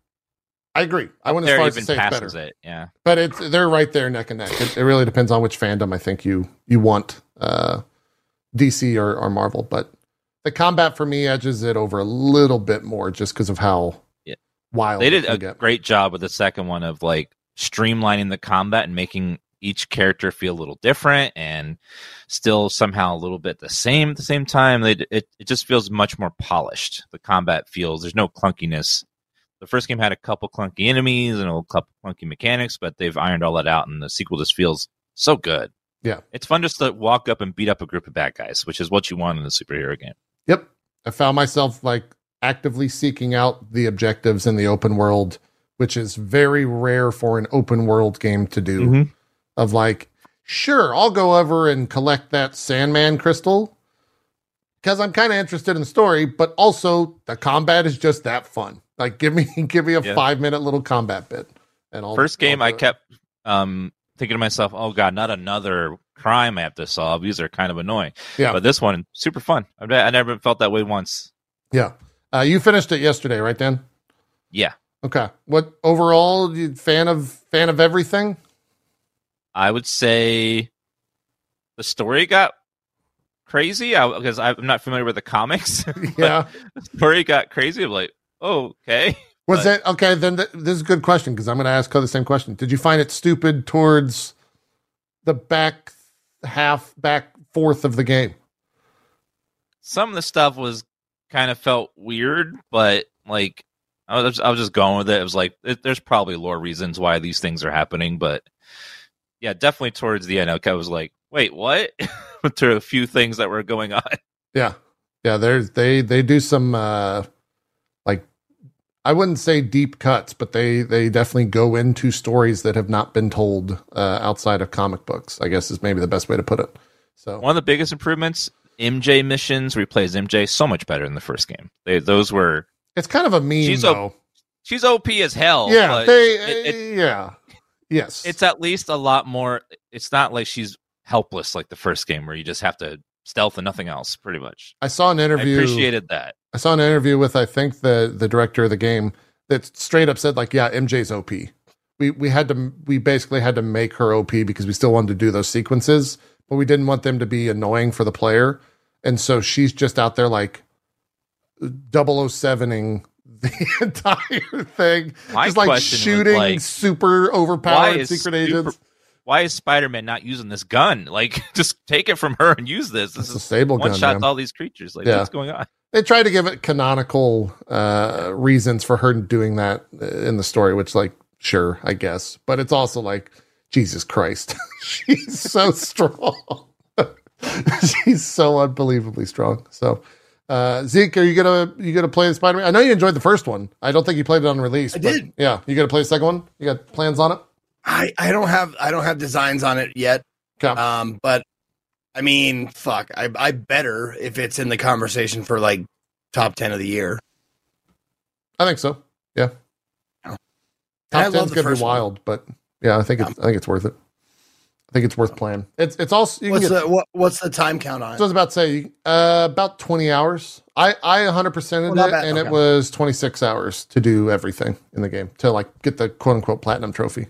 I agree. I went as far as to say it's better, it. Yeah. but it's they're right there neck and neck. It, it really depends on which fandom I think you you want, uh, DC or, or Marvel. But the combat for me edges it over a little bit more just because of how Yeah. wild They did a get. great job with the second one of like streamlining the combat and making each character feel a little different and still somehow a little bit the same at the same time. They, it, it just feels much more polished. The combat feels, there's no clunkiness. The first game had a couple clunky enemies and a couple clunky mechanics, but they've ironed all that out, and the sequel just feels so good. Yeah. It's fun just to walk up and beat up a group of bad guys, which is what you want in a superhero game. Yep. I found myself like actively seeking out the objectives in the open world, which is very rare for an open world game to do. Mhm. Of like, sure, I'll go over and collect that Sandman crystal because I'm kind of interested in the story, but also the combat is just that fun. Like, give me (laughs) give me a Yeah. five minute little combat bit. And I'll, First game, I'll I kept um, thinking to myself, "Oh God, not another crime I have to solve. These are kind of annoying." Yeah. But this one, super fun. I've I never felt that way once. yeah. Uh, you finished it yesterday, right, Dan? Yeah, Okay. What overall you fan of fan of everything? I would say the story got crazy because I'm not familiar with the comics. (laughs) Yeah. the story got crazy. I'm like, okay. (laughs) Was But- it okay? Then th- this is a good question because I'm going to ask her the same question. Did you find it stupid towards the back half, back fourth of the game? Some of the stuff was kind of felt weird, but like I was, I was just going with it. It was like it, there's probably lore reasons why these things are happening, but yeah, definitely towards the end, I was like, wait, what? (laughs) to a few things that were going on. Yeah, yeah. There's they they do some uh I wouldn't say deep cuts, but they they definitely go into stories that have not been told uh, outside of comic books. I guess is maybe the best way to put it. So One of the biggest improvements, MJ missions, where he plays MJ, so much better in the first game. They, those were it's kind of a meme She's though. she's OP as hell. yeah, they it- it- yeah. Yes. it's at least a lot more. It's not like she's helpless like the first game where you just have to stealth and nothing else. Pretty much. I saw an interview. I appreciated that. I saw an interview with I think the the director of the game that straight up said like, yeah, MJ's OP. We we had to we basically had to make her OP because we still wanted to do those sequences, but we didn't want them to be annoying for the player. And so she's just out there like 007ing the (laughs) entire thing. My just like shooting like, super overpowered secret super- agents. Why is Spider Man not using this gun? (laughs) Like, just take it from her and use this. This It's a is sable one gun. shot man. all these creatures. Like, Yeah. what's going on? they try to give it canonical uh reasons for her doing that in the story which like sure i guess but it's also like jesus christ (laughs) she's so (laughs) strong she's so unbelievably strong so uh xeet are you gonna you gonna play the spider-man i know you enjoyed the first one i don't think you played it on release I but did. yeah you gonna play the second one you got plans on it I, I don't have I don't have designs on it yet. okay Um, but I mean, fuck, I I better if it's in the conversation for like top ten of the year. i think so yeah top I love 10's the gonna be first one. wild but yeah i think it's i think it's worth it i think it's worth playing it's it's also you can What's get the what, what's the time count on It? So I was about to say uh, about 20 hours. I I 100% Well, it, bad, and okay. it was 26 hours to do everything in the game to like get the quote unquote platinum trophy.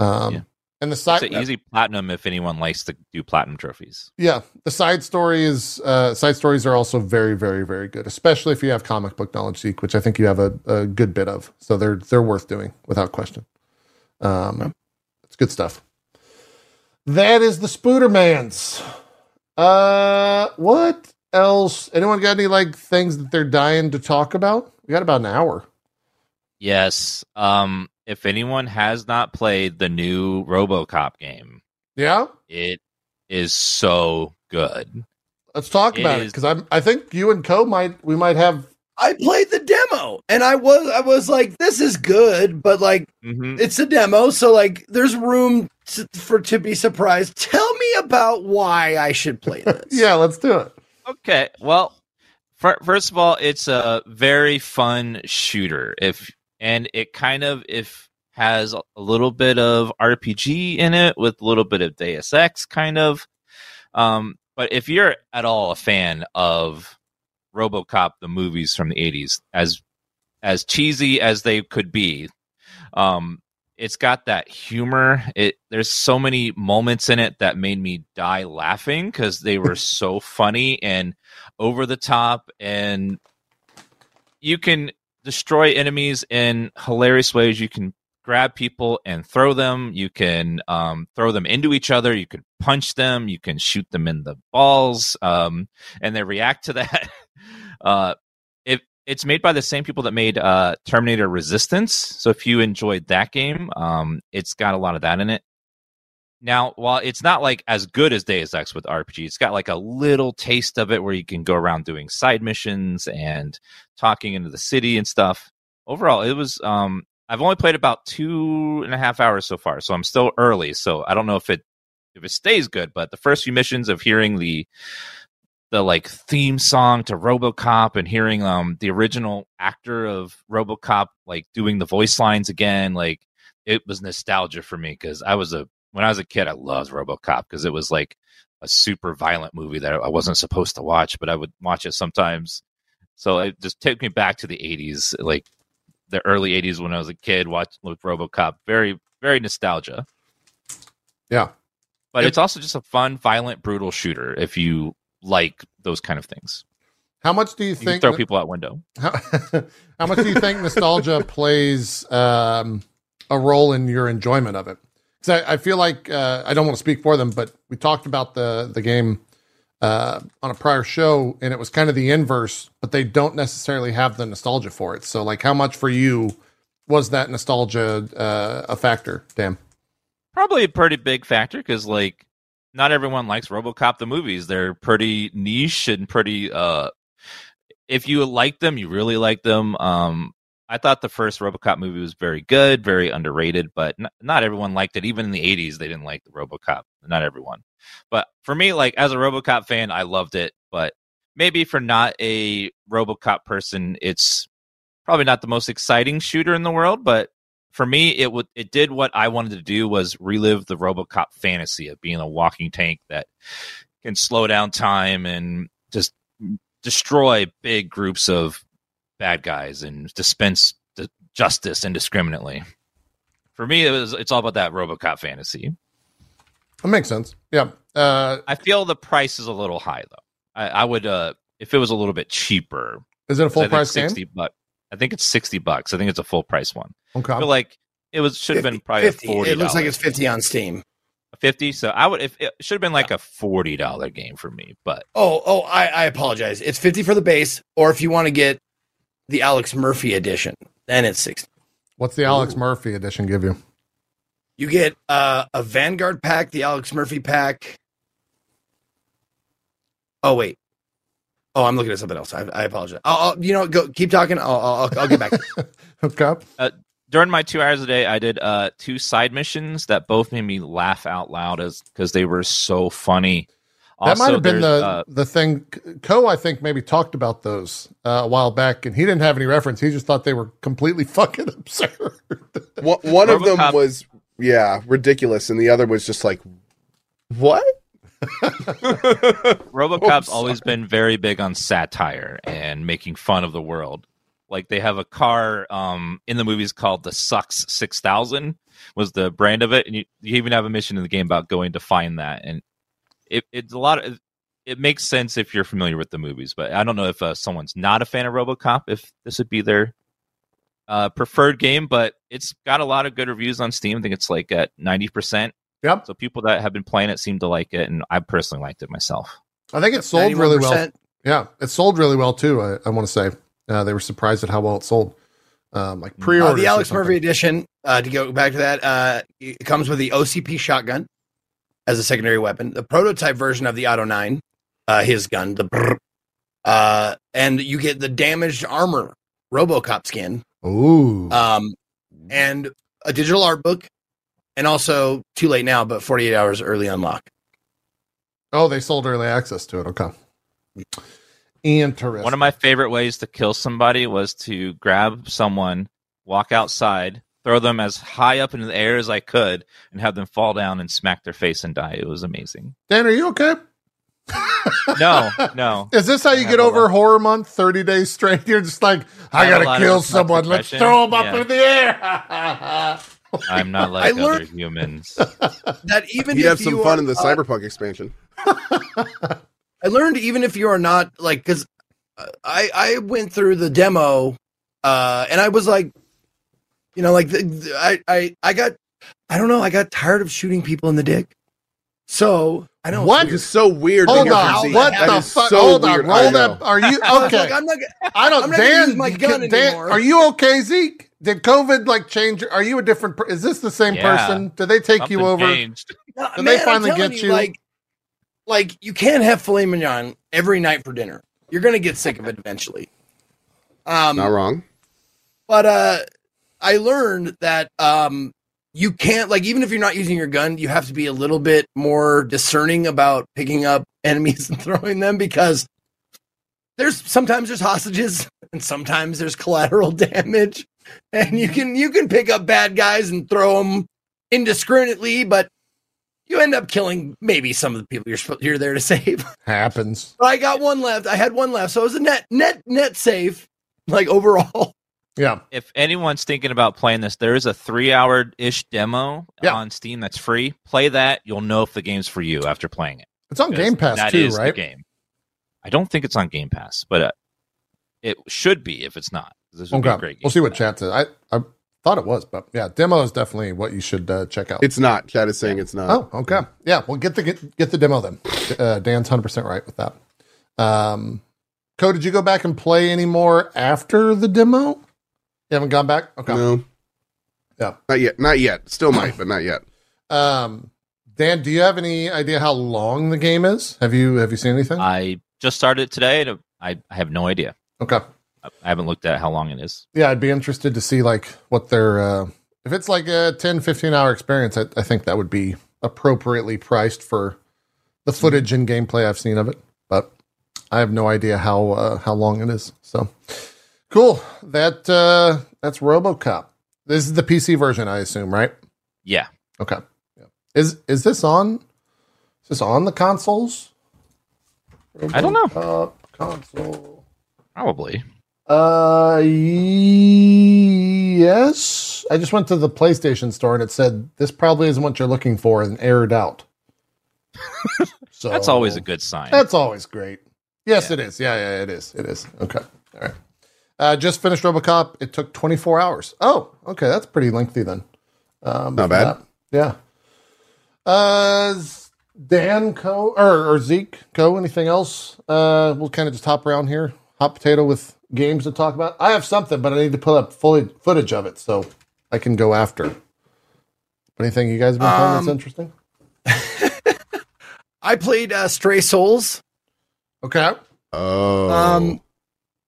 Um, Yeah. And the It's side, an easy platinum if anyone likes to do platinum trophies. yeah, the side story is uh, side stories are also very very very good, especially if you have comic book knowledge, Xeet, which I think you have a, a good bit of. So they're they're worth doing without question. Um, it's good stuff. That is the Spoodermans. Uh, what else? Anyone got any like things that they're dying to talk about? We got about an hour. Yes. Um, if anyone has not played the new RoboCop game, Yeah, it is so good. let's talk It about it because I'm. I think you and Cohh might we might have. I played the demo and I was I was like, this is good, but like hmm it's a demo, so like there's room to, for to be surprised. Tell me about why I should play (laughs) this. Yeah, let's do it. Okay. Well, fir- first of all, it's a very fun shooter. If and it kind of if has a little bit of RPG in it with a little bit of Deus Ex kind of. Um, but if you're at all a fan of RoboCop the movies from the 80s as as cheesy as they could be, um it's got that humor. It there's so many moments in it that made me die laughing because they were (laughs) so funny and over the top, and you can destroy enemies in hilarious ways. You can grab people and throw them. You can um, throw them into each other. You can punch them. You can shoot them in the balls, um, and they react to (laughs) that. uh, it it's made by the same people that made uh, Terminator Resistance. So if you enjoyed that game, um, it's got a lot of that in it. Now, while it's not like as good as Deus Ex with RPG, it's got like a little taste of it where you can go around doing side missions and talking into the city and stuff. Overall, it was. Um, I've only played about two and a half hours so far, so I'm still early. So I don't know if it if it stays good, but the first few missions of hearing the the like theme song to RoboCop and hearing um the original actor of RoboCop like doing the voice lines again, like it was nostalgia for me because I was a when I was a kid I loved RoboCop because it was like a super violent movie that I wasn't supposed to watch, but I would watch it sometimes. So it just took me back to the '80s, like the early '80s when I was a kid. Watch with RoboCop, very very nostalgia. Yeah. But Yep. it's also just a fun, violent, brutal shooter if you like those kind of things. How much do you You think? throw people out window. (laughs) How, how much do you think nostalgia plays um, a role in your enjoyment of it? Because I, I feel like uh, I don't want to speak for them, but we talked about the the game uh, on a prior show, and it was kind of the inverse. But they don't necessarily have the nostalgia for it. So, like, how much for you was that nostalgia uh, a factor? Damn. Probably a pretty big factor because like not everyone likes RoboCop the movies. They're pretty niche and pretty. uh If you like them, you really like them. Um I thought the first RoboCop movie was very good, very underrated, but n- not everyone liked it. Even in the '80s, they didn't like the RoboCop. Not everyone, but for me, like as a RoboCop fan, I loved it. But maybe for not a RoboCop person, it's probably not the most exciting shooter in the world. But for me, it would it did what I wanted to do was relive the RoboCop fantasy of being a walking tank that can slow down time and just destroy big groups of bad guys and dispense the justice indiscriminately. For me, it was it's all about that RoboCop fantasy. That makes sense. Yeah. Uh, I feel the price is a little high though. I, I would uh if it was a little bit cheaper. is it a full I think price game? sixty bucks. I think it's sixty bucks. I think it's a full price one. Okay. I feel like it was should have been probably 50. forty. It looks like it's 50 on Steam. fifty. So I would if it should have been like a forty dollar game for me. But Oh, oh, I, I apologize. It's 50 for the base, or if you want to get the Alex Murphy edition, then it's 60. What's the Alex Murphy edition give you? You get uh, a Vanguard pack, the Alex Murphy pack. Oh wait. Oh, I'm looking at something else. I, I apologize. I'll, I'll, you know, go keep talking. I'll, I'll, I'll get back. (laughs) Okay. during my two hours a day, I did uh two side missions that both made me laugh out loud as because they were so funny. That might have been the uh, the thing. Cohh, I think, maybe talked about those uh, a while back, and he didn't have any reference. He just thought they were completely (laughs) fucking absurd. One, one of them was yeah ridiculous, and the other was just like what? (laughs) RoboCop's Oops. always been very big on satire and making fun of the world. Like they have a car um, in the movies called the Sucks Six Thousand was the brand of it, and you, you even have a mission in the game about going to find that. And it, it's a lot of it makes sense if you're familiar with the movies, but I don't know if uh, someone's not a fan of RoboCop if this would be their uh, preferred game. But it's got a lot of good reviews on Steam. I think it's like at ninety percent. Yep. So people that have been playing it seem to like it, and I personally liked it myself. I think it sold really well. Yeah, it sold really well too. I, I want to say uh, they were surprised at how well it sold. Um, like pre Uh, order. the Alex Murphy edition, uh, to go back to that, uh, it comes with the OCP shotgun as a secondary weapon, the prototype version of the Auto 9, uh, his gun, the brrr, uh, and you get the damaged armor Robocop skin, Ooh, um, and a digital art book, and also too late now, but 48 hours early unlock. oh, they sold early access to it. Okay, interesting. One of my favorite ways to kill somebody was to grab someone, walk outside, throw them as high up in the air as I could, and have them fall down and smack their face and die. It was amazing. Dan, are you okay? No, no. (laughs) Is this how you get have a over lot- horror month? Thirty days straight. You're just like, I, I gotta kill someone. Let's throw them up Yeah. in the air. (laughs) I'm not I like other learned- humans. (laughs) That even He'd if have some you fun are, in the uh, cyberpunk expansion. I learned even if you are not like because I I went through the demo uh and I was like you know like the, the- I I I got I don't know I got tired of shooting people in the dick so I know it's What? Which is so weird. Hold on. Xeet. What That the fuck? so Hold on. Roll that. Are you (laughs) I okay? like, I'm not I don't. I'm not gonna Dan, use my gun Dan, anymore. are you okay, Xeet? Did COVID like change? Are you a different? Per- is this the same Yeah. person? Did they take you over? changed. No, Did they finally telling get you? Like, like you can't have filet mignon every night for dinner. You're gonna get sick of it eventually. Um, Not wrong. but uh, I learned that um, you can't like even if you're not using your gun, you have to be a little bit more discerning about picking up (laughs) enemies and throwing them because there's sometimes there's hostages (laughs) and sometimes there's collateral (laughs) damage, and you can you can pick up bad guys and throw them indiscriminately, but you end up killing maybe some of the people you're you're there to save. Happens. But I got one left. I had one left, so it was a net net net safe, like overall. Yeah. If anyone's thinking about playing this, there is a three-hour ish demo Yeah. on Steam that's free. Play that; you'll know if the game's for you after playing it. It's on Game Pass that too, is the right? game. I don't think it's on Game Pass, but uh, it should be if it's not. This would be a great game. We'll see what that. chat says. I I thought it was, but yeah, demo is definitely what you should uh, check out. It's not. Chad is saying it's not. Oh, okay. Yeah, well, get the get, get the demo then. Uh, Dan's hundred percent right with that. Um, Cohh, did you go back and play any more after the demo? You haven't gone back. Okay. No. Yeah. Not yet. Not yet. Still might, but not yet. (clears throat) Um, Dan, do you have any idea how long the game is? Have you have you seen anything? I just started it today. and I I have no idea. okay. I haven't looked at how long it is. Yeah, I'd be interested to see like what their uh, if it's like a 10, 15 hour experience. I, I think that would be appropriately priced for the footage and gameplay I've seen of it. But I have no idea how uh, how long it is. So cool. That uh, that's RoboCop. This is the PC version, I assume, right? Yeah, Okay. Yeah. Is is this on? Is this on the consoles? I don't know. Console. probably. Uh, Yes. I just went to the PlayStation store and it said this probably isn't what you're looking for and aired out. so (laughs) That's always a good sign. That's always great. Yes, Yeah. it is. Yeah, yeah, it is. It is. Okay. All right. Uh, just finished RoboCop. It took 24 hours. Oh, okay. That's pretty lengthy then. Um, Not bad. that. Yeah. Uh, Dan Cohh or, or Xeet Cohh. Anything else? Uh, we'll kind of just hop around here. Hot potato with games to talk about. I have something, but I need to pull up fully footage of it so I can go after. Anything you guys have been playing that's Um, interesting? (laughs) I played uh, Stray Souls. Okay. Oh. Um,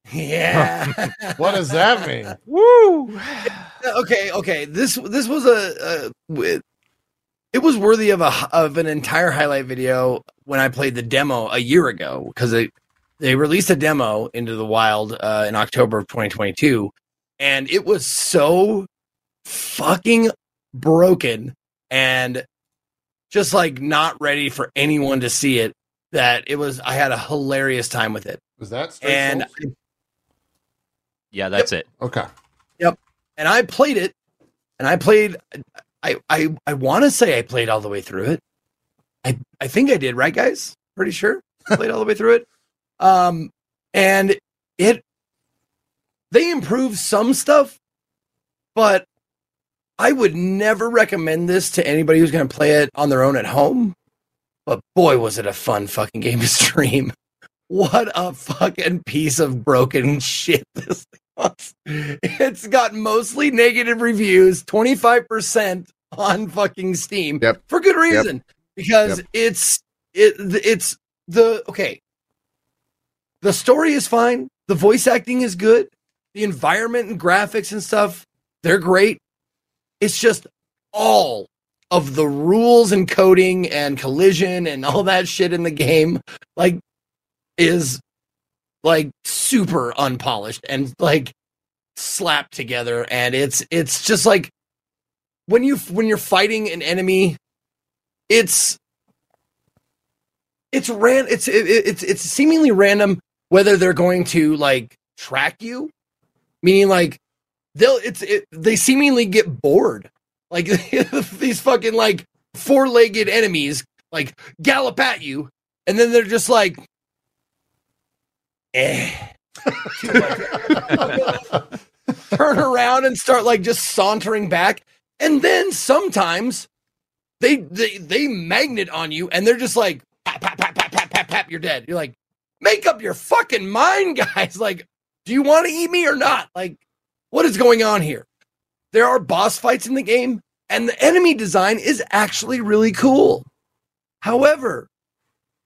(laughs) yeah. What does that mean? (laughs) Woo! okay, okay. This this was a, a it was worthy of a of an entire highlight video when I played the demo a year ago because they they released a demo into the wild uh, in October of 2022, and it was so fucking broken and just like not ready for anyone to see it that it was I had a hilarious time with it Was that straight and Souls? Yeah, that's it. Okay. Yep. And I played it, and I played. I I I want to say I played all the way through it. I I think I did, right, guys? Pretty sure I played all the way through it. Um, and it they improved some stuff, but I would never recommend this to anybody who's going to play it on their own at home. But boy, was it a fun fucking (laughs) game to stream! What a fucking piece of broken (laughs) shit this It's got mostly negative reviews, 25% on fucking Steam. Yep. For good reason. Because Yep. it's it it's the okay. The story is fine. The voice acting is good. The environment and graphics and stuff, they're great. It's just all of the rules and coding and collision and all that shit in the game like is like super unpolished and like slapped together. And it's it's just like when you when you're fighting an enemy it's it's ran it's it, it's it's seemingly random whether they're going to like track you. Meaning like they'll it's it, they seemingly get bored. Like (laughs) these fucking like four-legged enemies like gallop at you and then they're just like eh. (laughs) Turn around and start like just sauntering back. And then sometimes they they they magnet on you and they're just like pap pap pap pap pap pap, pap you're dead. You're like make up your fucking mind (laughs) guys. Like do you want to eat me or not? Like what is going on here? There are boss fights in the game and the enemy design is actually really cool. However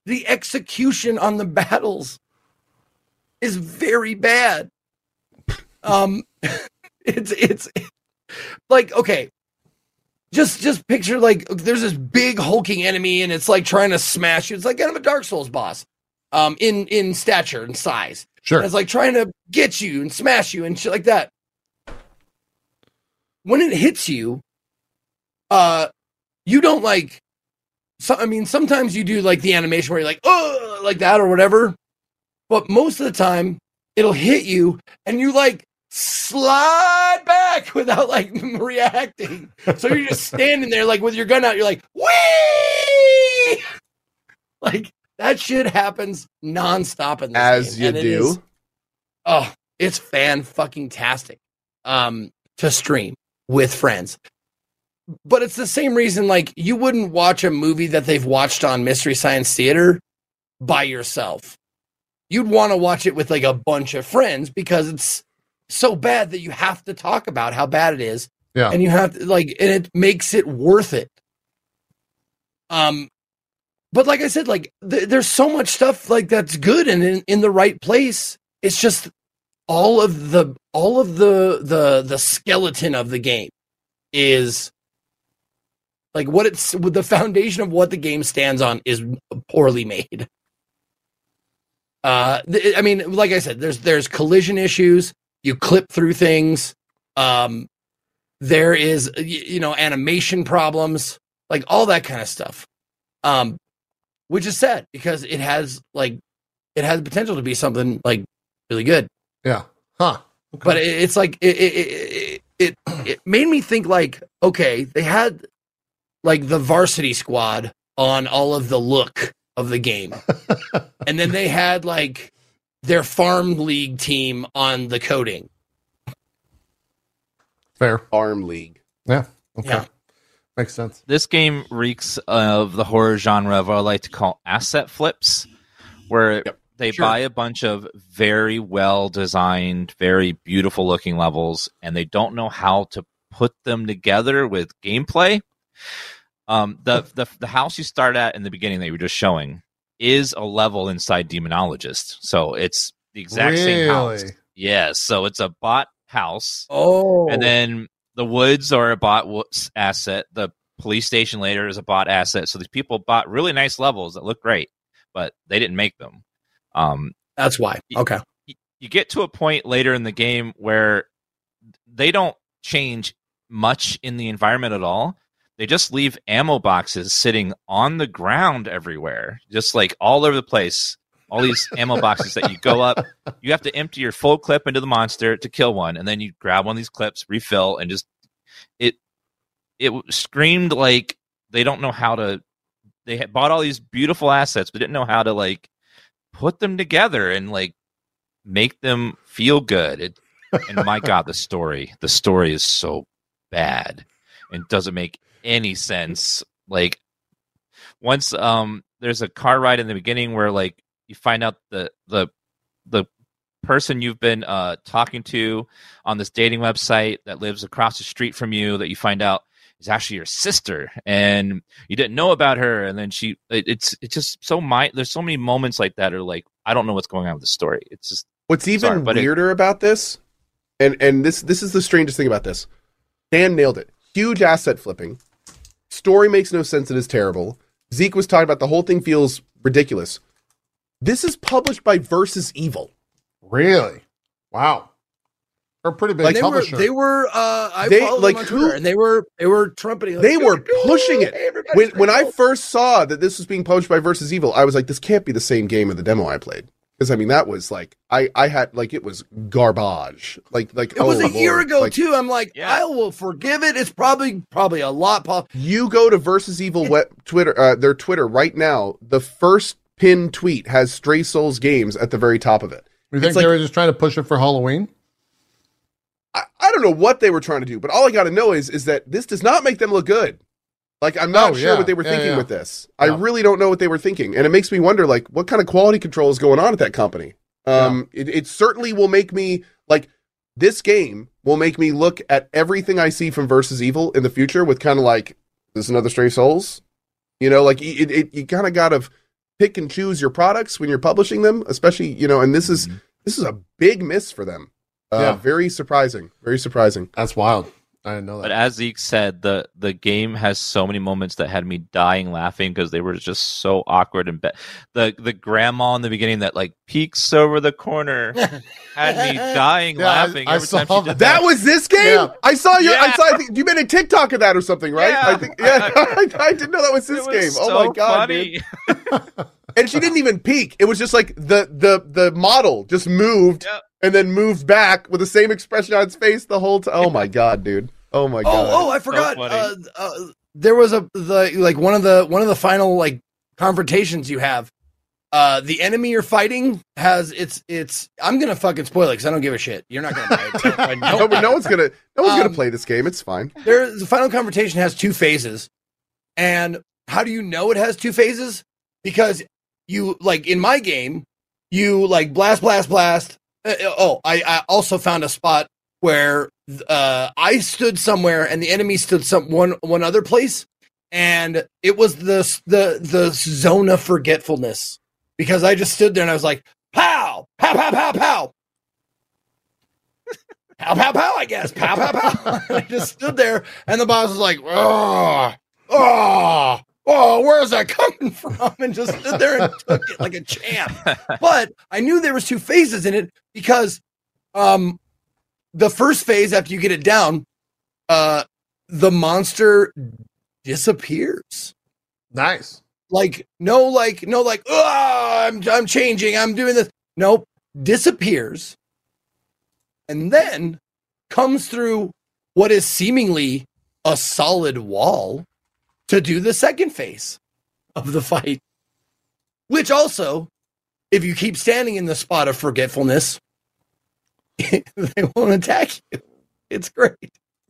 the execution on the (laughs) battles is very bad. Um (laughs) it's it's like okay. Just just picture like there's this big hulking enemy and it's like trying to smash you. It's like kind of a dark souls boss um in in stature and size. Sure. and it's like trying to get you and smash you and shit like that. When it hits you uh you don't like so i mean sometimes you do like the animation where you're like oh like that or whatever but most of the time it'll hit you and you like slide back (laughs) without like (laughs) reacting. So you're just standing there like with your gun out you're like wee (laughs) like that shit happens nonstop in this As game, you and do. is- oh it's fan fucking tastic um to stream with friends. But it's the same reason like you wouldn't watch a movie that they've watched on mystery science theater by yourself you'd want to watch it with like a bunch of friends because it's so bad that you have to talk about how bad it is. Yeah. and you have to like and it makes it worth it. Um but like i said like th- there's so much stuff like that's good and in, in the right place. It's just all of the all of the the the skeleton of the game is like what it's the foundation of what the game stands on is poorly made (laughs) uh th- i mean like i said there's there's collision issues you clip through things um there is you know animation problems like all that kind of stuff um which is sad because it has like it has potential to be something like really good Yeah. Huh. Okay. but it, it's like it, it, it, it it made me think like, okay, they had like the varsity squad on all of the look of the game. and then they had like their farm league team on the coding. Fair. Farm League. Yeah. Okay. Yeah. Makes sense. this game reeks of the horror genre of what I like to call asset flips, where Yep. they Sure. buy a bunch of very well designed, very beautiful looking levels, and they don't know how to put them together with gameplay. Um, the, the the house you start at in the beginning that you were just showing is a level inside Demonologist, so it's the exact same house. Really? Yes, so it's a bot house Oh. and then the woods are a bot wo- asset. The police station later is a bot asset. So these people bought really nice levels that look great, but they didn't make them. Um, that's why. Okay. you get to a point later in the game where they don't change much in the environment at all. They just leave ammo boxes sitting on the ground everywhere, just like all over the place. All these ammo boxes that you go up, you have to empty your full clip into the monster to kill one, and then you grab one of these clips, refill, and just it. It screamed like they don't know how to. They had bought all these beautiful assets, but didn't know how to like put them together and like make them feel good. It, and my God, the story, the story is so bad and doesn't make any sense. Like once um there's a car ride in the beginning where like you find out the the the person you've been uh talking to on this dating website that lives across the street from you that you find out is actually your sister and you didn't know about her and then she it, it's it's just so my there's so many moments like that are like i don't know what's going on with the story it's just What's even Sorry, but it- weirder about this, and and this this is the strangest thing about this. Dan nailed it. Huge asset flipping. Story makes no sense and is terrible. Xeet was talking about the whole thing feels ridiculous. This is published by Versus Evil. Really? Wow. They're pretty big they were they were uh I They- followed like, them on who- Twitter, and they were they were trumpeting like, They were "Go, go, pushing it. When when I first saw that this was being published by Versus Evil, I was like, this can't be the same game of the demo I played. Because I mean, that was like I I had like it was garbage. Like like it was oh, a year ago Like, too. I'm like, Yeah. I will forgive it. It's probably probably a lot. Po- You go to Versus Evil (laughs) web, Twitter, uh, their Twitter right now. The first pinned tweet has Stray Souls games at the very top of it. you think it's like- they were just trying to push it for Halloween? I, I don't know what they were trying to do, but all I got to know is is that this does not make them look good. Like I'm not Oh, sure yeah. what they were Yeah, thinking yeah. with this. I really don't know what they were thinking, and it makes me wonder like what kind of quality control is going on at that company. Um, it, it certainly will make me like this game will make me look at everything I see from Versus Evil in the future with kind of like this is another Stray Souls. You know, like it, it you kind of got to pick and choose your products when you're publishing them, especially you know. And this is this is a big miss for them. Uh, Yeah. Very surprising. Very surprising. That's wild. I didn't know But as Xeet said, the the game has so many moments that had me dying laughing because they were just so awkward and be- the the grandma in the beginning that like peeks over the corner (laughs) had me dying Yeah, laughing I every saw time she did that. That was this game. Yeah. I saw your. I saw. I think, you made a TikTok of that or something, right? Yeah. I think. Yeah. (laughs) I, I didn't know that was It this was game. Oh so oh my god, dude. (laughs) And she didn't even peek. It was just like the the the model just moved Yep. and then moved back with the same expression on its face the whole time. Oh my god, dude. Oh my god. oh oh, I forgot. funny. uh, uh, there was a the like one of the one of the final like confrontations you have. Uh, the enemy you're fighting has it's it's. I'm gonna fucking spoil it because I don't give a shit. You're not gonna buy it. So (laughs) I don't no, buy no one's gonna no one's gonna Um, play this game. It's fine. there the final confrontation has two phases and how do you know it has two phases because you like in my game you like blast blast blast uh, uh, oh I, I also found a spot where uh, I stood somewhere and the enemy stood some one one other place, and it was the the the zone of forgetfulness because I just stood there and I was like pow pow pow pow pow. (laughs) pow pow pow! I guess pow pow pow. (laughs) I just stood there, and the boss was like, "Oh, oh, oh, where's that coming (laughs) from? And just stood there and took it like a champ. But I knew there was two phases in it because um the first phase after you get it down uh the monster disappears nice. like no like no like oh I'm I'm changing I'm doing this nope disappears and then comes through what is seemingly a solid wall to do the second phase of the fight. Which also, if you keep standing in the spot of forgetfulness, (laughs) they won't attack you. It's great.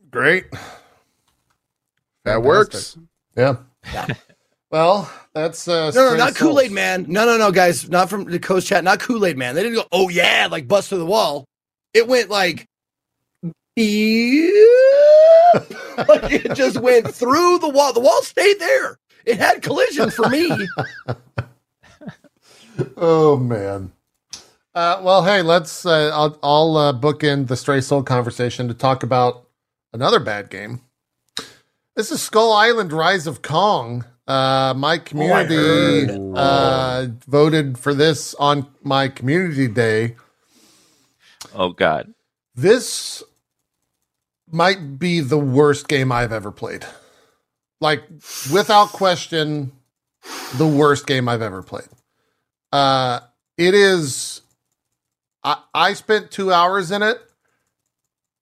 Great. That Fantastic. works. Yeah. Yeah. (laughs) Well, that's uh, No, no, not Kool Aid Man. No, no, no, guys, not from the Cohh's Chat. Not Kool Aid Man. They didn't go, oh yeah, like bust through the wall. It went like, (laughs) like it just went through the wall. The wall stayed there. It had collision for me. Oh man. Uh, well, hey, let's. Uh, I'll, I'll uh, bookend the Stray Soul conversation to talk about another bad game. This is Skull Island: Rise of Kong. Uh, my community heard. uh, voted for this on my community day. Oh God. This might be the worst game I've ever played. Like, without question, the worst game I've ever played. Uh, it is. I I spent two hours in it.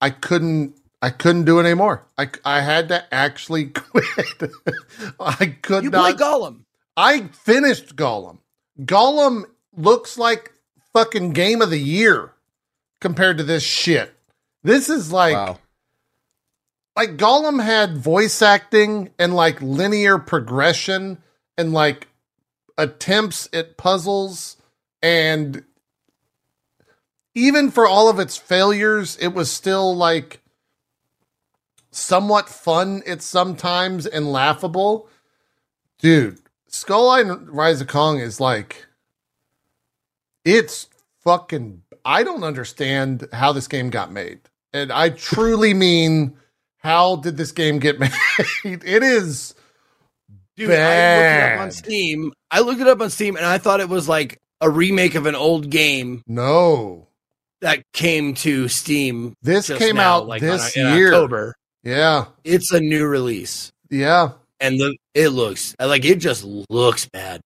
I couldn't. I couldn't do it anymore. I I had to actually (laughs) quit. I could not You play. Gollum. I finished Gollum. Gollum looks like fucking game of the year compared to this shit. This is like wow. like Gollum had voice acting and like linear progression and like attempts at puzzles and even for all of its failures it was still like somewhat fun at sometimes and laughable. Dude skull island rise of kong is like it's fucking i don't understand how this game got made. And i truly mean how did this game get (laughs) made? It is Dude, I looked it up on Steam. I looked it up on Steam and I thought it was like a remake of an old game. No that came to Steam. this just came now, out like this on- year October. yeah It's a new release. yeah And the it looks like it just looks bad.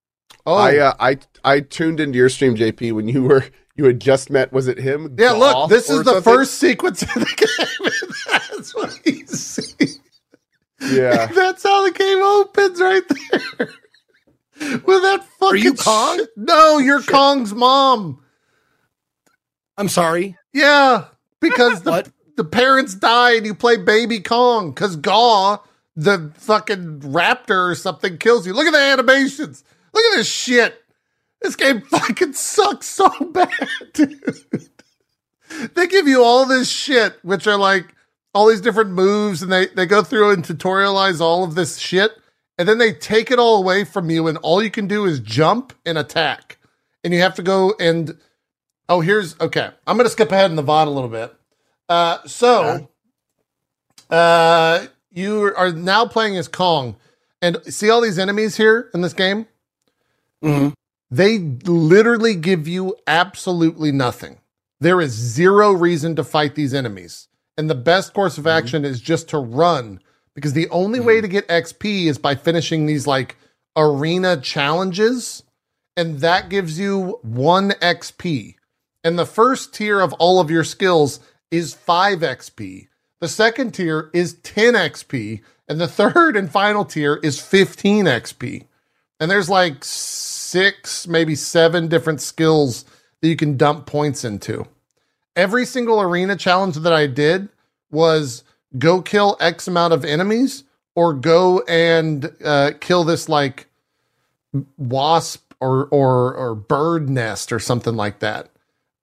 oh I uh, I I tuned into your stream, JP, when you were you had just met. Was it him? yeah look this is the something? first sequence of the game that's what you see Yeah. (laughs) That's how the game opens right there. (laughs) With that fucking you Kong? shit. No, you're Kong's mom. I'm sorry. Yeah, because the, the parents die and you play baby Kong because Gaw, the fucking raptor or something, kills you. Look at the animations. Look at this shit. This game (laughs) fucking sucks so bad, dude. They give you all this shit, which are like all these different moves, and they, they go through and tutorialize all of this shit, and then they take it all away from you, and all you can do is jump and attack. And you have to go and Oh, here's okay. I'm gonna skip ahead in the VOD a little bit. Uh, so, uh, you are now playing as Kong, and see all these enemies here in this game. Mhm. They literally give you absolutely nothing. There is zero reason to fight these enemies, and the best course of action is just to run because the only way to get XP is by finishing these like arena challenges, and that gives you one XP. And the first tier of all of your skills is 5 XP. The second tier is 10 XP. And the third and final tier is 15 XP. And there's like six, maybe seven different skills that you can dump points into. Every single arena challenge that I did was go kill X amount of enemies or go and uh, kill this like wasp or or or bird nest or something like that.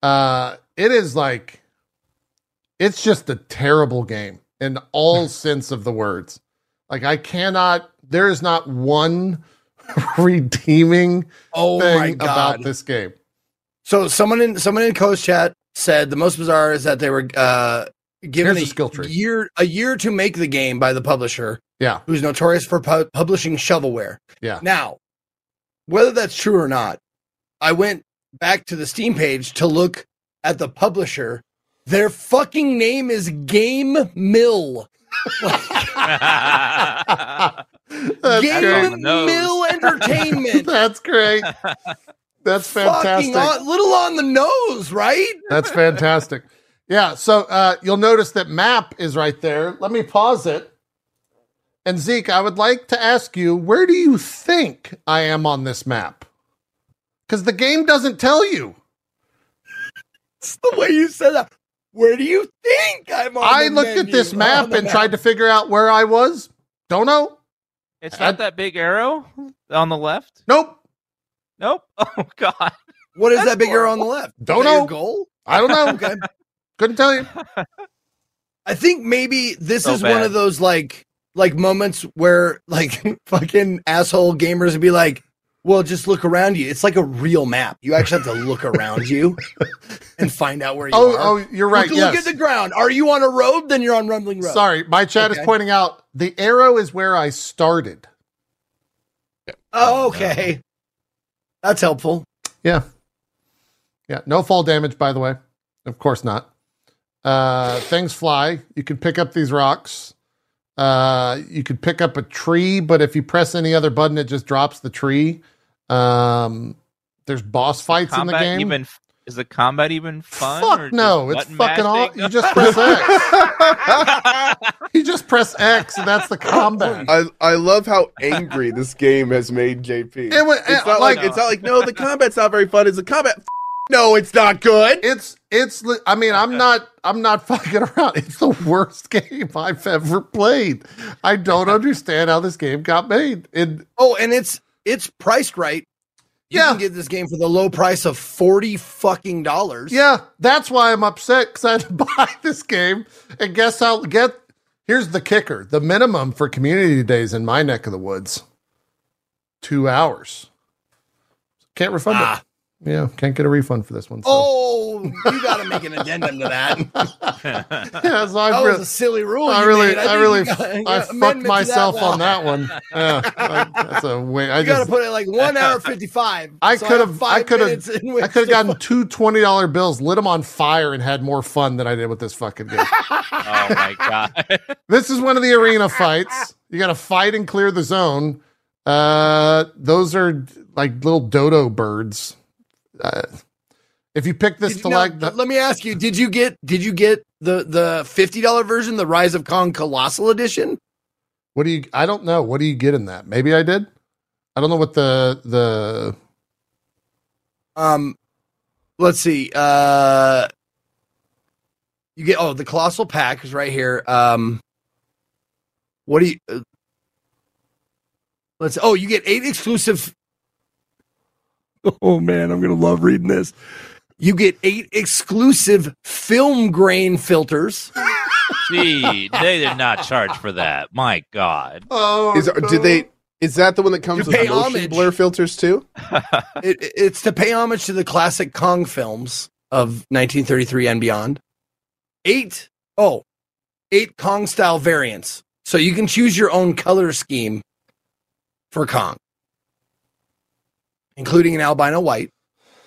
Uh, it is like it's just a terrible game in all (laughs) sense of the words. Like I cannot. There is not one (laughs) redeeming Oh thing about this game. So someone in someone in Cohh's Chat said the most bizarre is that they were uh, given a the skill tree. year a year to make the game by the publisher, Yeah, who's notorious for pu- publishing shovelware. Yeah. Now, whether that's true or not, I went back to the Steam page to look at the publisher. Their fucking name is Game Mill. (laughs) Game great. Mill Entertainment. (laughs) That's great. That's fantastic. on, little on the nose, right? That's fantastic. Yeah, so uh, you'll notice that map is right there. Let me pause it. And Xeet, I would like to ask you, where do you think I am on this map? Because the game doesn't tell you. It's the way you said that. Where do you think I'm on? I the looked at this map the and tried to figure out where I was. Don't know. It's I- not that big arrow on the left. Nope. Nope. (laughs) Oh God. What is That's that big arrow on the left? Don't that your know. goal. I don't know. Okay. (laughs) Couldn't tell you. I think maybe this So is one of those like like moments where like (laughs) fucking asshole gamers would be like, "Well, just look around you." It's like a real map. You actually have to look around you (laughs) and find out where you Oh, are. oh, you're right. Look, yes. look at the ground. Are you on a road? Then you're on Rumbling Road. Sorry, my chat is pointing out the arrow is where I started. Oh, okay. That's helpful. Yeah. Yeah. No fall damage, by the way. Of course not. Uh, things fly. You can pick up these rocks. Uh, you could pick up a tree, but if you press any other button, it just drops the tree. Um, there's boss fights in the game. even is the combat even fun? Fuck or no, it's fucking all. You just press X. (laughs) You just press X, and that's the combat. I I love how angry this game has made JP. It was- it's not like, like- it's not like no, the combat's not very fun. Is the combat? No, it's not good. It's it's. I mean, I'm not. I'm not fucking around. (laughs) It's the worst (laughs) game I've ever played. I don't understand how this game got made. And Oh, and it's it's priced right. You Yeah. can get this game for the low price of forty fucking dollars. yeah, that's why I'm upset because I had to (laughs) buy this game. And guess I'll Get here's the kicker: the minimum for community days in my neck of the woods, two hours. Can't refund Ah. it. Yeah, can't get a refund for this one. So. Oh, you got to make an addendum to that. (laughs) yeah, so I That re- was a silly rule. I really, made. I, think really, you got- I fucked myself that on that one. (laughs) Yeah, I- that's a way. I You got to just, put it like one hour fifty five. I could have, I could have, have, I could have gotten two twenty dollar bills, lit them on fire, and had more fun than I did with this fucking game. (laughs) oh my God. this is one of the arena fights. You got to fight and clear the zone. Uh, those are like little dodo birds. Uh, if you pick this to like the, let me ask you: Did you get did you get the the fifty dollar version, the Rise of Kong Colossal Edition? what do you? I don't know. What do you get in that? Maybe I did. I don't know what the the Um, let's see. Uh, you get oh the Colossal pack is right here. Um, what do you? Uh, let's. Oh, you get eight exclusive. (laughs) Oh man, I'm gonna love reading this. You get eight exclusive film grain filters. (laughs) Gee, they did not charge for that. My God. oh Is did they? Is that the one that comes You with pay motion homage. blur filters too? (laughs) it, it's to pay homage to the classic Kong films of 1933 and beyond. Eight, oh, eight Kong style variants. So you can choose your own color scheme for Kong, including an albino white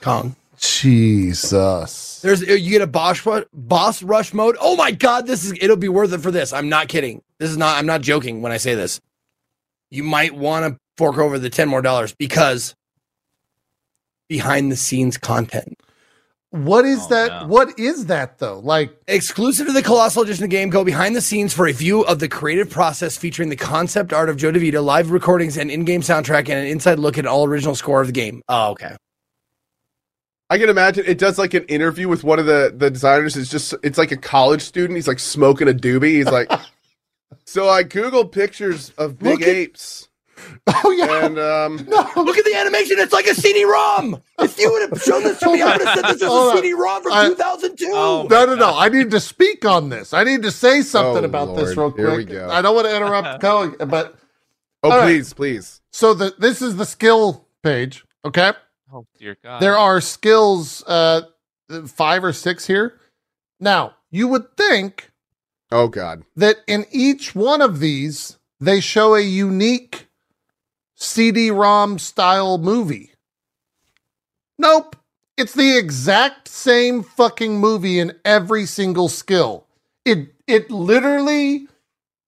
Kong. Jesus. There's uh, you get a boss ru- boss rush mode. Oh my god, this is it'll be worth it for this. I'm not kidding. This is not I'm not joking when I say this. You might want to fork over the 10 more dollars because behind the scenes content. What is Oh, that? no. What is that though? Like, Exclusive to the Colossal Edition of the game, go behind the scenes for a view of the creative process featuring the concept art of Joe DeVito, live recordings and in-game soundtrack, and an inside look at all original score of the game. Oh, okay. I can imagine it does like an interview with one of the the designers. It's just it's like a college student. He's like smoking a doobie. He's like, (laughs) so I googled pictures of big Look at- apes, oh yeah, and um, (laughs) no, Look at the animation. It's like a CD-ROM. If you would have shown this to me, I would have said this was a. CD-ROM from I- 2002. Oh. no, no, no. I need to speak on this. I need to say something Oh, about this real quick. Here we go. I don't want to interrupt (laughs) Kelly, but oh All right. please, please. so the this is the skill page. Okay, Oh dear God. there are skills, uh, five or six here. Now you would think Oh God, that in each one of these they show a unique CD-ROM style movie. Nope. It's the exact same fucking movie in every single skill. It it literally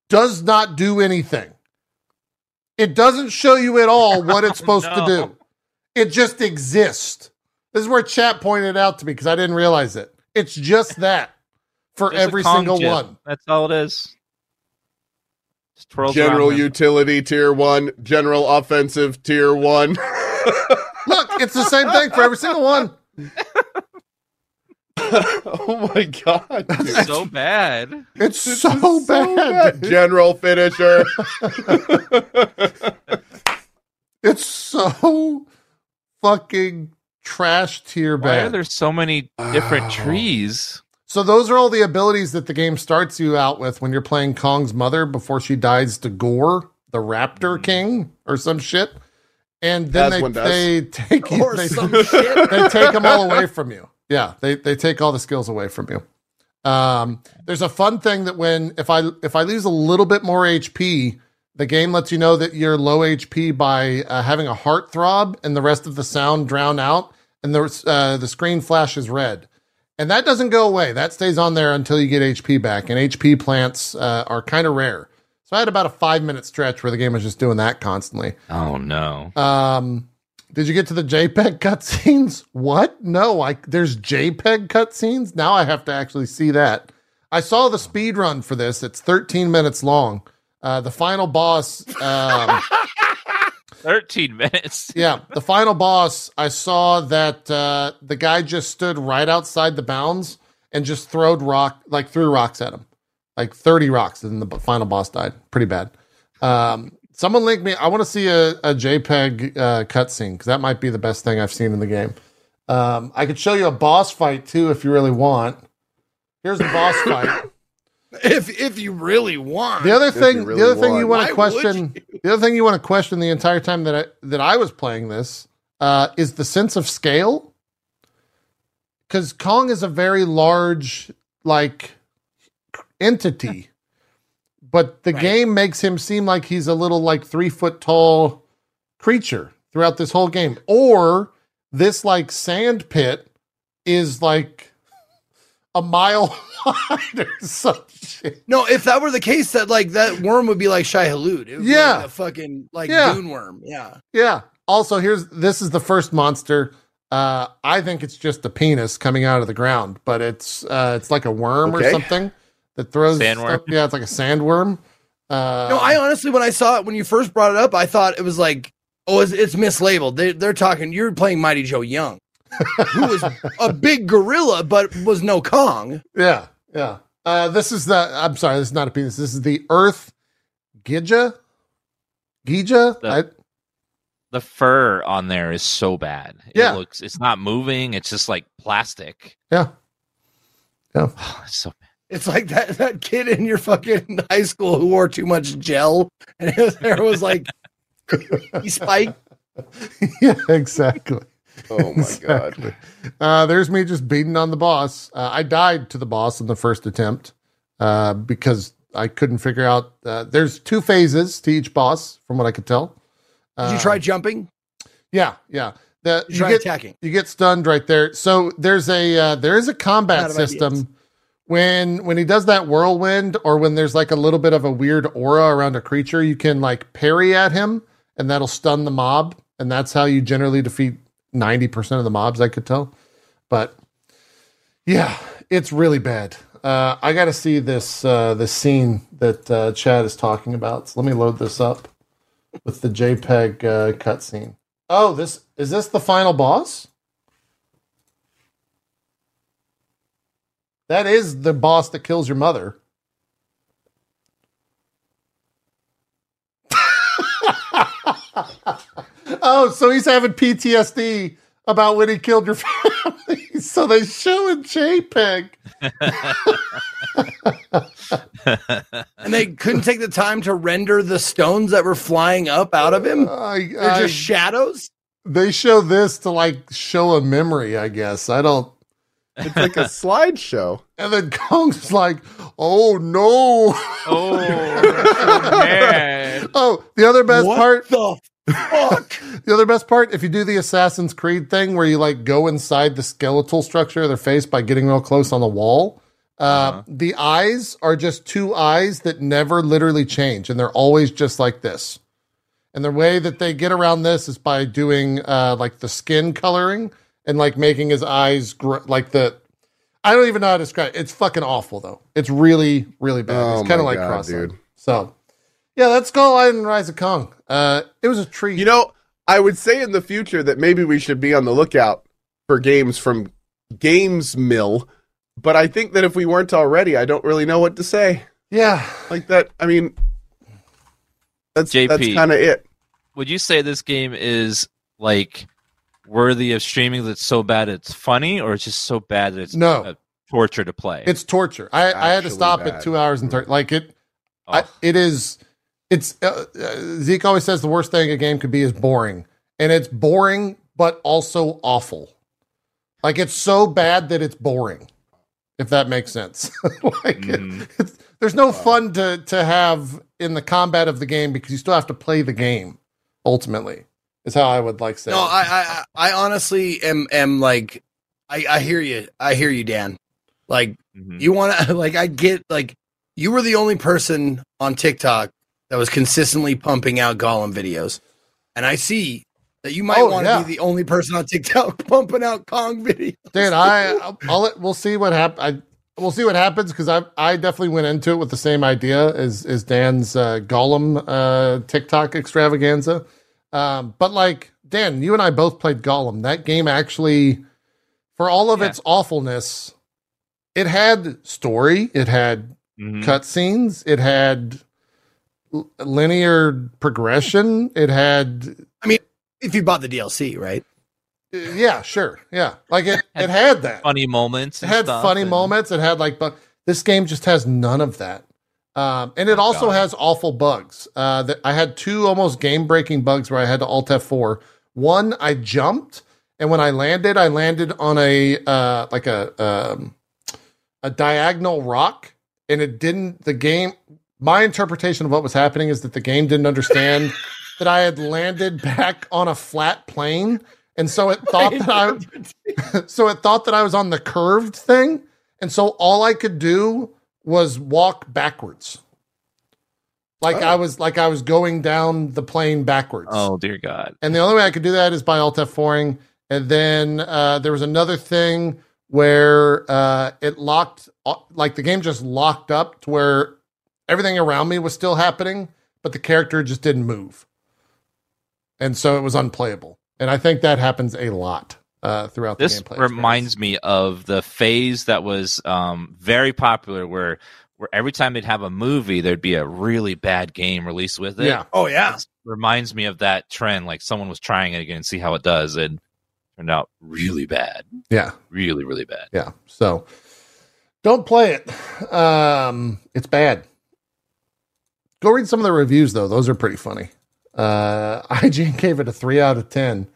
does not do anything. It doesn't show you at all what it's (laughs) supposed to do. It just exists. This is where chat pointed out to me because I didn't realize it. It's just that. for every single chip. one. That's all it is. Just twirls General utility tier one, general offensive tier one. (laughs) Look, it's the same thing for every single one. (laughs) oh my god. dude. It's so bad. It's so, so bad. General finisher. (laughs) It's so fucking trash tier Why are bad. there so many different Oh. trees? So those are all the abilities that the game starts you out with when you're playing Kong's mother before she dies to Gore, the Raptor King, or some shit. And then As they, they take you, Or they, some (laughs) shit. they take them all away from you. Yeah, they they take all the skills away from you. Um, there's a fun thing that when if I if I lose a little bit more HP, the game lets you know that you're low HP by uh, having a heart throb and the rest of the sound drown out, and the uh, the screen flashes red. And that doesn't go away. That stays on there until you get HP back. And HP plants uh, are kind of rare. So I had about a five minute stretch where the game was just doing that constantly. Oh no. Um, did you get to the JPEG cutscenes? (laughs) What? No, I there's JPEG cutscenes. Now I have to actually see that. I saw the speed run for this. It's 13 minutes long. Uh, the final boss. Um, (laughs) 13 minutes. (laughs) yeah, the final boss. I saw that uh, the guy just stood right outside the bounds and just throwed rock, like threw rocks at him, like 30 rocks, and the final boss died. Pretty bad. Um, someone link me. I want to see a, a JPEG uh, cutscene because that might be the best thing I've seen in the game. Um, I could show you a boss fight too if you really want. Here's the boss fight. (coughs) If if you really want. The other thing, really the other thing you want. want to question, the other thing you want to question the entire time that I that I was playing this uh, is the sense of scale. Because Kong is a very large, like, entity, but the Right. game makes him seem like he's a little like three foot tall creature throughout this whole game, or this like sand pit is like a mile (laughs) wide or some shit. No, if that were the case, that like that worm would be like Shai-Hulud. It Yeah. like a fucking like Yeah. dune worm. Yeah. Yeah. Also, here's this is the first monster. Uh, I think it's just a penis coming out of the ground, but it's uh, it's like a worm or something that throws. Sandworm? stuff- Yeah, it's like a sandworm. Uh, No, I honestly, when I saw it, when you first brought it up, I thought it was like, oh, it's, it's mislabeled. They, they're talking, you're playing Mighty Joe Young, who was a big gorilla, but was no Kong. yeah, yeah. Uh, this is the. I'm sorry, this is not a penis. This is the Earth Gija. Gija. The- I, The fur on there is so bad. Yeah. It looks it's not moving, it's just like plastic. yeah. Yeah. (sighs) It's so bad. It's like that, that kid in your fucking high school who wore too much gel and his hair was like, he spiked. (laughs) yeah, exactly. (laughs) Oh my god. Uh, there's me just beating on the boss. Uh, I died to the boss in the first attempt uh, because I couldn't figure out. Uh, there's two phases to each boss, from what I could tell. Did you Uh, try jumping? Yeah, yeah. The, Did you you try get attacking? you get stunned right there. So there's a uh, there is a combat system ideas. when when he does that whirlwind or when there's like a little bit of a weird aura around a creature, you can like parry at him and that'll stun the mob, and that's how you generally defeat ninety percent of the mobs. I could tell, but yeah, it's really bad. Uh, I got to see this uh, this scene that uh, Chad is talking about. So let me load this up with the JPEG uh, cutscene. Oh, this is this the final boss? That is the boss that kills your mother. (laughs) oh, so he's having PTSD about when he killed your (laughs) family. so they show in JPEG. (laughs) And they couldn't take the time to render the stones that were flying up out of him? I, They're I- just shadows? they show this to like show a memory, I guess. I don't. It's like a slideshow. And then Kong's like, "Oh no!" Oh, that's so bad. Oh, the other best what part. the fuck? (laughs) The other best part, if you do the Assassin's Creed thing where you like go inside the skeletal structure of their face by getting real close on the wall, uh, Uh-huh. the eyes are just two eyes that never literally change, and they're always just like this. And the way that they get around this is by doing uh, like the skin coloring and like making his eyes gr- like the. I don't even know how to describe it. It's fucking awful though. It's really, really bad. Oh it's kind of like God, cross dude. So yeah, that's Skull Island Rise of Kong. Uh it was a treat. You know, I would say in the future that maybe we should be on the lookout for games from Games Mill, but I think that if we weren't already, I don't really know what to say. yeah. Like that, I mean, that's JP. that's kind of it. Would you say this game is like worthy of streaming that's so bad it's funny, or it's just so bad that it's No. a torture to play? It's torture. I, I had to stop bad. at two hours and thirty. Like it, I, Oh. it is. It's uh, uh, Zeke always says the worst thing a game could be is boring, and it's boring, but also awful. Like it's so bad that it's boring. If that makes sense. (laughs) like it- Mhm. it's, there's no fun to to have in the combat of the game because you still have to play the game. Ultimately, is how I would like say. No, it. I, I, I honestly am, am like, I, I hear you. I hear you, Dan. Like, Mhm. you want to, (laughs) like, I get, like, you were the only person on TikTok that was consistently pumping out Gollum videos. And I see that you might Oh, want to yeah. be the only person on TikTok (laughs) pumping out Kong videos. Dude, I I'll, I'll we'll see what happens. We'll see what happens because I I definitely went into it with the same idea as as Dan's uh, Gollum uh, TikTok extravaganza. Um, but like Dan, you and I both played Gollum. That game actually, for all of Yeah. its awfulness, it had story. It had Mhm. cutscenes. It had l- linear progression. It had I mean, If you bought the DLC, right? uh, yeah, sure, yeah. Like it it had that. funny moments. It had stuff, funny and- moments. It had like, but this game just has none of that. Um, and it Oh, also God. has awful bugs. Uh, that I had two almost game breaking bugs where I had to Alt F4. One, I jumped, and when I landed, I landed on a uh, like a um, a diagonal rock, and it didn't. The game. My interpretation of what was happening is that the game didn't understand (laughs) that I had landed back on a flat plane, and so it thought that I (laughs) so it thought that I was on the curved thing, and so all I could do was walk backwards. Like Oh. I was like I was going down the plane backwards. Oh dear God! And the only way I could do that is by Alt F4ing. And then uh, there was another thing where uh, it locked, like the game just locked up to where everything around me was still happening, but the character just didn't move. And so it was unplayable. And I think that happens a lot uh, throughout the This gameplay. reminds me of the phase that was um, very popular, where where every time they'd have a movie, there'd be a really bad game released with it. Yeah. Oh, yeah. This reminds me of that trend. Like someone was trying it again and see how it does, and turned out really bad, Yeah. really really bad. Yeah. So don't play it. Um, it's bad. Go read some of the reviews though; those are pretty funny. Uh, (laughs) IGN gave it a three out of ten.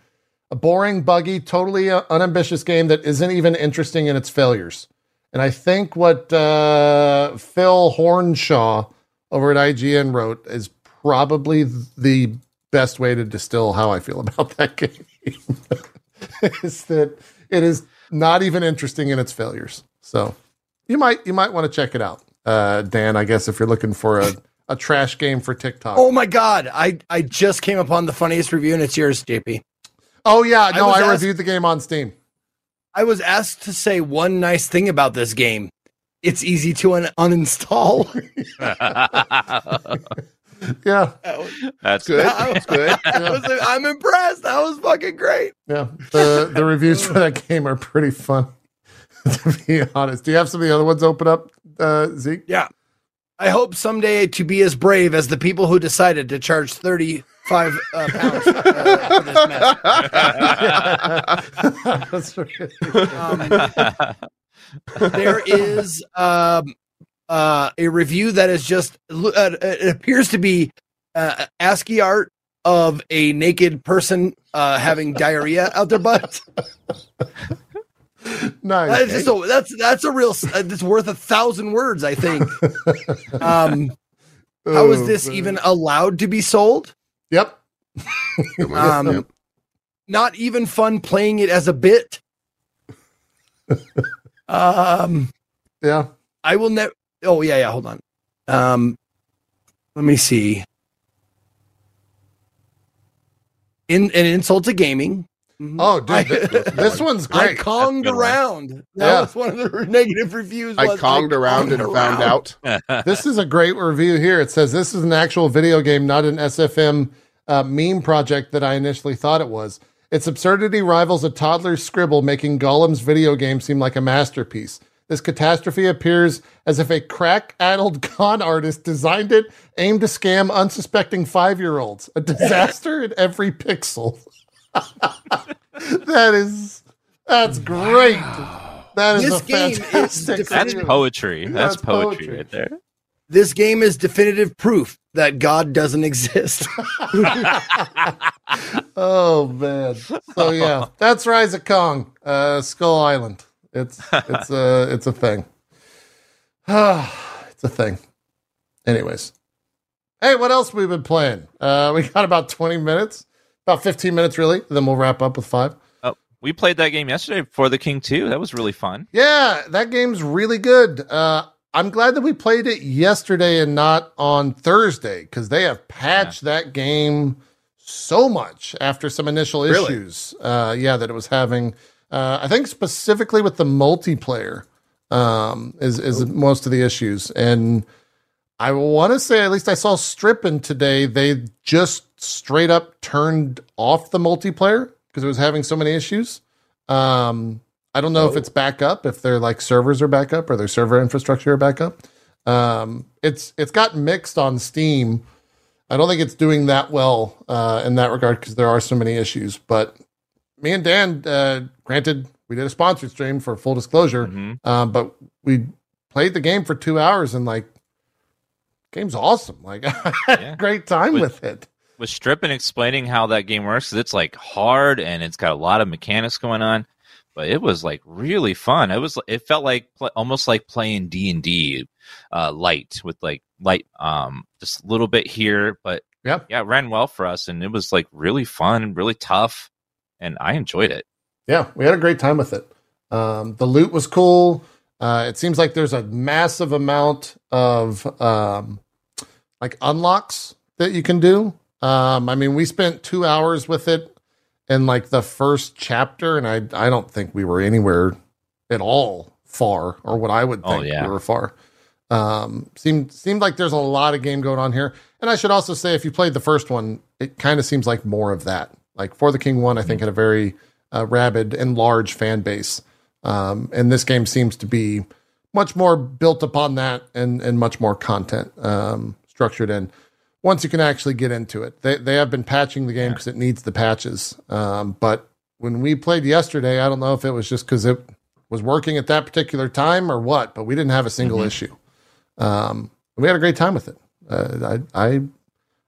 A boring, buggy, totally unambitious game that isn't even interesting in its failures. And I think what uh, Phil Hornshaw over at IGN wrote is probably the best way to distill how I feel (laughs) about that game. (laughs) is that it is not even interesting in its failures. So you might you might want to check it out, uh, Dan. I guess if you're looking for a, a trash game for TikTok. Oh, my God. I, I just came upon the funniest review, and it's yours, JP. Oh, yeah, no, was I, asked- reviewed the game on Steam. I was asked to say one nice thing about this game. It's easy to un- uninstall. (laughs) (laughs) Yeah, That's Good. That was- That's good. (laughs) That was- I'm impressed. That was fucking great. yeah. The the reviews for that game are pretty fun. To be honest, do you have some of the other ones open up, uh, Zeke? Yeah. I hope someday to be as brave as the people who decided to charge 35 uh, pounds uh, for this right. (laughs) Um, there is um, uh, a review that is just, uh, it appears to be uh, ASCII art of a naked person uh, having diarrhea out their butt. (laughs) (laughs) nice. That's, just a, that's that's a real. It's worth a thousand words, I think. (laughs) Um, how is Oh, this man. even allowed to be sold? Yep. Um, not even fun playing it as a bit. um, Yeah. I will never. Oh yeah, yeah. Hold on. Um, let me see. In an insult to gaming. Oh, dude, I- (laughs) th- this one's I great. conged That's a one. around. That Yeah. was one of the (laughs) negative reviews. I was conged around and conged found out. this is a great review here. It says this is an actual video game, not an SFM uh, meme project that I initially thought it was. Its absurdity rivals a toddler's scribble, making Gollum's video game seem like a masterpiece. This catastrophe appears as if a crack-addled (laughs) con artist designed it, aimed to scam unsuspecting five-year-olds. A disaster in every pixel. (laughs) that is, that's great. That is This a game is fantastic. That's poetry. That's, That's poetry, poetry. right there. This game is definitive proof that God doesn't exist. (laughs) (laughs) Oh man. So yeah, that's Rise of Kong, uh, Skull Island. It's it's a it's a thing. (sighs) it's a thing. Anyways, hey, what else we've been playing? Uh, we got about twenty minutes, about fifteen minutes really. Then we'll wrap up with five. Oh, we played that game yesterday for the King 2. That was really fun. Yeah, that game's really good. Uh, I'm glad that we played it yesterday and not on Thursday because they have patched that game so much after some initial Really? issues. Uh, yeah, that it was having. Uh, I think specifically with the multiplayer um, is is most of the issues, and I want to say at least I saw Strippin today. They just straight up turned off the multiplayer because it was having so many issues. Um, I don't know if it's back up, if their like servers are back up or their server infrastructure are back up. Um, it's it's got mixed on Steam. I don't think it's doing that well uh, in that regard because there are so many issues. But me and Dan, uh, granted, we did a sponsored stream for full disclosure, Mhm. um, but we played the game for two hours and like, game's awesome. Like, (laughs) Yeah. great time With- with it. Was Strippin explaining how that game works? it's like hard and it's got a lot of mechanics going on, but it was like really fun. It was. It felt like almost like playing D and D, uh, light with like light, um, just a little bit here, but Yeah. yeah, it ran well for us, and it was like really fun and really tough, and I enjoyed it. Yeah, we had a great time with it. Um, the loot was cool. Uh, it seems like there's a massive amount of um, like unlocks that you can do. Um, I mean, we spent two hours with it in like the first chapter, and I I don't think we were anywhere at all far, or what I would Oh, think yeah. we were far. Um, seemed seemed like there's a lot of game going on here, and I should also say if you played the first one, it kind of seems like more of that. Like for the King one, I think had a very uh, rabid and large fan base, um, and this game seems to be much more built upon that and and much more content um, structured in. Once you can actually get into it, they they have been patching the game because it needs the patches. Um, but when we played yesterday, I don't know if it was just because it was working at that particular time or what, but we didn't have a single Mhm. issue. Um, we had a great time with it. Uh, I, I,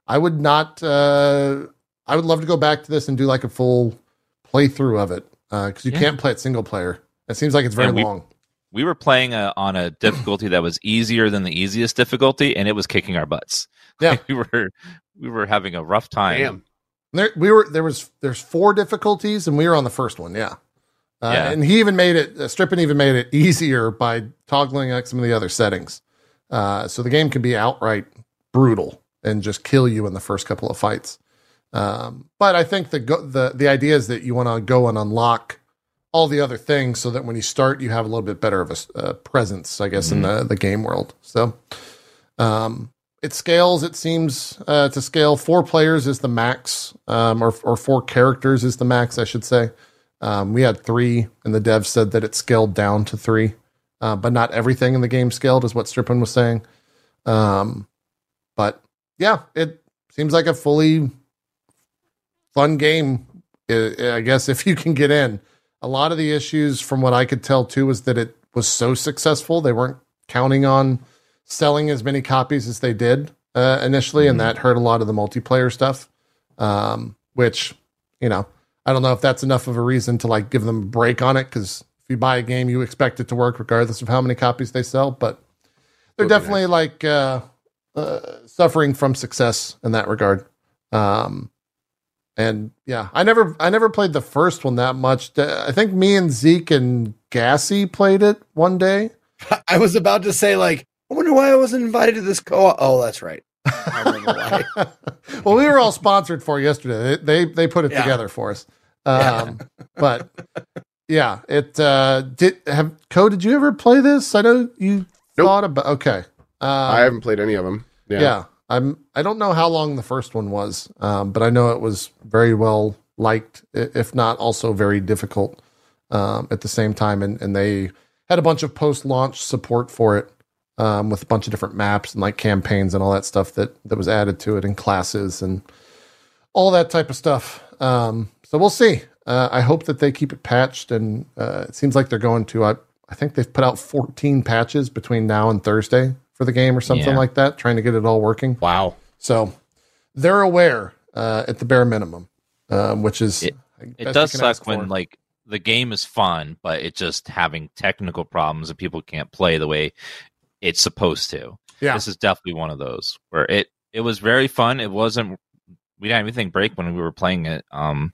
I would not. Uh, I would love to go back to this and do like a full playthrough of it because you Yeah. can't play it single player. It seems like it's very we- long. We were playing uh on a difficulty that was easier than the easiest difficulty, and it was kicking our butts. (laughs) Yeah. we were we were having a rough time. Damn. There, we were there was there's four difficulties and we were on the first one. Yeah. Uh, Yeah. And he even made it. Uh, Strippin even made it (laughs) easier by toggling like some of the other settings. Uh, so the game can be outright brutal and just kill you in the first couple of fights. Um, but I think the go- the the idea is that you want to go and unlock all the other things so that when you start, you have a little bit better of a uh, presence, I guess, in the the game world. So. Um, it scales. It seems uh, to scale. Four players is the max, um, or or four characters is the max, I should say. Um, we had three, and the dev said that it scaled down to three, uh, but not everything in the game scaled, is what Strippin was saying. Um, but yeah, it seems like a fully fun game. I guess if you can get in, a lot of the issues, from what I could tell too, was that it was so successful they weren't counting on selling as many copies as they did uh, initially, and that hurt a lot of the multiplayer stuff. Um, which, you know, I don't know if that's enough of a reason to like give them a break on it because if you buy a game, you expect it to work regardless of how many copies they sell. But they're definitely like uh, uh, suffering from success in that regard. Um, and yeah, I never, I never played the first one that much. I think me and Zeke and Gassy played it one day. (laughs) I was about to say, like, I wonder why I wasn't invited to this co-op. Oh, that's right. I remember why. (laughs) well, we were all sponsored for yesterday. They they, they put it Yeah. together for us. (laughs) Um, but yeah, it uh, did have Co. Did you ever play this? I know you Nope. thought about. Okay, um, I haven't played any of them. yeah. Yeah. I'm. I don't know how long the first one was, um, but I know it was very well liked, if not also very difficult um, at the same time. And and they had a bunch of post launch support for it um, with a bunch of different maps and like campaigns and all that stuff that that was added to it and classes and all that type of stuff. Um, so we'll see. Uh, I hope that they keep it patched, and uh, it seems like they're going to. I, I think they've put out 14 patches between now and Thursday for the game or something Yeah. like that, trying to get it all working. Wow. So they're aware uh, at the bare minimum, um, which is It- It does you can ask suck when for. like the game is fun, but it's just having technical problems and people can't play the way it's supposed to. Yeah. This is definitely one of those where it it was very fun. It wasn't we didn't have anything break when we were playing it. Um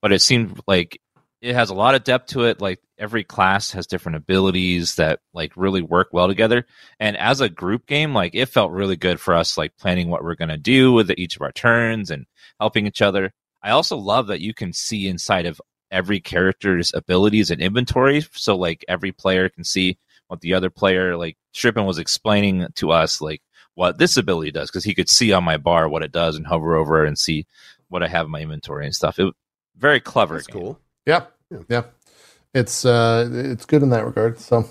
but it seemed like it has a lot of depth to it. Like every class has different abilities that like really work well together. And as a group game, like it felt really good for us, like planning what we're gonna do with each of our turns and helping each other. I also love that you can see inside of every character's abilities and inventory. So like every player can see what the other player, like Strippin was explaining to us, like what this ability does, because he could see on my bar what it does and hover over and see what I have in my inventory and stuff. It very clever. That's game. cool. Yep. Yeah. It's uh it's good in that regard. So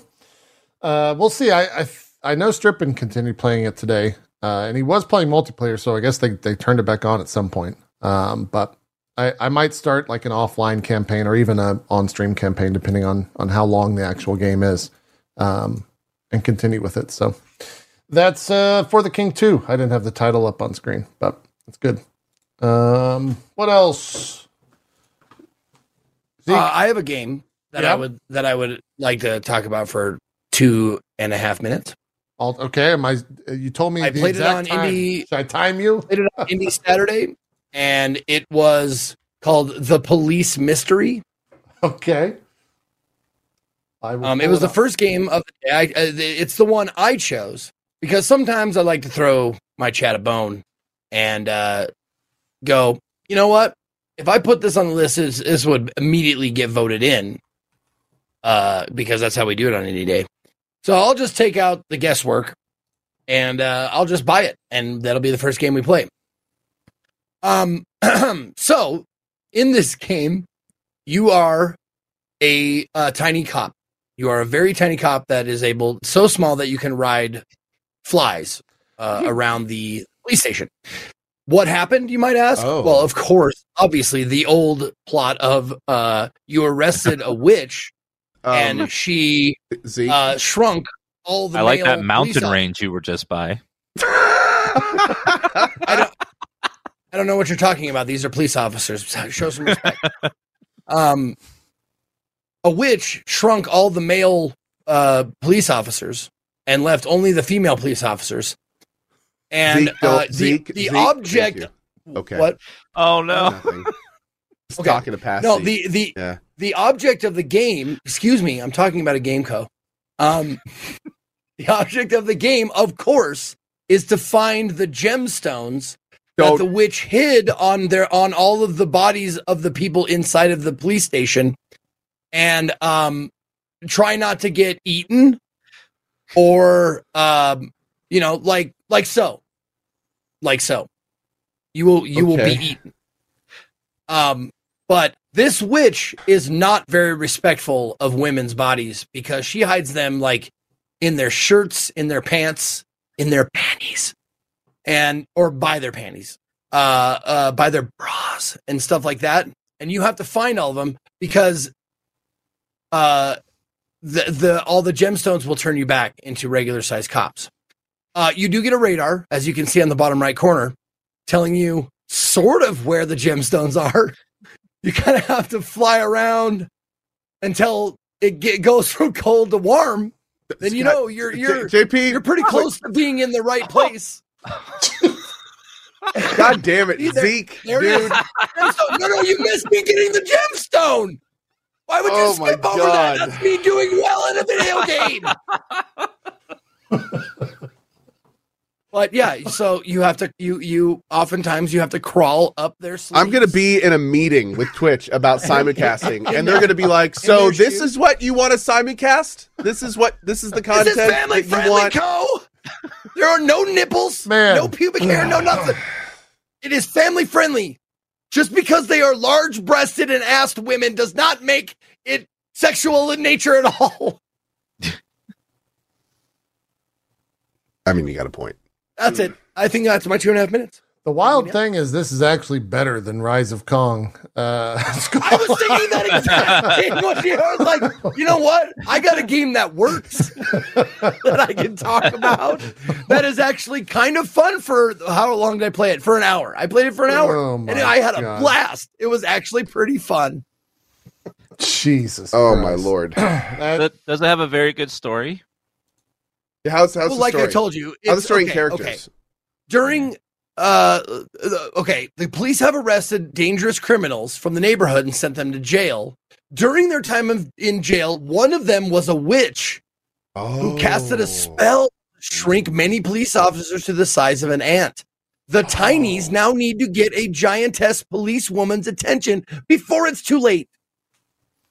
uh we'll see. I I, I know Strippin continued playing it today. Uh and he was playing multiplayer, so I guess they, they turned it back on at some point. Um but I, I might start like an offline campaign or even a on stream campaign depending on on how long the actual game is. Um and continue with it. So that's uh for the King 2. I didn't have the title up on screen, but it's good. Um what else? Zeke? Uh, I have a game that Yeah. I would that I would like to talk about for two and a half minutes. All, okay, am I? You told me I the played it on time. Indie- Should I time you? Played it on Indie Saturday, and it was called The Police Mystery. Okay. I Um, it pull was the first game of the day. I, uh, it's the one I chose because sometimes I like to throw my chat a bone and uh, go, you know what? If I put this on the list, this, this would immediately get voted in uh, because that's how we do it on any day. So I'll just take out the guesswork and uh, I'll just buy it, and that'll be the first game we play. Um, (clears throat) so in this game, you are a, uh tiny cop. You are a very tiny cop that is able, so small that you can ride flies uh, around the police station. What happened, you might ask? Oh. Well, of course, obviously, the old plot of uh, you arrested a (laughs) witch Um, and she Zeke. uh, shrunk all the I like that mountain range you were just by. (laughs) I don't. I don't know what you're talking about. These are police officers. Show some respect. (laughs) um, a witch shrunk all the male uh, police officers and left only the female police officers. And Zeke, uh, the, Zeke, the Zeke, object. Okay. What? Oh no. Nothing. (laughs) Just Okay. talking to pass. No, Zeke. the the Yeah. the object of the game. Excuse me, I'm talking about a game co. Um, (laughs) the object of the game, of course, is to find the gemstones that Don't the witch hid on their on all of the bodies of the people inside of the police station, and um, try not to get eaten, or um, you know, like like so, like so. You will you will be eaten. Um, but this witch is not very respectful of women's bodies because she hides them like in their shirts, in their pants, in their panties, and or by their panties, uh, uh, by their bras and stuff like that. And you have to find all of them because, uh, the the all the gemstones will turn you back into regular sized cops. Uh, you do get a radar, as you can see on the bottom right corner, telling you sort of where the gemstones (laughs) are. You kind of have to fly around until it get, goes (laughs) from cold to warm. Then you know you're you're J- JP. you're pretty close to being in the right place. (laughs) God damn it, Either- Zeke, There dude. No, no, you missed me getting the gemstone. Why would you Oh skip over that? That's me doing well in a video game. But yeah, (laughs) so you have to you you oftentimes you have to crawl up their sleeves. I'm gonna be in a meeting with Twitch about (laughs) simulcasting, (laughs) and they're gonna be like, "So this shoes. is what you want to simulcast? This is what this is the Is content this family that you friendly, want." Co? There are no nipples, Man. no pubic hair, no (sighs) nothing. It is family friendly. Just because they are large breasted and assed women does not make it sexual in nature at all. I mean, you got a point. That's it. I think that's my two and a half minutes. The wild thing is, this is actually better than Rise of Kong. Uh, (laughs) I was thinking that exact thing when (laughs) you I was like, you know what? I got a game that works (laughs) that I can talk about. That is actually kind of fun for how long did I play it? For an hour. I played it for an hour. Oh and I had a God. blast. It was actually pretty fun. Jesus. Oh my lord! (clears throat) That- Does- Does it have a very good story? How's how's well, the like story? I told you, how's the it's- story and okay, characters? okay. During uh okay, the police have arrested dangerous criminals from the neighborhood and sent them to jail. During their time of, in jail, one of them was a witch who casted Oh. a spell to shrink many police officers to the size of an ant. The tinies now need to get a giantess policewoman's attention before it's too late.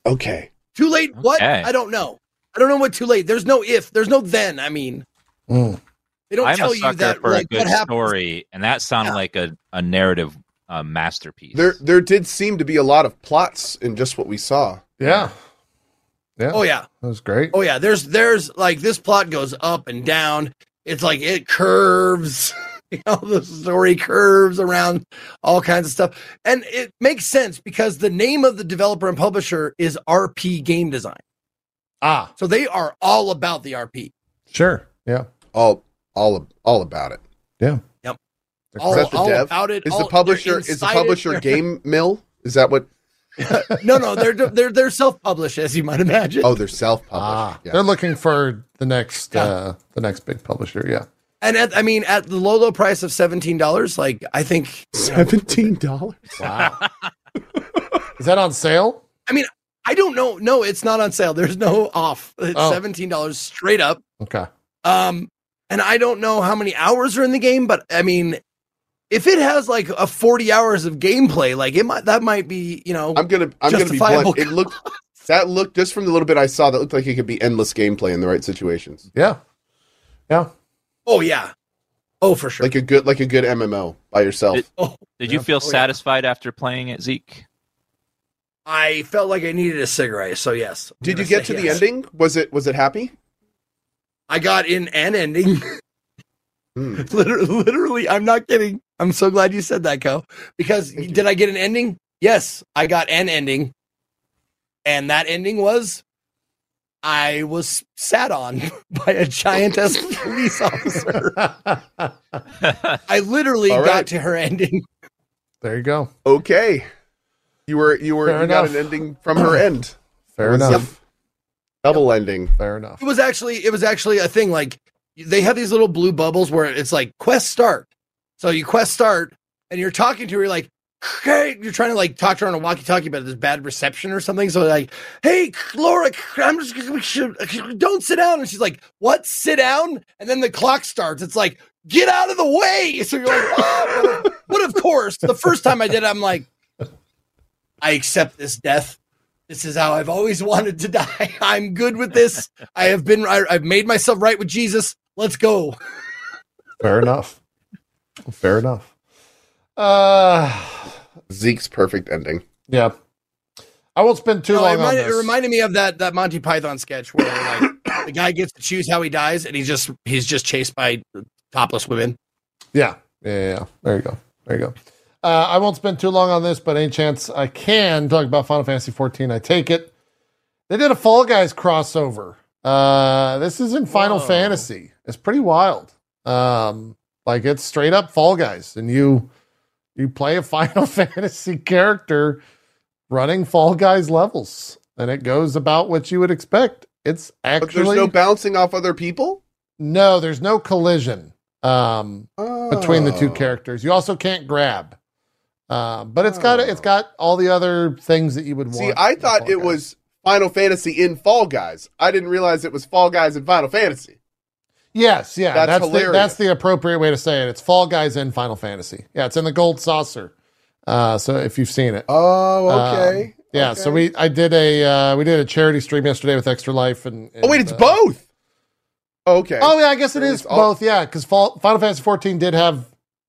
Okay. Too late? What? Okay. I don't know. I don't know what too late. There's no if. There's no then. I mean, Mm. they don't I'm tell a you that for like a what good happens. story, and that sounded Yeah. like a, a narrative uh, masterpiece. There there did seem to be a lot of plots in just what we saw. yeah. Yeah. Oh yeah. That was great. Oh yeah. There's there's like this plot goes up and down. It's like it curves. (laughs) You know, the story curves around all kinds of stuff. And it makes sense because the name of the developer and publisher is RP Game Design. Ah, So they are all about the RP. sure. Yeah. All all all about it. Yeah. Yep. All, that the all dev? about it. Is all- the publisher is the publisher Game Mill? Is that what? (laughs) No, no, they're they're they're self-published, as you might imagine. Oh, they're self Ah, published. they're looking for the next, Yeah. uh, the next big publisher. Yeah. And at, I mean, at the low low price of seventeen dollars, like I think Seventeen dollars. Wow. (laughs) Is that on sale? I don't know. No, it's not on sale. There's no off. It's Oh. seventeen dollars straight up. Okay. Um, and I don't know how many hours are in the game, but I mean, if it has like a forty hours of gameplay, like it might that might be you know I'm gonna I'm gonna be Justifiable blunt. It looked that looked just from the little bit I saw that looked like it could be endless gameplay in the right situations. Yeah. Yeah. oh yeah, oh for sure. Like a good like a good MMO by yourself. It- oh, Did Yeah. you feel Oh, yeah. satisfied after playing it, Zeke? I felt like I needed a cigarette, so yes. I'm Did you get to say the ending? Was it was it happy? I got in an ending. (laughs) Hmm. literally, literally, I'm not kidding. I'm so glad you said that, Co. Because Thank you. did I get an ending? Yes, I got an ending. And that ending was I was sat on (laughs) by a giantess (laughs) police officer. I literally All got to her ending. there you go. Okay. You were you were Fair you got an ending from her end. Fair enough. a Double ending. Fair enough. It was actually it was actually a thing like they have these little blue bubbles where it's like quest start. So you quest start and you're talking to her, you're like, hey, you're trying to like talk to her on a walkie-talkie, but there's bad reception or something. So like, hey, Laura, I'm just don't sit down. And she's like, what? Sit down? And then the clock starts. It's like, get out of the way. (laughs) So you're like, oh, but, of, but of course, the first time I did, it, I'm like, I accept this death. This is how I've always (laughs) wanted to die. I'm good with this. I have been. I, I've made myself right with Jesus. Let's go. Fair enough. Fair enough. Uh, Zeke's perfect ending. yeah. I won't spend too No, it, long on reminded, it reminded me of that that Monty Python sketch where like the guy gets to choose how he dies, and he's just he's just chased by topless women. Yeah. Yeah, yeah, yeah. There you go. There you go. Uh, I won't spend too long on this, but any chance I can talk about Final Fantasy 14, I take it. They did a Fall Guys crossover. Uh, this is in Final Whoa. Fantasy. It's pretty wild. Um, like it's straight up Fall Guys, and you you play a (laughs) Final Fantasy character running Fall Guys levels, and it goes about what you would expect. It's actually But there's no bouncing off other people? no, there's no collision. Um, between the two characters. You also can't grab. Um, but it's got it's got all the other things that you would See. I thought it Guys. was Final Fantasy in Fall Guys. I didn't realize it was Fall Guys in Final Fantasy. Yes, yeah, That's that's the, that's the appropriate way to say it. It's Fall Guys in Final Fantasy. Yeah, it's in the gold saucer. Uh, so if you've seen it, Oh, okay. Um, yeah. Okay. So we I did a uh, we did a charity stream yesterday with Extra Life and. Oh wait, it's uh, both. Okay. Oh yeah, I guess it is all- both. Yeah, because Final Fantasy 14 did have,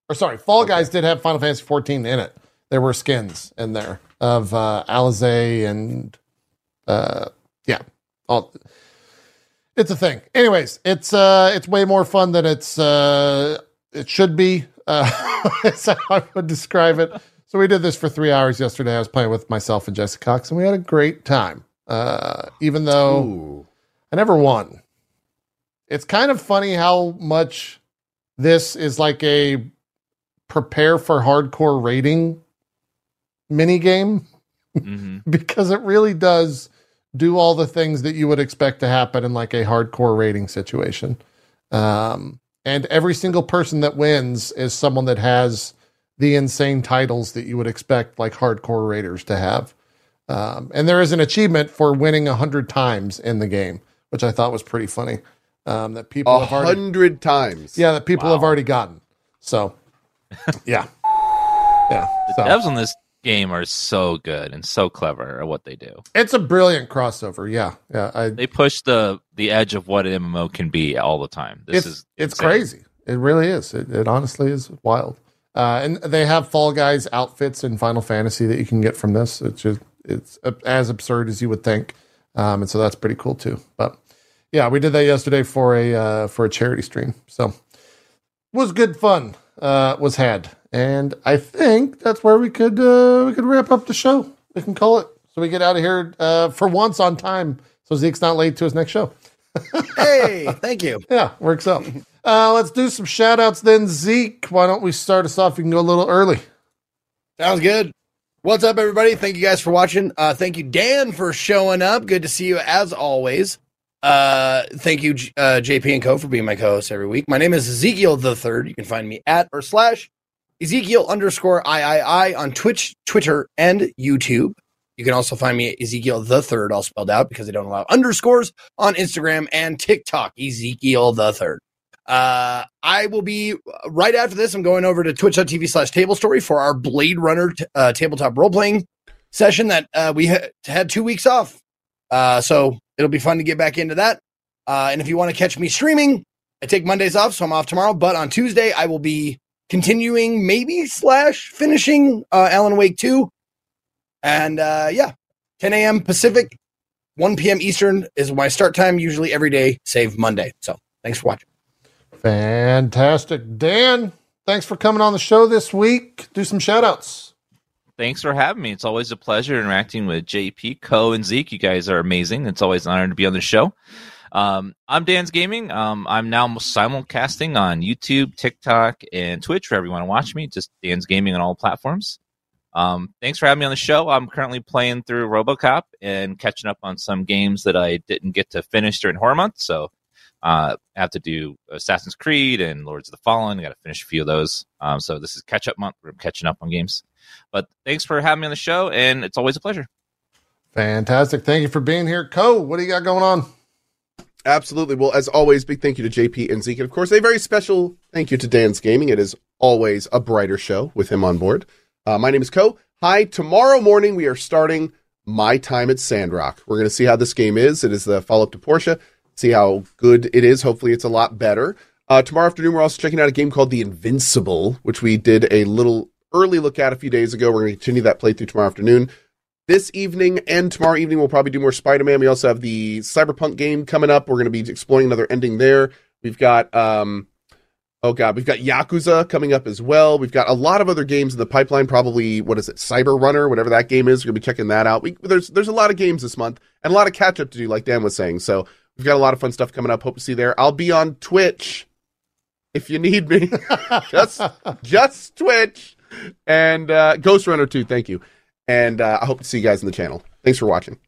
or sorry, Fall Guys did have Final Fantasy 14 in it. There were skins in there of uh, Alisaie and, uh, yeah, all. It's a thing. Anyways, it's uh, it's way more fun than it's uh, it should be. Uh, (laughs) that's how I would describe it. So we did this for three hours yesterday. I was playing with myself and Jesse Cox, and we had a great time. Uh, even though. Ooh. I never won. It's kind of funny how much this is like a prepare for hardcore raiding mini game hmm (laughs) because it really does do all the things that you would expect to happen in like a hardcore raiding situation. Um, and every single person that wins is someone that has the insane titles that you would expect like hardcore raiders to have. Um, and there is an achievement for winning a hundred times in the game, which I thought was pretty funny. Um, that people A have already, hundred times. yeah, that people have already gotten. So, (laughs) yeah, yeah. The So. devs on this game are so good and so clever at what they do. It's a brilliant crossover. Yeah, yeah. I, They push the the edge of what an MMO can be all the time. This it's is it's insane. crazy. It really is. It, it honestly is wild. Uh, and they have Fall Guys outfits in Final Fantasy that you can get from this. It's just it's as absurd as you would think, um, and so that's pretty cool too. But yeah, we did that yesterday for a uh, for a charity stream. So was good fun. Uh, was had, and I think that's where we could uh, we could wrap up the show. We can call it so we get out of here uh, for once on time. So Zeke's not late to his next show. (laughs) Hey, thank you. Yeah, works out. Uh, let's do some shout outs then. Zeke, why don't we start us off? You can go a little early. Sounds good. What's up, everybody? Thank you guys for watching. Uh, thank you, Dan, for showing up. Good to see you as always. Uh, thank you, uh, JP and Co, for being my co-host every week. My name is Ezekiel the Third. You can find me at or slash Ezekiel underscore III on Twitch, Twitter, and YouTube. You can also find me at Ezekiel the Third, all spelled out because they don't allow underscores on Instagram and TikTok. Ezekiel the Third. Uh, I will be right after this. I'm going over to twitch.tv slash table story for our Blade Runner t- uh, tabletop role playing session that uh, we ha- had two weeks off. Uh, so it'll be fun to get back into that. Uh, and if you want to catch me streaming, I take Mondays off, so I'm off tomorrow. But on Tuesday, I will be continuing, maybe slash finishing uh, Alan Wake 2. And uh, yeah, 10 a.m. Pacific, 1 p.m. Eastern is my start time, usually every day, save Monday. So thanks for watching. Fantastic. Dan, thanks for coming on the show this week. Do some shout outs. Thanks for having me. It's always a pleasure interacting with JP, Co, and Zeke. You guys are amazing. It's always an honor to be on the show. Um, I'm DansGaming. Um, I'm now simulcasting on YouTube, TikTok, and Twitch. Wherever you want to watch me, just DansGaming on all platforms. Um, thanks for having me on the show. I'm currently playing through RoboCop and catching up on some games that I didn't get to finish during Horror Month. So uh, I have to do Assassin's Creed and Lords of the Fallen. I got to finish a few of those. Um, so this is catch up month. We're catching up on games. But thanks for having me on the show, and it's always a pleasure. Fantastic. Thank you for being here. Co, what do you got going on? Absolutely. Well, as always, big thank you to JP and Zeke. And of course, a very special thank you to DansGaming. It is always a brighter show with him on board. Uh, my name is Co. Hi. Tomorrow morning, we are starting My Time at Sandrock. We're going to see how this game is. It is the follow up to Portia. See how good it is. Hopefully, it's a lot better. Uh, tomorrow afternoon, we're also checking out a game called The Invincible, which we did a little early look at a few days ago. We're going to continue that playthrough tomorrow afternoon. This evening and tomorrow evening we'll probably do more spider-man. We also have the cyberpunk game coming up. We're going to be exploring another ending there. We've got um oh god we've got yakuza coming up as well. We've got a lot of other games in the pipeline. Probably what is it? Cyber runner whatever that game is. We're going to be checking that out. We, there's there's a lot of games this month and a lot of catch up to do like dan was saying. So we've got a lot of fun stuff coming up. Hope to see you there. I'll be on twitch if you need me. (laughs) Just just twitch and uh ghost runner 2 thank you and uh, I hope to see you guys in the channel. Thanks for watching.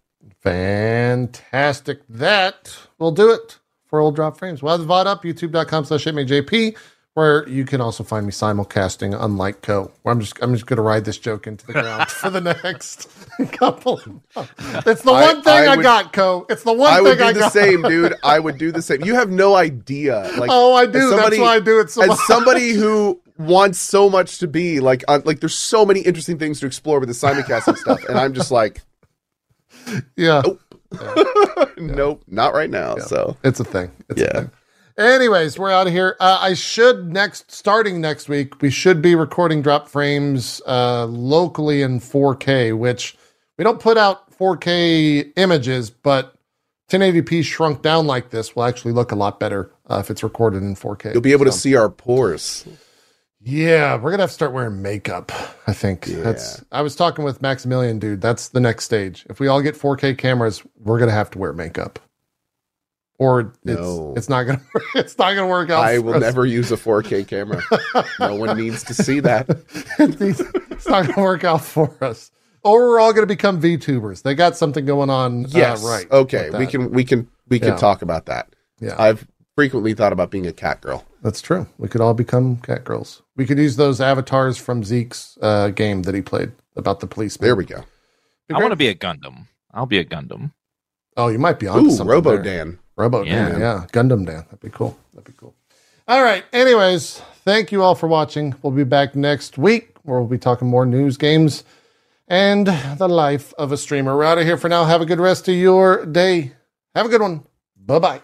Fantastic. That will do it for Old Dropped Frames. We'll have the VOD up, youtube.com slash JP. where you can also find me simulcasting, unlike Co. Where I'm just I'm just going to ride this joke into the ground for the (laughs) next (laughs) couple. It's the I- one thing I, I would- got, Co. It's the one thing I would do I the got. same, dude. (laughs) I would do the same. You have no idea. Like, oh, I do. somebody- That's why I do it so much. as somebody who wants so much to be like, uh, like, there's so many interesting things to explore with the simulcasting stuff, and I'm just like, (laughs) yeah, (laughs) nope, not right now. Yeah. So it's a thing. It's a Yeah. thing. Anyways, we're out of here. Uh, I should next, starting next week, we should be recording Dropped Frames uh, locally in 4K, which we don't put out 4K images, but 1080p shrunk down like this will actually look a lot better uh, if it's recorded in 4K. you'll be able to see our pores. Yeah, we're gonna have to start wearing makeup. I think Yeah. that's. I was talking with Maximilian, dude. That's the next stage. If we all get 4K cameras, we're gonna have to wear makeup, or it's No. it's not gonna (laughs) it's not gonna work out. I will us. never use a 4K camera. no one needs to see that. (laughs) it's not gonna work out for us. Or we're all gonna become VTubers. They got something going on. Yes, uh, right. Okay, we can we can we can Yeah. talk about that. Yeah, I've frequently thought about being a cat girl. That's true. We could all become cat girls. We could use those avatars from Xeet's uh, game that he played about the police. There we go. I want to be a Gundam. I'll be a Gundam. Oh, you might be on Ooh, something. Robo there. Dan. Robo Yeah. Dan, yeah. Gundam Dan. That'd be cool. That'd be cool. All right. Anyways, thank you all for watching. We'll be back next week where we'll be talking more news, games, and the life of a streamer. We're out of here for now. Have a good rest of your day. Have a good one. Bye bye.